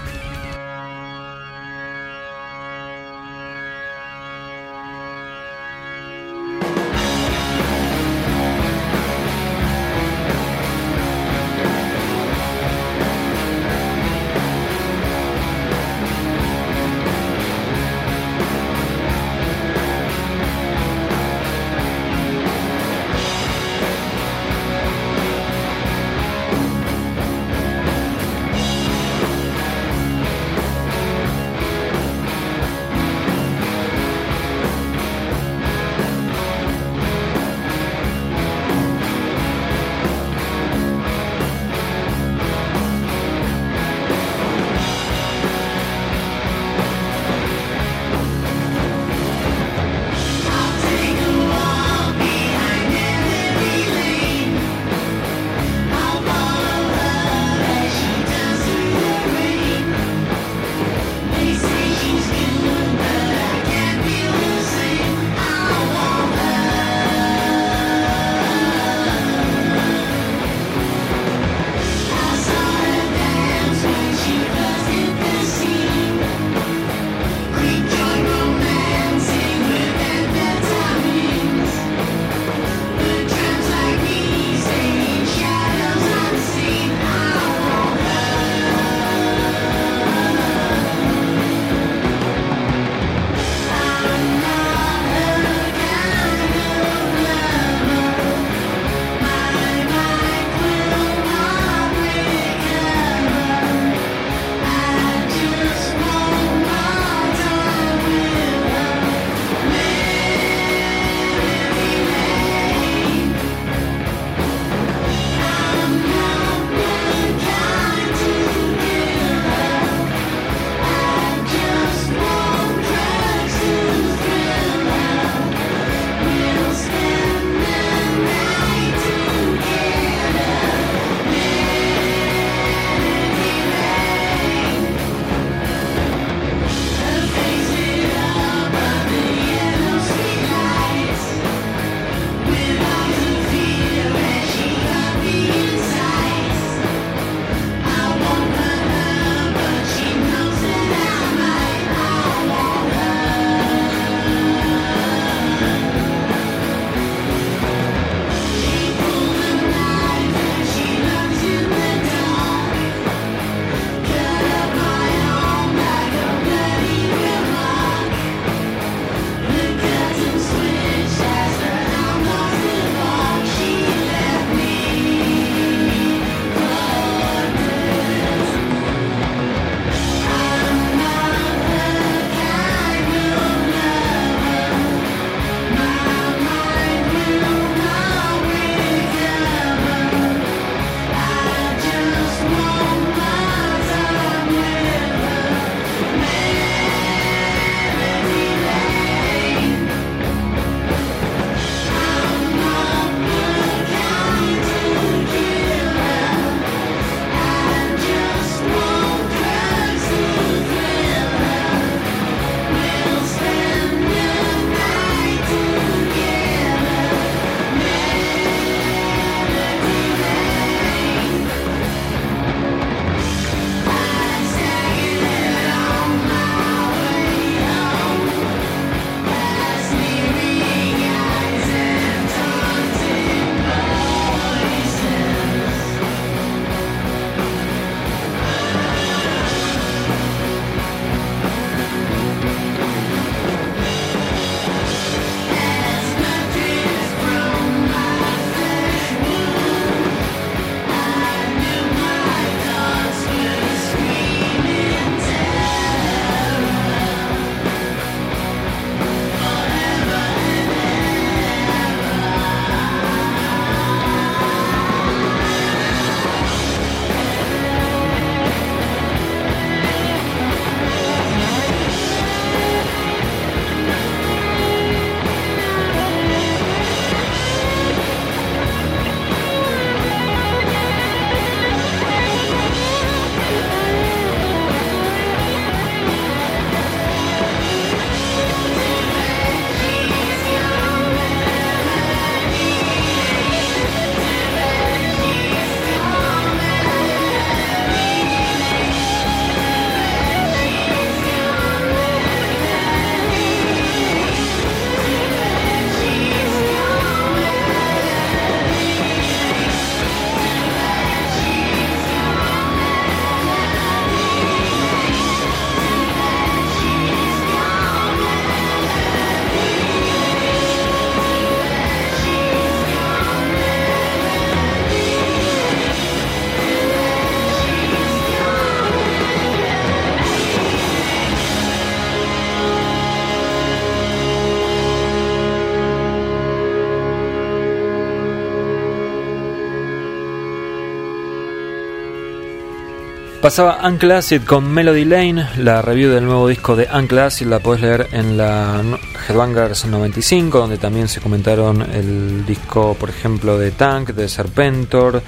Pasaba Uncle Acid con Melody Lane, la review del nuevo disco de Uncle Acid la podés leer en la Headbangers 95, donde también se comentaron el disco, por ejemplo, de Tank, de Serpentor,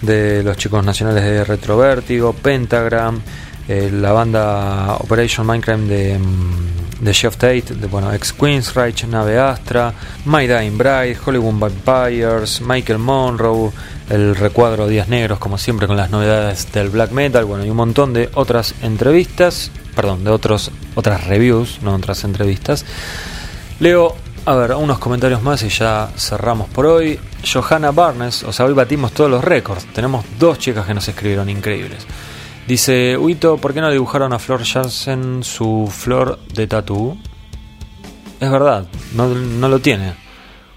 de los chicos nacionales de Retrovértigo, Pentagram, eh, la banda Operation Mindcrime de, mm, de Jeff Tate, de, bueno, ex Queensryche, Nave Astra, My Dying Bride, Hollywood Vampires, Michael Monroe, el recuadro Días Negros, como siempre, con las novedades del black metal, bueno, y un montón de otras entrevistas, perdón, de otros, otras reviews, no otras entrevistas. Leo, a ver, unos comentarios más y ya cerramos por hoy. Johanna Barnes, o sea, hoy batimos todos los récords. Tenemos dos chicas que nos escribieron increíbles. Dice, Huito, ¿por qué no dibujaron a Flor Jansen su flor de tatú? Es verdad, no, no lo tiene.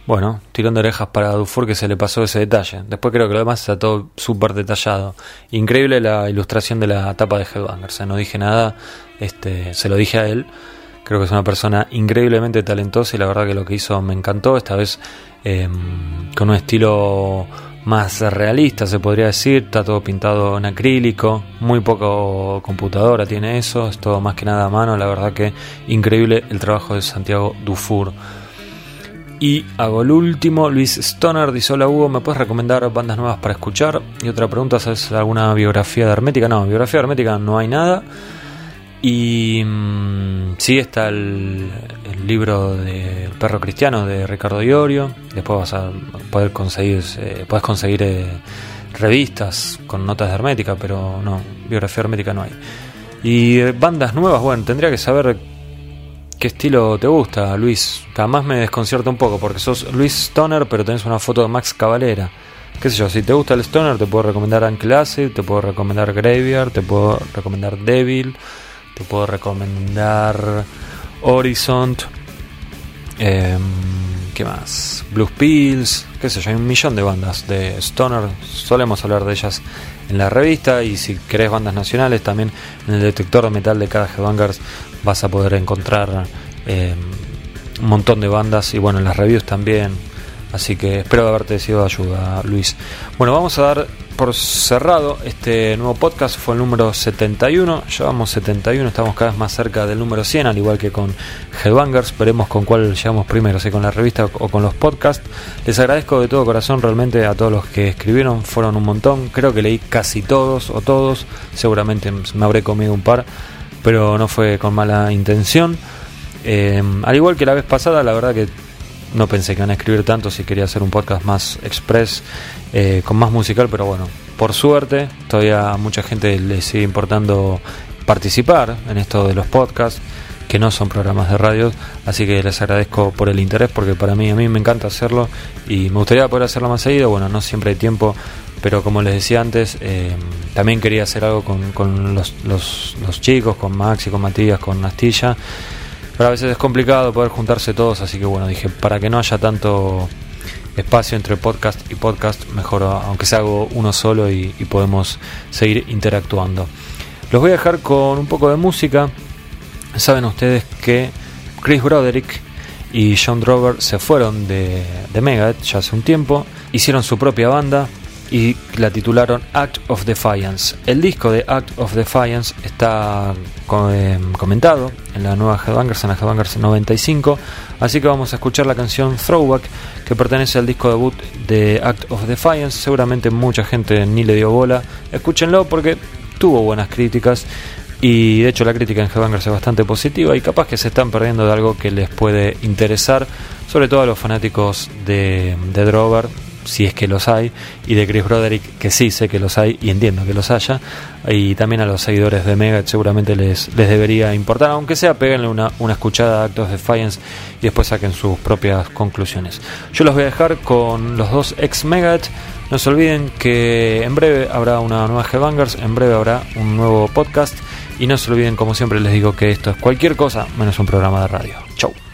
Bueno, tirón de orejas para Dufour que se le pasó ese detalle. Después creo que lo demás está todo súper detallado. Increíble la ilustración de la tapa de Headbangers. No dije nada, este, se lo dije a él. Creo que es una persona increíblemente talentosa y la verdad que lo que hizo me encantó. Esta vez eh, con un estilo más realista, se podría decir. Está todo pintado en acrílico, muy poco computadora tiene eso. Es todo más que nada a mano. La verdad que increíble el trabajo de Santiago Dufour. Y hago el último, Luis Stoner dice, hola Hugo, ¿me puedes recomendar bandas nuevas para escuchar? Y otra pregunta, ¿sabes alguna biografía de Hermética? No, biografía de Hermética no hay nada. Y mmm, sí está el, libro de El perro cristiano de Ricardo Iorio. Después vas a poder conseguir, eh, puedes conseguir eh, revistas con notas de Hermética, pero no, biografía Hermética no hay. Y eh, bandas nuevas, bueno, tendría que saber ¿Qué estilo te gusta, Luis? Además me desconcierta un poco porque sos Luis Stoner, pero tenés una foto de Max Cavalera. Qué sé yo, si te gusta el Stoner, te puedo recomendar Uncle Acid, te puedo recomendar Graveyard, te puedo recomendar Devil, te puedo recomendar Horizon, eh, ¿qué más? Blues Pills, qué sé yo, hay un millón de bandas de Stoner, solemos hablar de ellas en la revista y si querés bandas nacionales también en el detector de metal de cada Headbangers vas a poder encontrar eh, un montón de bandas y bueno en las reviews también así que espero haberte sido de ayuda Luis. Bueno vamos a dar por cerrado este nuevo podcast. Fue el número 71 llevamos 71 estamos cada vez más cerca del número 100 al igual que con Headbangers veremos con cuál llegamos primero si con la revista o con los podcasts. Les agradezco de todo corazón realmente a todos los que escribieron. Fueron un montón. Creo que leí casi todos o todos. Seguramente me habré comido un par pero no fue con mala intención. Eh, al igual que la vez pasada la verdad que no pensé que iban a escribir tanto si quería hacer un podcast más express, eh, con más musical, pero bueno, por suerte, todavía mucha gente le sigue importando participar en esto de los podcasts, que no son programas de radio, así que les agradezco por el interés, porque para mí, a mí me encanta hacerlo y me gustaría poder hacerlo más seguido, bueno, no siempre hay tiempo, pero como les decía antes, eh, también quería hacer algo con, con los, los, los chicos, con Max y con Matías, con Astilla pero a veces es complicado poder juntarse todos, así que bueno, dije, para que no haya tanto espacio entre podcast y podcast, mejor aunque sea hago uno solo y, podemos seguir interactuando. Los voy a dejar con un poco de música. Saben ustedes que Chris Broderick y John Drover se fueron de, de Megadeth ya hace un tiempo, hicieron su propia banda, y la titularon Act of Defiance. El disco de Act of Defiance está eh, comentado en la nueva Headbangers, en la Headbangers 95, así que vamos a escuchar la canción Throwback que pertenece al disco debut de Act of Defiance. Seguramente mucha gente ni le dio bola, escúchenlo porque tuvo buenas críticas. Y de hecho la crítica en Headbangers es bastante positiva y capaz que se están perdiendo de algo que les puede interesar, sobre todo a los fanáticos de, de Drover, si es que los hay, y de Chris Broderick, que sí sé que los hay y entiendo que los haya, y también a los seguidores de Megadeth seguramente les, les debería importar, aunque sea, péguenle una, una escuchada a Actos de Defiance y después saquen sus propias conclusiones. Yo los voy a dejar con los dos ex Megadeth. No se olviden que en breve habrá una nueva Headbangers, en breve habrá un nuevo podcast. Y no se olviden, como siempre les digo, que esto es cualquier cosa menos un programa de radio. Chau.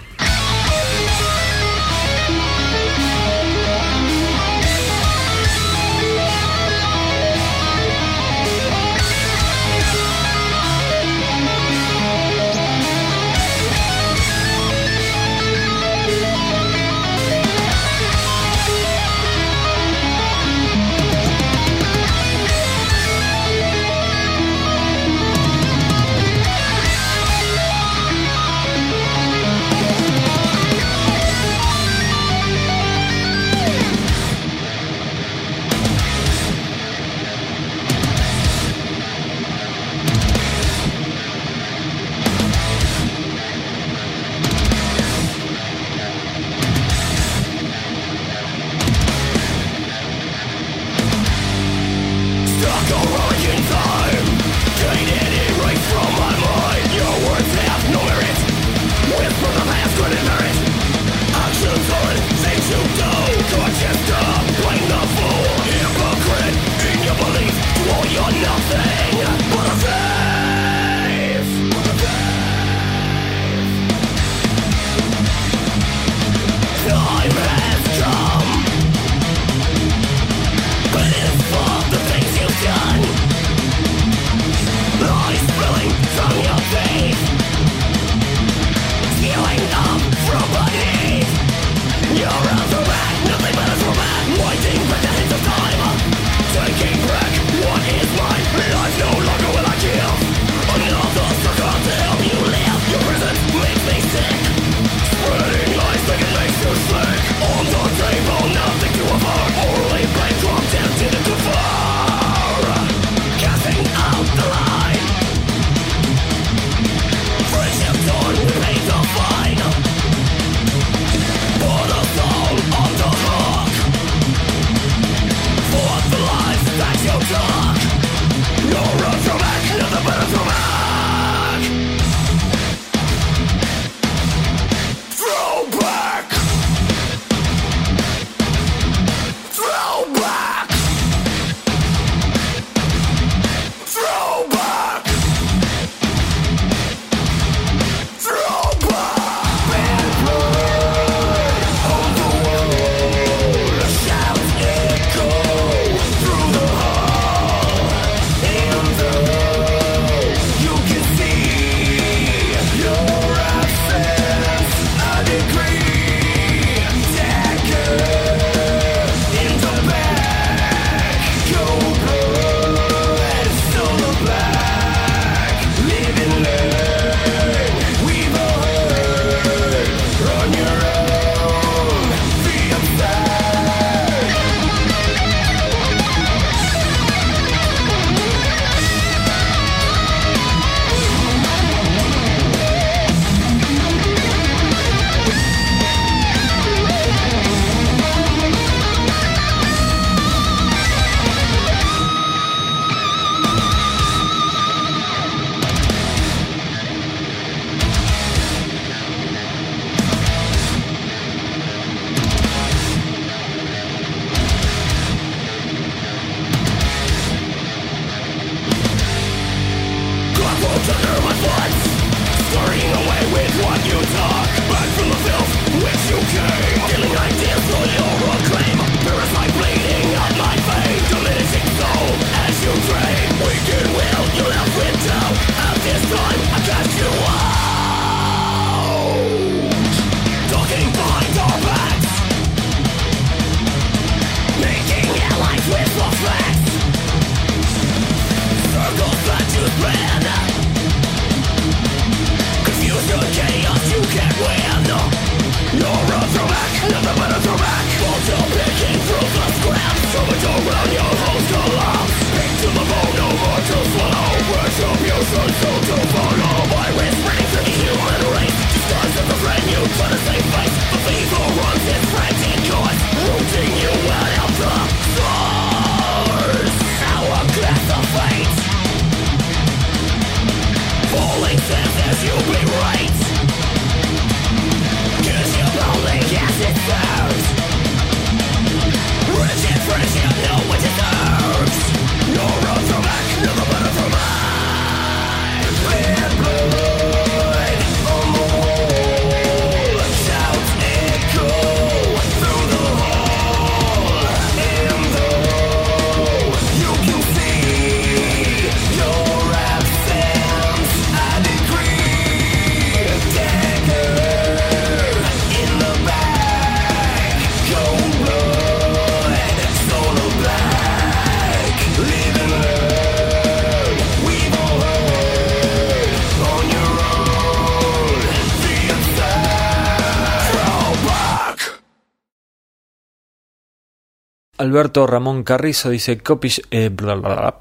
Alberto Ramón Carrizo dice Copish, eh, bla, bla, bla.